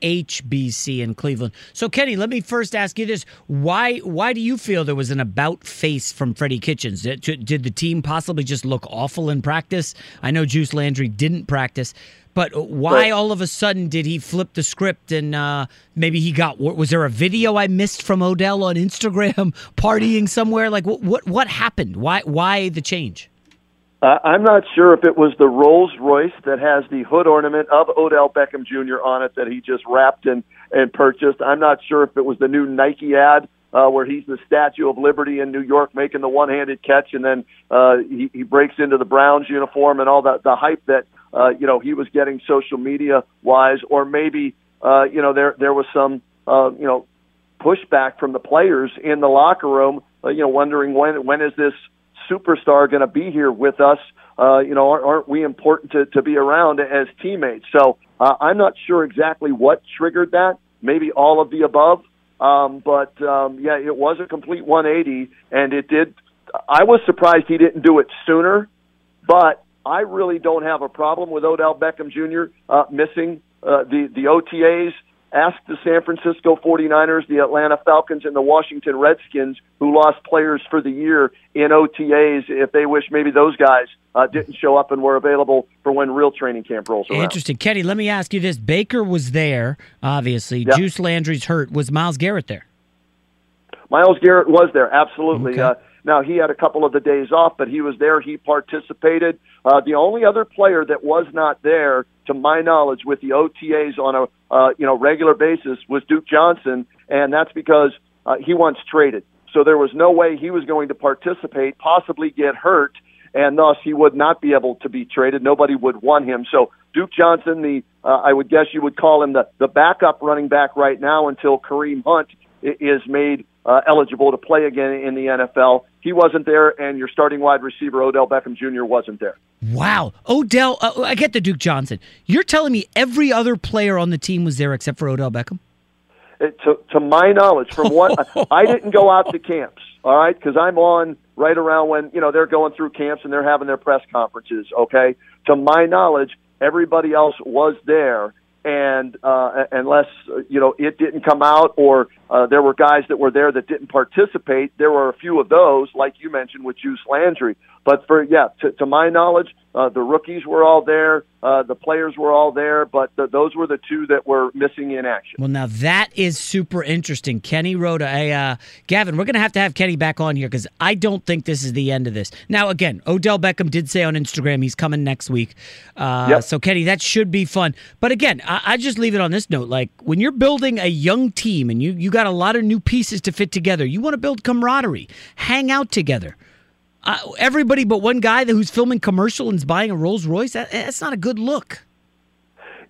WHBC in Cleveland. So, Kenny, let me first ask you this: Why why do you feel there was an about face from Freddie Kitchens? Did, did the team possibly just look awful in practice? I know Juice Landry didn't practice. But why right. all of a sudden did he flip the script and uh, maybe he got? Was there a video I missed from Odell on Instagram <laughs> partying somewhere? Like what? What, what happened? Why? Why the change? Uh, I'm not sure if it was the Rolls Royce that has the hood ornament of Odell Beckham Jr. on it that he just wrapped and and purchased. I'm not sure if it was the new Nike ad uh, where he's the Statue of Liberty in New York making the one-handed catch, and then uh, he, he breaks into the Browns uniform and all that the hype that uh, you know he was getting social media wise, or maybe uh, you know there there was some uh, you know pushback from the players in the locker room, uh, you know wondering when when is this superstar going to be here with us? Uh, you know, aren't, aren't we important to, to be around as teammates? So uh, I'm not sure exactly what triggered that. Maybe all of the above. Um, but um, yeah, it was a complete 180, and it did. I was surprised he didn't do it sooner, but I really don't have a problem with Odell Beckham Jr. Uh, missing uh, the the OTAs. Ask the San Francisco 49ers, the Atlanta Falcons, and the Washington Redskins, who lost players for the year in OTAs, if they wish maybe those guys uh, didn't show up and were available for when real training camp rolls around. Interesting. Kenny, let me ask you this. Baker was there, obviously. Yep. Juice Landry's hurt. Was Myles Garrett there? Myles Garrett was there, absolutely. Okay. Uh, now, he had a couple of the days off, but he was there. He participated. Uh, the only other player that was not there, to my knowledge, with the OTAs on a uh, you know regular basis was Duke Johnson, and that's because uh, he once traded. So there was no way he was going to participate, possibly get hurt, and thus he would not be able to be traded. Nobody would want him. So Duke Johnson, the uh, I would guess you would call him the the backup running back right now until Kareem Hunt is made uh, eligible to play again in the NFL. He wasn't there, and your starting wide receiver Odell Beckham Jr. wasn't there. Wow, Odell! Uh, I get the Duke Johnson. You're telling me every other player on the team was there except for Odell Beckham? It, to, to my knowledge, from what <laughs> I didn't go out to camps, all right, because I'm on right around when you know they're going through camps and they're having their press conferences. Okay, to my knowledge, everybody else was there and uh, unless you know it didn't come out or uh, there were guys that were there that didn't participate, there were a few of those, like you mentioned with Juice Landry. But for yeah, to, to my knowledge, uh, the rookies were all there, uh, the players were all there, but the, those were the two that were missing in action. Well, now that is super interesting. Kenny Roda, a uh, Gavin, we're going to have to have Kenny back on here because I don't think this is the end of this. Now, again, Odell Beckham did say on Instagram he's coming next week. Uh, yep. So, Kenny, that should be fun. But again, I, I just leave it on this note: like when you're building a young team and you you got a lot of new pieces to fit together, you want to build camaraderie, hang out together. Uh, everybody but one guy who's filming commercial and is buying a Rolls Royce. That, that's not a good look.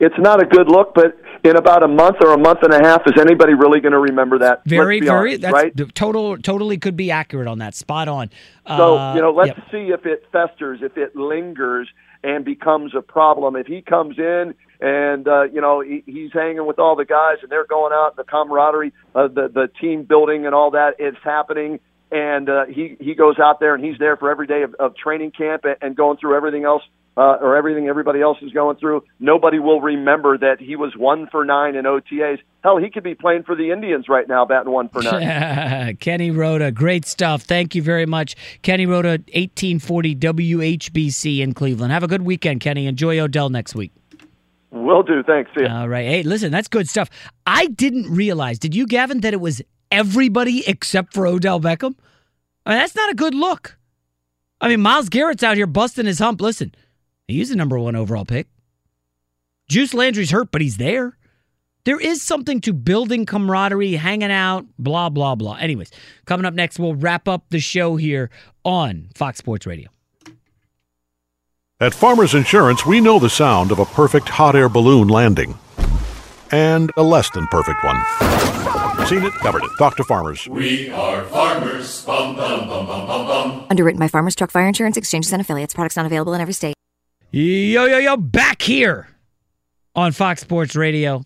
It's not a good look, but in about a month or a month and a half, is anybody really going to remember that? Very, very. Honest, that's right? total, totally could be accurate on that. Spot on. So uh, you know, let's yep. see if it festers, if it lingers, and becomes a problem. If he comes in and uh, you know he, he's hanging with all the guys and they're going out, the camaraderie, uh, the the team building, and all that, it's happening and uh, he he goes out there and he's there for every day of, of training camp and, and going through everything else uh, or everything everybody else is going through. Nobody will remember that he was one for nine in OTAs. Hell, he could be playing for the Indians right now, batting one for nine. <laughs> Kenny Roda, great stuff. Thank you very much, Kenny Roda, eighteen forty WHBC in Cleveland. Have a good weekend, Kenny. Enjoy Odell next week. Will do. Thanks. See All right. Hey, listen, that's good stuff. I didn't realize. Did you, Gavin, that it was everybody except for Odell Beckham? I mean, that's not a good look. I mean, Myles Garrett's out here busting his hump. Listen, he's the number one overall pick. Juice Landry's hurt, but he's there. There is something to building camaraderie, hanging out, blah, blah, blah. Anyways, coming up next, we'll wrap up the show here on Fox Sports Radio. At Farmers Insurance, we know the sound of a perfect hot air balloon landing and a less than perfect one. Seen it, covered it. Talk to farmers. We are farmers. Bum, bum, bum, bum, bum, bum. Underwritten by Farmers Truck Fire Insurance Exchanges and Affiliates. Products not available in every state. Yo, yo, yo, back here on Fox Sports Radio.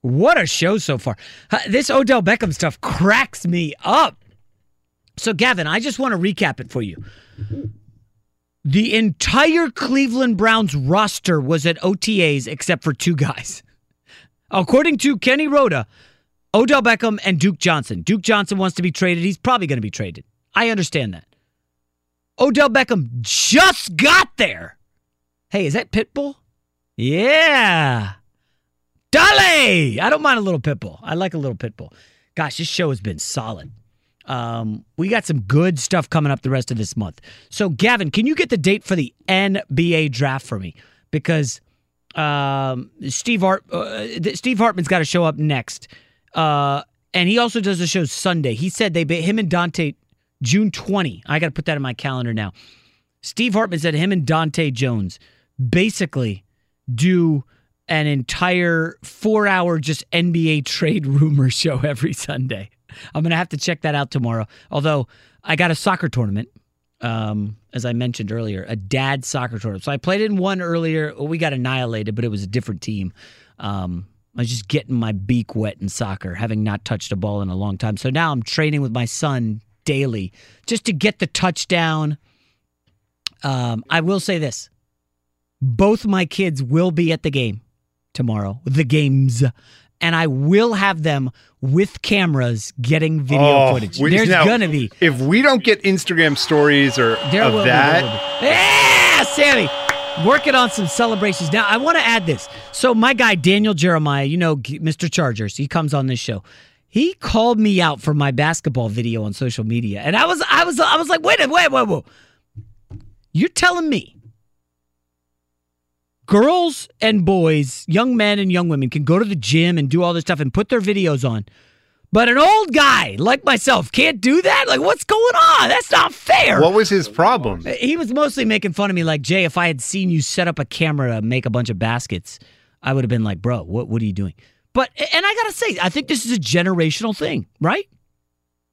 What a show so far. This Odell Beckham stuff cracks me up. So, Gavin, I just want to recap it for you. The entire Cleveland Browns roster was at OTAs except for two guys. <laughs> According to Kenny Roda, Odell Beckham and Duke Johnson. Duke Johnson wants to be traded. He's probably going to be traded. I understand that. Odell Beckham just got there. Hey, is that Pitbull? Yeah. Dolly! I don't mind a little Pitbull. I like a little Pitbull. Gosh, this show has been solid. Um, we got some good stuff coming up the rest of this month. So, Gavin, can you get the date for the NBA draft for me? Because um, Steve Hart, uh, Steve Hartman's got to show up next, uh, and he also does the show Sunday. He said they him and Dante June twenty. I got to put that in my calendar now. Steve Hartman said him and Dante Jones basically do an entire four hour just NBA trade <laughs> rumor show every Sunday. I'm going to have to check that out tomorrow. Although I got a soccer tournament, um, as I mentioned earlier, a dad soccer tournament. So I played in one earlier. We got annihilated, but it was a different team. Um, I was just getting my beak wet in soccer, having not touched a ball in a long time. So now I'm training with my son daily just to get the touchdown. Um, I will say this both my kids will be at the game tomorrow, the games, and I will have them with cameras getting video Oh, footage. we- There's now, gonna be. If we don't get Instagram stories or There of will be, that, be. Yeah, Sammy. Working on some celebrations. Now, I want to add this. So, my guy, Daniel Jeremiah, you know, Mr. Chargers, he comes on this show. He called me out for my basketball video on social media. And I was, I was, I was like, wait a wait, wait, wait. You're telling me girls and boys, young men and young women can go to the gym and do all this stuff and put their videos on. But an old guy like myself can't do that? Like, what's going on? That's not fair. what was his problem? He was mostly making fun of me, like Jay. If I had seen you set up a camera to make a bunch of baskets, I would have been like, "Bro, what what are you doing?" But and I gotta say, I think this is a generational thing, right?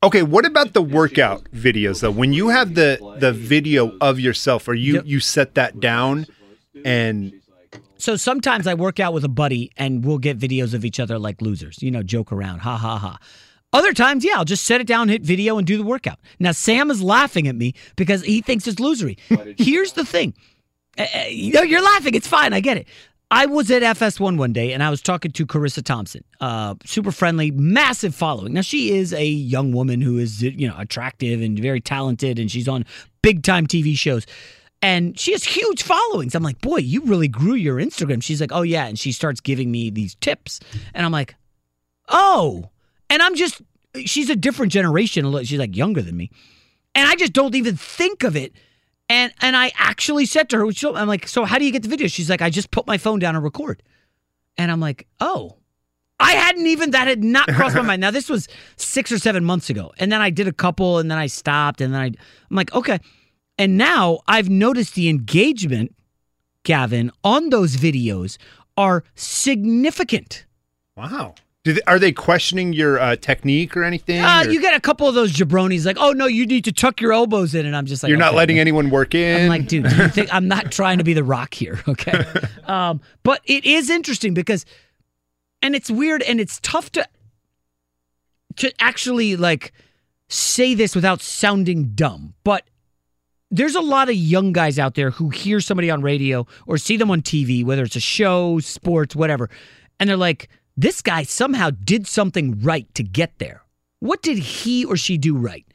Okay, what about the workout videos though? When you have the the video of yourself, or you you set that down, and So sometimes I work out with a buddy, and we'll get videos of each other like losers, you know, joke around, ha ha ha. Other times, yeah, I'll just set it down, hit video, and do the workout. Now Sam is laughing at me because he thinks it's losery. Here's the thing, Uh, you're laughing. It's fine. I get it. I was at FS1 one day and I was talking to Charissa Thompson, uh, super friendly, massive following. Now she is a young woman who is, you know, attractive and very talented, and she's on big time TV shows, and she has huge followings. I'm like, boy, you really grew your Instagram. She's like, oh yeah, and she starts giving me these tips, and I'm like, oh, and I'm just, she's a different generation. She's like younger than me, and I just don't even think of it. And and I actually said to her, I'm like, so how do you get the video? She's like, I just put my phone down and record. And I'm like, oh, I hadn't even that had not crossed my <laughs> mind. Now this was six or seven months ago, and then I did a couple, and then I stopped, and then I, I'm like, okay. And now I've noticed the engagement, Gavin, on those videos are significant. wow, Do they, are they questioning your uh, technique or anything? Uh, or you get a couple of those jabronis like, oh no, you need to tuck your elbows in, and I'm just like, you're not letting anyone work in. I'm like, dude, do you think I'm not trying to be the rock here? <laughs> Okay. <laughs> um, but it is interesting because, and it's weird and it's tough to, to actually like say this without sounding dumb, but there's a lot of young guys out there who hear somebody on radio or see them on TV, whether it's a show, sports, whatever, and they're like, this guy somehow did something right to get there. What did he or she do right?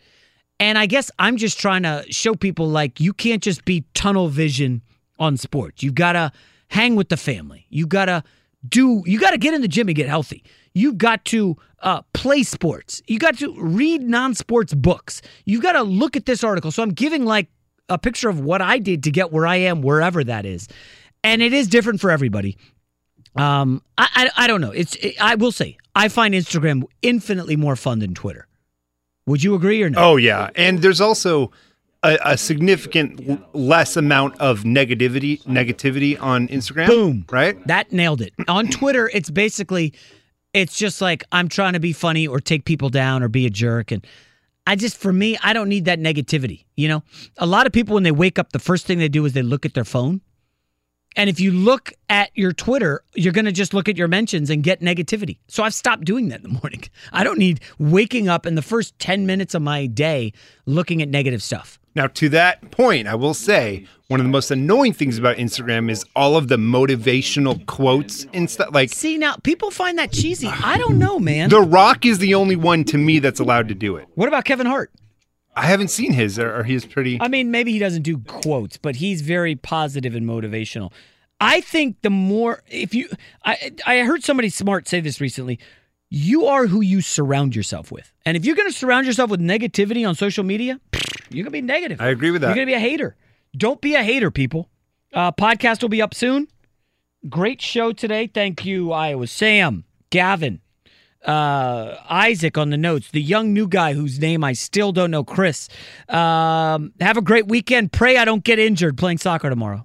And I guess I'm just trying to show people like you can't just be tunnel vision on sports. You've gotta hang with the family. You gotta do. You gotta get in the gym and get healthy. You've got to uh, play sports. You got to read non-sports books. You've got to look at this article. So I'm giving like a picture of what I did to get where I am, wherever that is, and it is different for everybody. Um, I, I I don't know. It's I will say I find Instagram infinitely more fun than Twitter. Would you agree or no? Oh yeah, and there's also a, a significant less amount of negativity negativity on Instagram. Boom. Right. That nailed it. On Twitter, it's basically It's just like I'm trying to be funny or take people down or be a jerk. And I just, for me, I don't need that negativity. You know, a lot of people, when they wake up, the first thing they do is they look at their phone. And if you look at your Twitter, you're going to just look at your mentions and get negativity. So I've stopped doing that in the <laughs> morning. I don't need waking up in the first 10 minutes of my day looking at negative stuff. Now, to that point, I will say one of the most annoying things about Instagram is all of the motivational quotes and stuff. Like, see, now people find that cheesy. I don't know, man. The Rock is the only one to me that's allowed to do it. What about Kevin Hart? I haven't seen his, or, or he's pretty. I mean, maybe he doesn't do quotes, but he's very positive and motivational. I think the more, if you, I, I heard somebody smart say this recently. You are who you surround yourself with. And if you're going to surround yourself with negativity on social media, you're going to be negative. I agree with that. You're going to be a hater. Don't be a hater, people. Uh, podcast will be up soon. Great show today. Thank you, Iowa. Sam, Gavin, uh, Isaac on the notes, the young new guy whose name I still don't know, Chris. Um, have a great weekend. Pray I don't get injured playing soccer tomorrow.